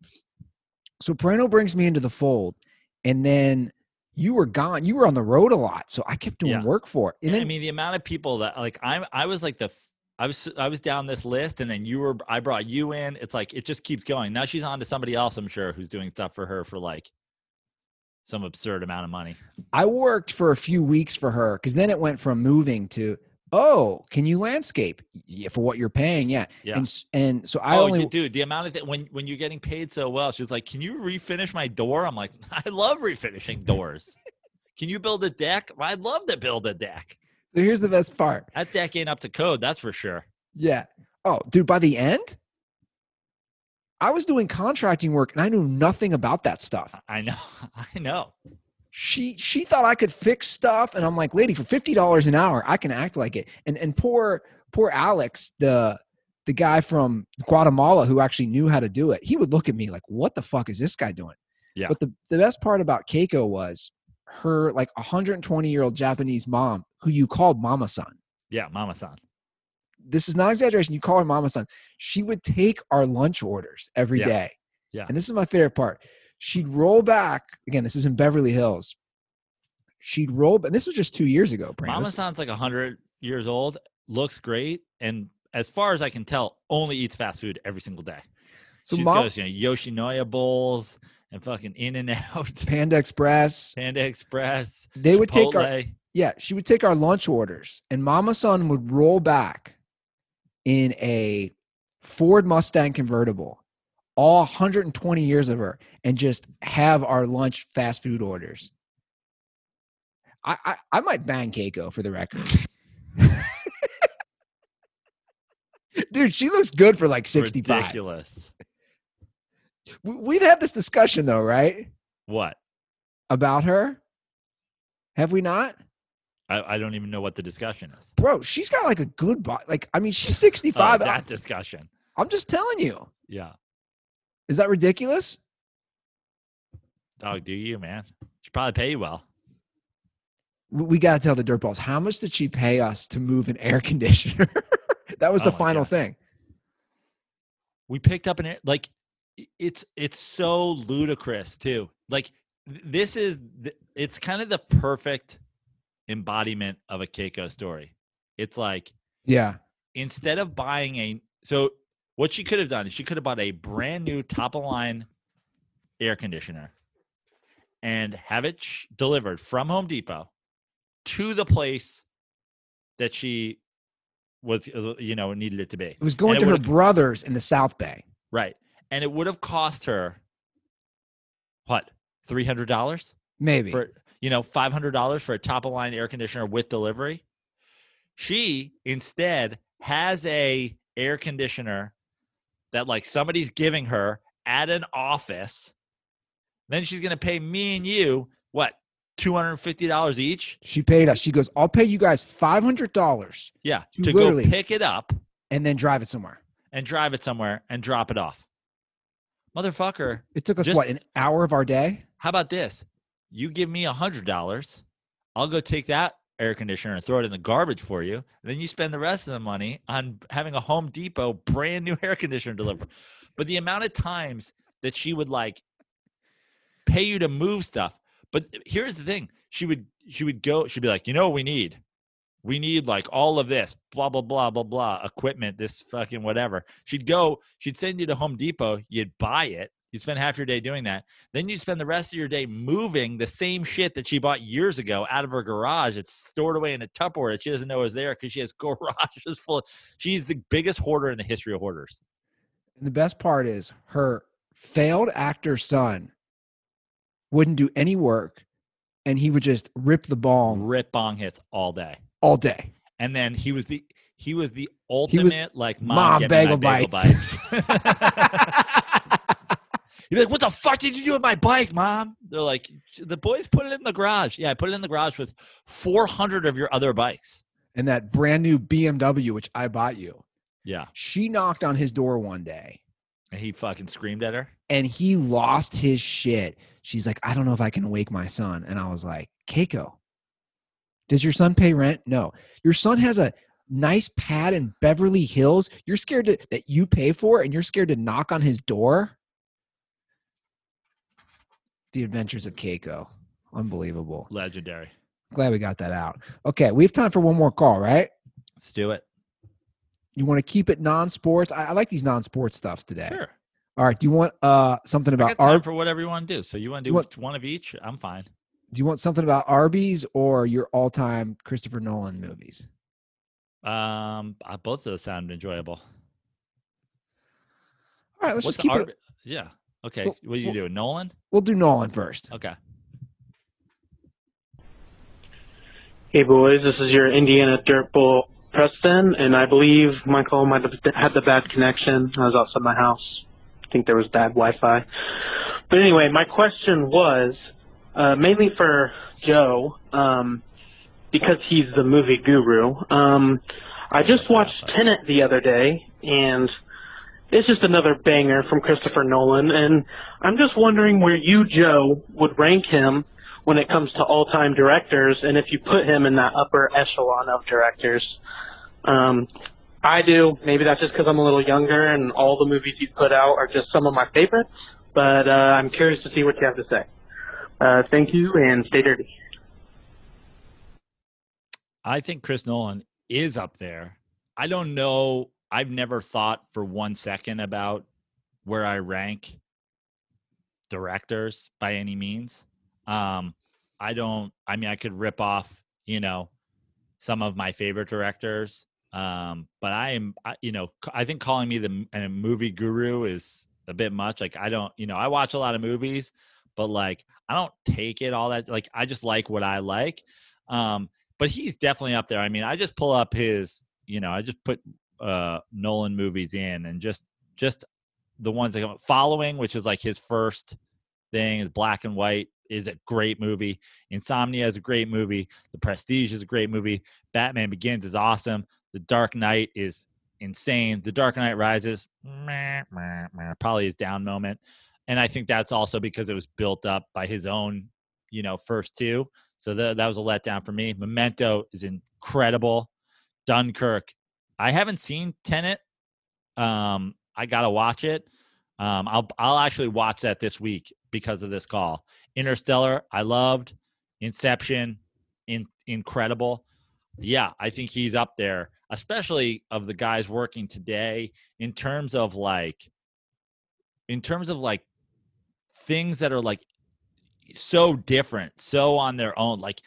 So Prano brings me into the fold. And then you were gone. You were on the road a lot. So I kept doing Yeah. work for it. And then I mean, the amount of people that like I'm, I was like the, I was, I was down this list, and then you were, I brought you in. It's like it just keeps going. Now she's on to somebody else, I'm sure, who's doing stuff for her for like some absurd amount of money. I worked for a few weeks for her because then it went from moving to, oh, can you landscape? Yeah, for what you're paying. Yeah. Yeah. And, and so I oh, only, dude, the amount of th- when when you're getting paid so well, she's like, "Can you refinish my door?" I'm like, "I love refinishing doors." Can you build a deck? I'd love to build a deck. so here's the best part. That deck ain't up to code, that's for sure. Yeah. Oh, dude, by the end, I was doing contracting work and I knew nothing about that stuff. I know, I know. She she thought I could fix stuff, and I'm like, lady, for fifty dollars an hour, I can act like it. And and poor poor Alex, the the guy from Guatemala who actually knew how to do it, he would look at me like, what the fuck is this guy doing? Yeah. But the, the best part about Keiko was her like 120 year old Japanese mom who you called Mama Son. Yeah, Mama San. This is not exaggeration. You call her Mama Son. She would take our lunch orders every day. Yeah. Yeah. And this is my favorite part. She'd roll back again. This is in Beverly Hills. She'd roll, but this was just two years ago. Brandon. Mama sounds like hundred years old, looks great, and as far as I can tell, only eats fast food every single day. so she mom, goes, you know, Yoshinoya bowls and fucking In and Out, Panda Express. Panda Express. They would take our yeah. She would take our lunch orders, and Mama Son would roll back in a Ford Mustang convertible, all 120 years of her, and just have our lunch fast food orders. I I, I might bang Keiko for the record. Dude, she looks good for like 65. Ridiculous. We- We've had this discussion though, right? What? About her. Have we not? I, I don't even know what the discussion is. Bro, she's got like a good body. Like, I mean, she's Oh, 65. that discussion. I'm just telling you. Yeah. Is that ridiculous? Dog, do you, man? She probably pay you well. We, got to tell the dirtballs how much did she pay us to move an air conditioner? that was Oh the final God. thing. we picked up an air like it's it's so ludicrous too like this is it's kind of the perfect embodiment of a keiko story it's like Yeah. instead of buying a so what she could have done is she could have bought a brand new top of line air conditioner and have it sh- delivered from home depot to the place that she was uh, you know needed it to be It was going And to her brothers in the South Bay. Right. And it would have cost her what? $300 Maybe. for you know, $500 for a top of line air conditioner with delivery. She instead has a air conditioner that like somebody's giving her at an office. Then she's going to pay me and you what? $250 each? she paid us. She goes, I'll pay you guys $500 Yeah, To to go pick it up and then drive it somewhere. and drive it somewhere and drop it off. Motherfucker, It took us, Just- what, an hour of our day? How about this? You give me a hundred dollars, I'll go take that air conditioner and throw it in the garbage for you. Then you spend the rest of the money on having a Home Depot brand new air conditioner delivered. But the amount of times that she would like pay you to move stuff. But here's the thing: she would she would go. She'd be like, you know what we need? We need like all of this, blah blah blah blah blah, equipment, this fucking whatever. She'd go. She'd send you to Home Depot. You'd buy it. You'd spend half your day doing that. Then you'd spend the rest of your day moving the same shit that she bought years ago out of her garage. It's stored away in a Tupperware that she doesn't know is there because she has garages full. Of, she's the biggest hoarder in the history of hoarders. And the best part is her failed actor son wouldn't do any work and he would just rip the ball Rip bong hits all day, all day. and then he was the he was the was ultimate like mom, Mom me bagel my bites." You'd be like, "What the fuck did you do with my bike, mom?" They're like, "The boys put it in the garage." Yeah, I put it in the garage with 400 of your other bikes. and that brand new BMW, which I bought you. Yeah, She knocked on his door one day and he fucking screamed at her. and he lost his shit. She's like, I don't know if I can wake my son. And I was like, Keiko, does your son pay rent? No. Your son has a nice pad in Beverly Hills. You're scared to, that you pay for, and you're scared to knock on his door. The Adventures of Keiko. Unbelievable. Legendary. Glad we got that out. Okay, we have time for one more call, right? Let's do it. You want to keep it non-sports? I, I like these non-sports stuff today. Sure. All right. Do you want uh something I about got time Ar- for whatever you want to do. So you want to do want- one of each? I'm fine. Do you want something about Arby's or your all-time Christopher Nolan movies? Um, uh, both of those sound enjoyable. All right, let's What's just keep the it. Yeah. Okay. Well- what are you well- doing, Nolan? We'll do Nolan first. Okay. Hey boys, this is your Indiana Dirtball Preston, and I believe Michael might have had the bad connection. I was outside my house. I think there was bad Wi-Fi. But anyway, my question was uh, mainly for Joe, um, because he's the movie guru. Um, I just watched Tenet the other day, and it's just another banger from Christopher Nolan, and I'm just wondering where you, Joe, would rank him when it comes to all-time directors, and if you put him in that upper echelon of directors. Um, I do. Maybe that's just because I'm a little younger, and all the movies he's put out are just some of my favorites. But uh, I'm curious to see what you have to say. Uh, thank you, and stay dirty. I think Chris Nolan is up there. I don't know. I've never thought for one second about where I rank directors by any means. Um, I don't. I mean, I could rip off, you know, some of my favorite directors. Um, but I am, I, you know, I think calling me the a movie guru is a bit much. Like, I don't, you know, I watch a lot of movies, but like, I don't take it all that. Like, I just like what I like. Um, but he's definitely up there. I mean, I just pull up his, you know, I just put uh Nolan movies in and just just the ones that come following, which is like his first thing is black and white is a great movie. Insomnia is a great movie. The Prestige is a great movie. Batman Begins is awesome. The Dark Knight is insane. The Dark Knight Rises meh, meh, meh, probably his down moment. And I think that's also because it was built up by his own, you know, first two. So that that was a letdown for me. Memento is incredible. Dunkirk. I haven't seen Tenet. Um, I gotta watch it. Um, I'll I'll actually watch that this week because of this call. Interstellar, I loved. Inception, in, incredible. Yeah, I think he's up there, especially of the guys working today in terms of like, in terms of like things that are like so different, so on their own. Like,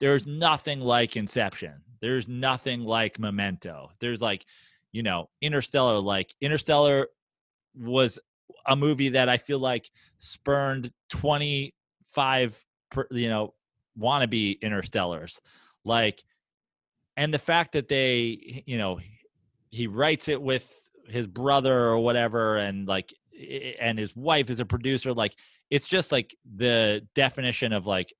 there's nothing like Inception. There's nothing like Memento. There's like, you know, Interstellar. Like Interstellar was a movie that I feel like spurned 25, per, you know, wannabe Interstellars. Like, and the fact that they, you know, he writes it with his brother or whatever, and like, and his wife is a producer. Like, it's just like the definition of like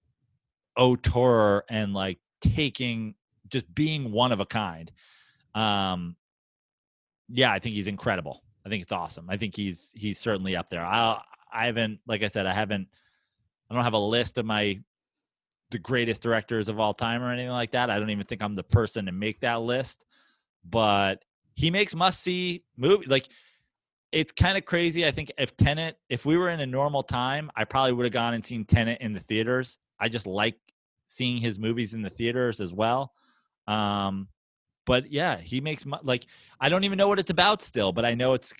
auteur and like taking, just being one of a kind. Um, yeah, I think he's incredible. I think it's awesome. I think he's he's certainly up there. I I haven't like I said I haven't I don't have a list of my the greatest directors of all time or anything like that. I don't even think I'm the person to make that list. But he makes must see movie like it's kind of crazy. I think if Tenet, if we were in a normal time, I probably would have gone and seen Tenet in the theaters. I just like seeing his movies in the theaters as well. Um, but yeah, he makes like I don't even know what it's about still, but I know it's.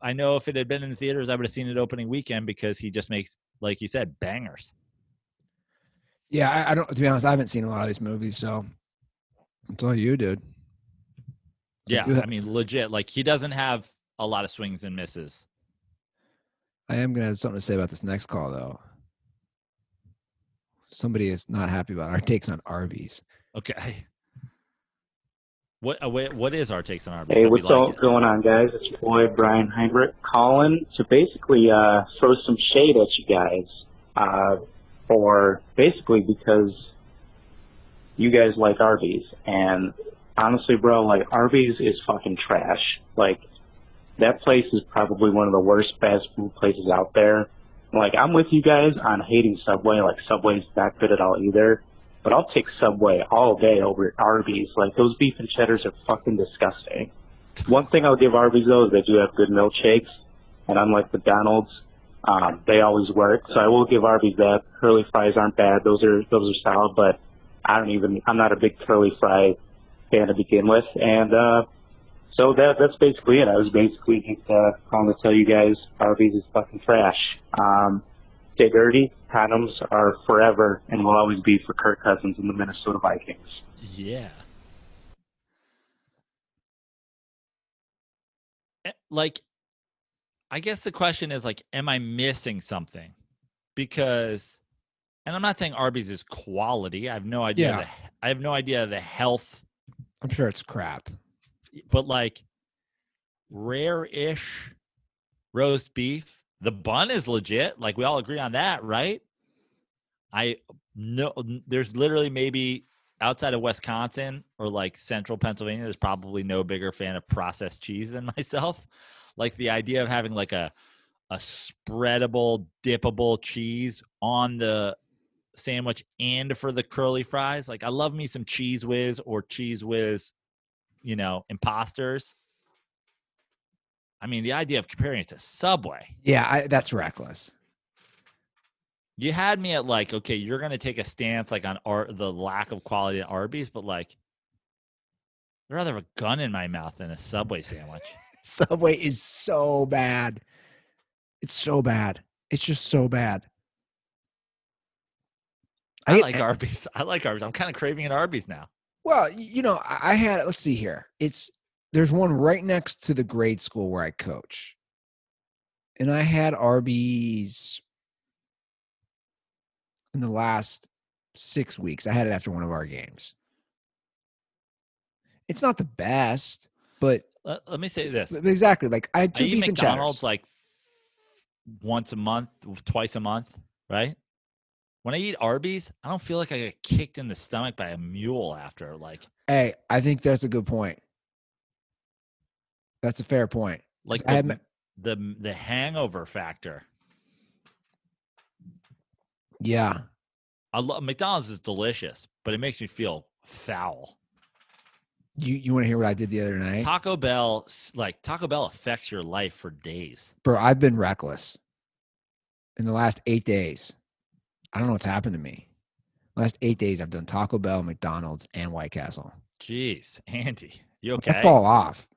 I know if it had been in the theaters, I would have seen it opening weekend because he just makes, like you said, bangers. Yeah, I, I don't. To be honest, I haven't seen a lot of these movies, so it's all you, dude. Yeah, I mean, legit. Like he doesn't have a lot of swings and misses. I am gonna have something to say about this next call, though. Somebody is not happy about our takes on Arby's. Okay. What uh, what is our takes on Arby's? Hey, what's like going on, guys? It's your boy Brian Heinrich calling to basically uh, throw some shade at you guys uh, for basically because you guys like Arby's, and honestly, bro, like Arby's is fucking trash. Like that place is probably one of the worst fast food places out there. Like I'm with you guys on hating Subway. Like Subway's not good at all either. But I'll take Subway all day over at Arby's. Like those beef and cheddars are fucking disgusting. One thing I'll give Arby's though is they do have good milkshakes, and unlike McDonald's, um, they always work. So I will give Arby's that. Curly fries aren't bad; those are those are solid. But I don't even. I'm not a big curly fry fan to begin with, and uh, so that that's basically it. I was basically just uh, calling to tell you guys Arby's is fucking trash. Um, stay dirty. Condoms are forever and will always be for Kirk Cousins and the Minnesota Vikings. Yeah. Eh, Like, I guess the question is like, am I missing something? Because, and I'm not saying Arby's is quality. I have no idea. Yeah. The, I have no idea the health, I'm sure it's crap. but like, rare-ish roast beef. The bun is legit. Like we all agree on that, right? I know there's literally maybe outside of Wisconsin or like central Pennsylvania, there's probably no bigger fan of processed cheese than myself. Like the idea of having like a a spreadable, dippable cheese on the sandwich and for the curly fries. Like I love me some Cheez Whiz or Cheez Whiz, you know, imposters. I mean, the idea of comparing it to Subway. Yeah, I, that's reckless. You had me at like, okay, you're gonna take a stance like on Ar- the lack of quality at Arby's, but like, I'd rather have a gun in my mouth than a Subway sandwich. Subway is so bad. It's so bad. It's just so bad. I get- like Arby's. I like Arby's. I'm kind of craving an Arby's now. Well, you know, I I had let's see here. It's there's one right next to the grade school where I coach. And I had Arby's in the last 6 weeks. I had it after one of our games. It's not the best, but Let, let me say this: exactly like I had two eat beef and McDonald's like once a month, twice a month, right? When I eat Arby's, I don't feel like I get kicked in the stomach by a mule after. Like, Hey, I think that's a good point. That's a fair point. like I the, Ma- the the hangover factor. Yeah. I love McDonald's is delicious, but it makes me feel foul. You you want to hear what I did the other night? Taco Bell, like Taco Bell, affects your life for days. Bro, I've been reckless in the last eight days. I don't know what's happened to me. Last eight days, I've done Taco Bell, McDonald's, and White Castle. Jeez, Andy, you okay? I fall off.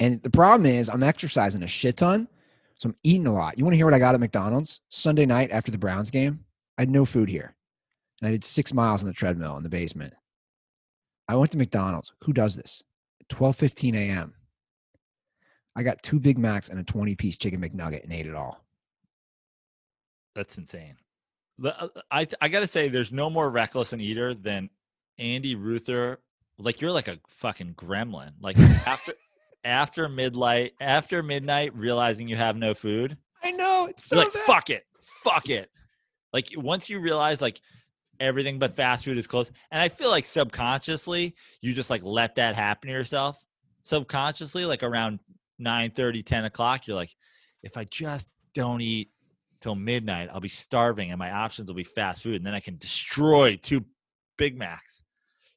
And the problem is, I'm exercising a shit ton, so I'm eating a lot. You want to hear what I got at McDonald's Sunday night after the Browns game? I had no food here, and I did six miles on the treadmill in the basement. I went to McDonald's. Who does this? 12:15 a.m. I got two Big Macs and a 20 piece chicken McNugget and ate it all. That's insane. Uh, I I gotta say, there's no more reckless an eater than Andy Ruther. Like you're like a fucking gremlin. Like after after midnight, after midnight, realizing you have no food, I know it's you're like fuck it, fuck it. Like once you realize like everything but fast food is closed and I feel like subconsciously you just like let that happen to yourself. Subconsciously, like around 9 30 10 o'clock, you're like, if I just don't eat till midnight, I'll be starving and my options will be fast food. And then I can destroy two Big Macs.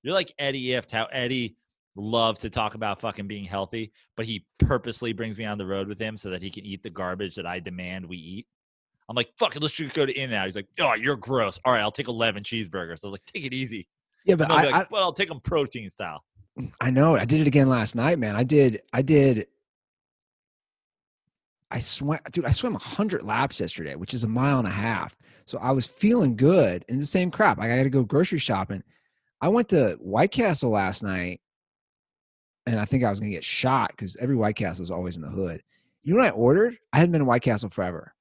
You're like Eddie Ifft, how Eddie loves to talk about fucking being healthy, but he purposely brings me on the road with him so that he can eat the garbage that I demand we eat. I'm like, fuck it, let's just go to In Out. He's like, oh, you're gross. All right, I'll take 11 cheeseburgers. I was like, take it easy. Yeah, but I'll I, well, I'll take them protein style. Mm, I know. I did it again last night, man. I did. I did. I swam, dude. I swam hundred laps yesterday, which is a mile and a half. So I was feeling good. And the same crap. I got to go grocery shopping. I went to White Castle last night, and I think I was gonna get shot because every White Castle is always in the hood. You know what I ordered? I hadn't been in White Castle forever,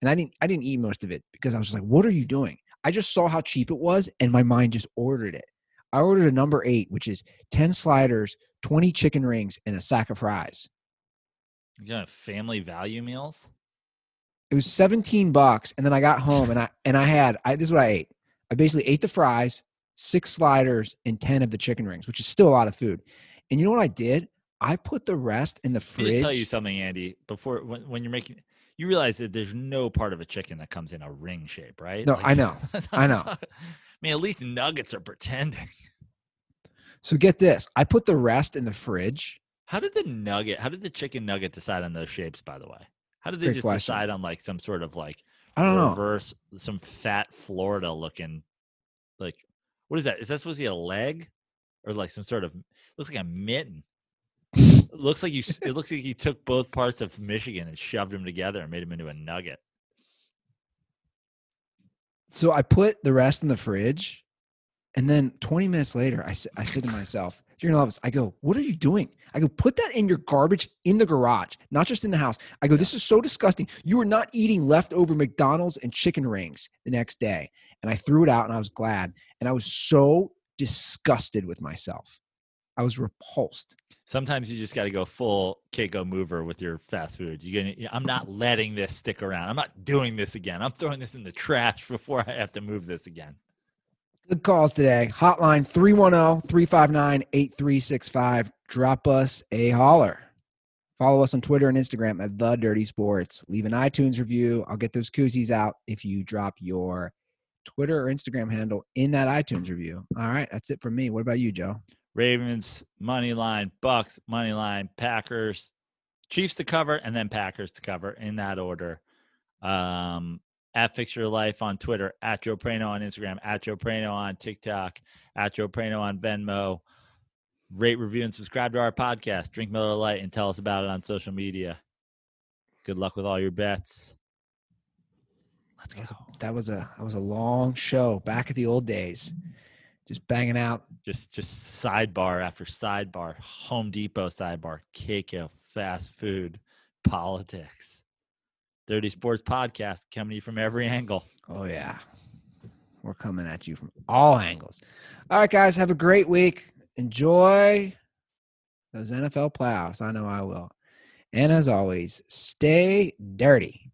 and I didn't. I didn't eat most of it because I was just like, "What are you doing?" I just saw how cheap it was, and my mind just ordered it. I ordered a number eight, which is 10 sliders, 20 chicken rings, and a sack of fries. You got family value meals? It was 17 bucks. And then I got home and I and I had I this is what I ate. I basically ate the fries, six sliders, and 10 of the chicken rings, which is still a lot of food. And you know what I did? I put the rest in the fridge. Let me tell you something, Andy. Before when, when you're making, you realize that there's no part of a chicken that comes in a ring shape, right? No, I know. I know. I mean, at least nuggets are pretending. So get this. I put the rest in the fridge. How did the nugget? How did the chicken nugget decide on those shapes? By the way, how did a they just question. decide on like some sort of like I don't know. reverse, some fat Florida looking, like what is that? Is that supposed to be a leg, or like some sort of looks like a mitten? it looks like you. It looks like you took both parts of Michigan and shoved them together and made them into a nugget. So I put the rest in the fridge. And then 20 minutes later, I I said to myself, You're gonna love this. I go, What are you doing? I go, Put that in your garbage in the garage, not just in the house. I go, This is so disgusting. You are not eating leftover McDonald's and chicken rings the next day. And I threw it out and I was glad. And I was so disgusted with myself. I was repulsed. Sometimes you just got to go full Keiko mover with your fast food. You gonna? I'm not letting this stick around. I'm not doing this again. I'm throwing this in the trash before I have to move this again. Good calls today. Hotline 310 359 8365. Drop us a holler. Follow us on Twitter and Instagram at The Dirty Sports. Leave an iTunes review. I'll get those koozies out if you drop your Twitter or Instagram handle in that iTunes review. All right, that's it for me. What about you, Joe? Ravens money line, Bucks money line, Packers, Chiefs to cover, and then Packers to cover in that order. Um, at Fix Your Life on Twitter, at Joe Prano on Instagram, at Joe Prano on TikTok, at Joe Prano on Venmo. Rate, review, and subscribe to our podcast. Drink Miller Lite and tell us about it on social media. Good luck with all your bets. Let's That was, a, that was a that was a long show back at the old days. Just banging out. Just just sidebar after sidebar, Home Depot sidebar, Keiko, fast food, politics. Dirty Sports Podcast coming to you from every angle. Oh yeah. We're coming at you from all angles. All right, guys, have a great week. Enjoy those NFL playoffs. I know I will. And as always, stay dirty.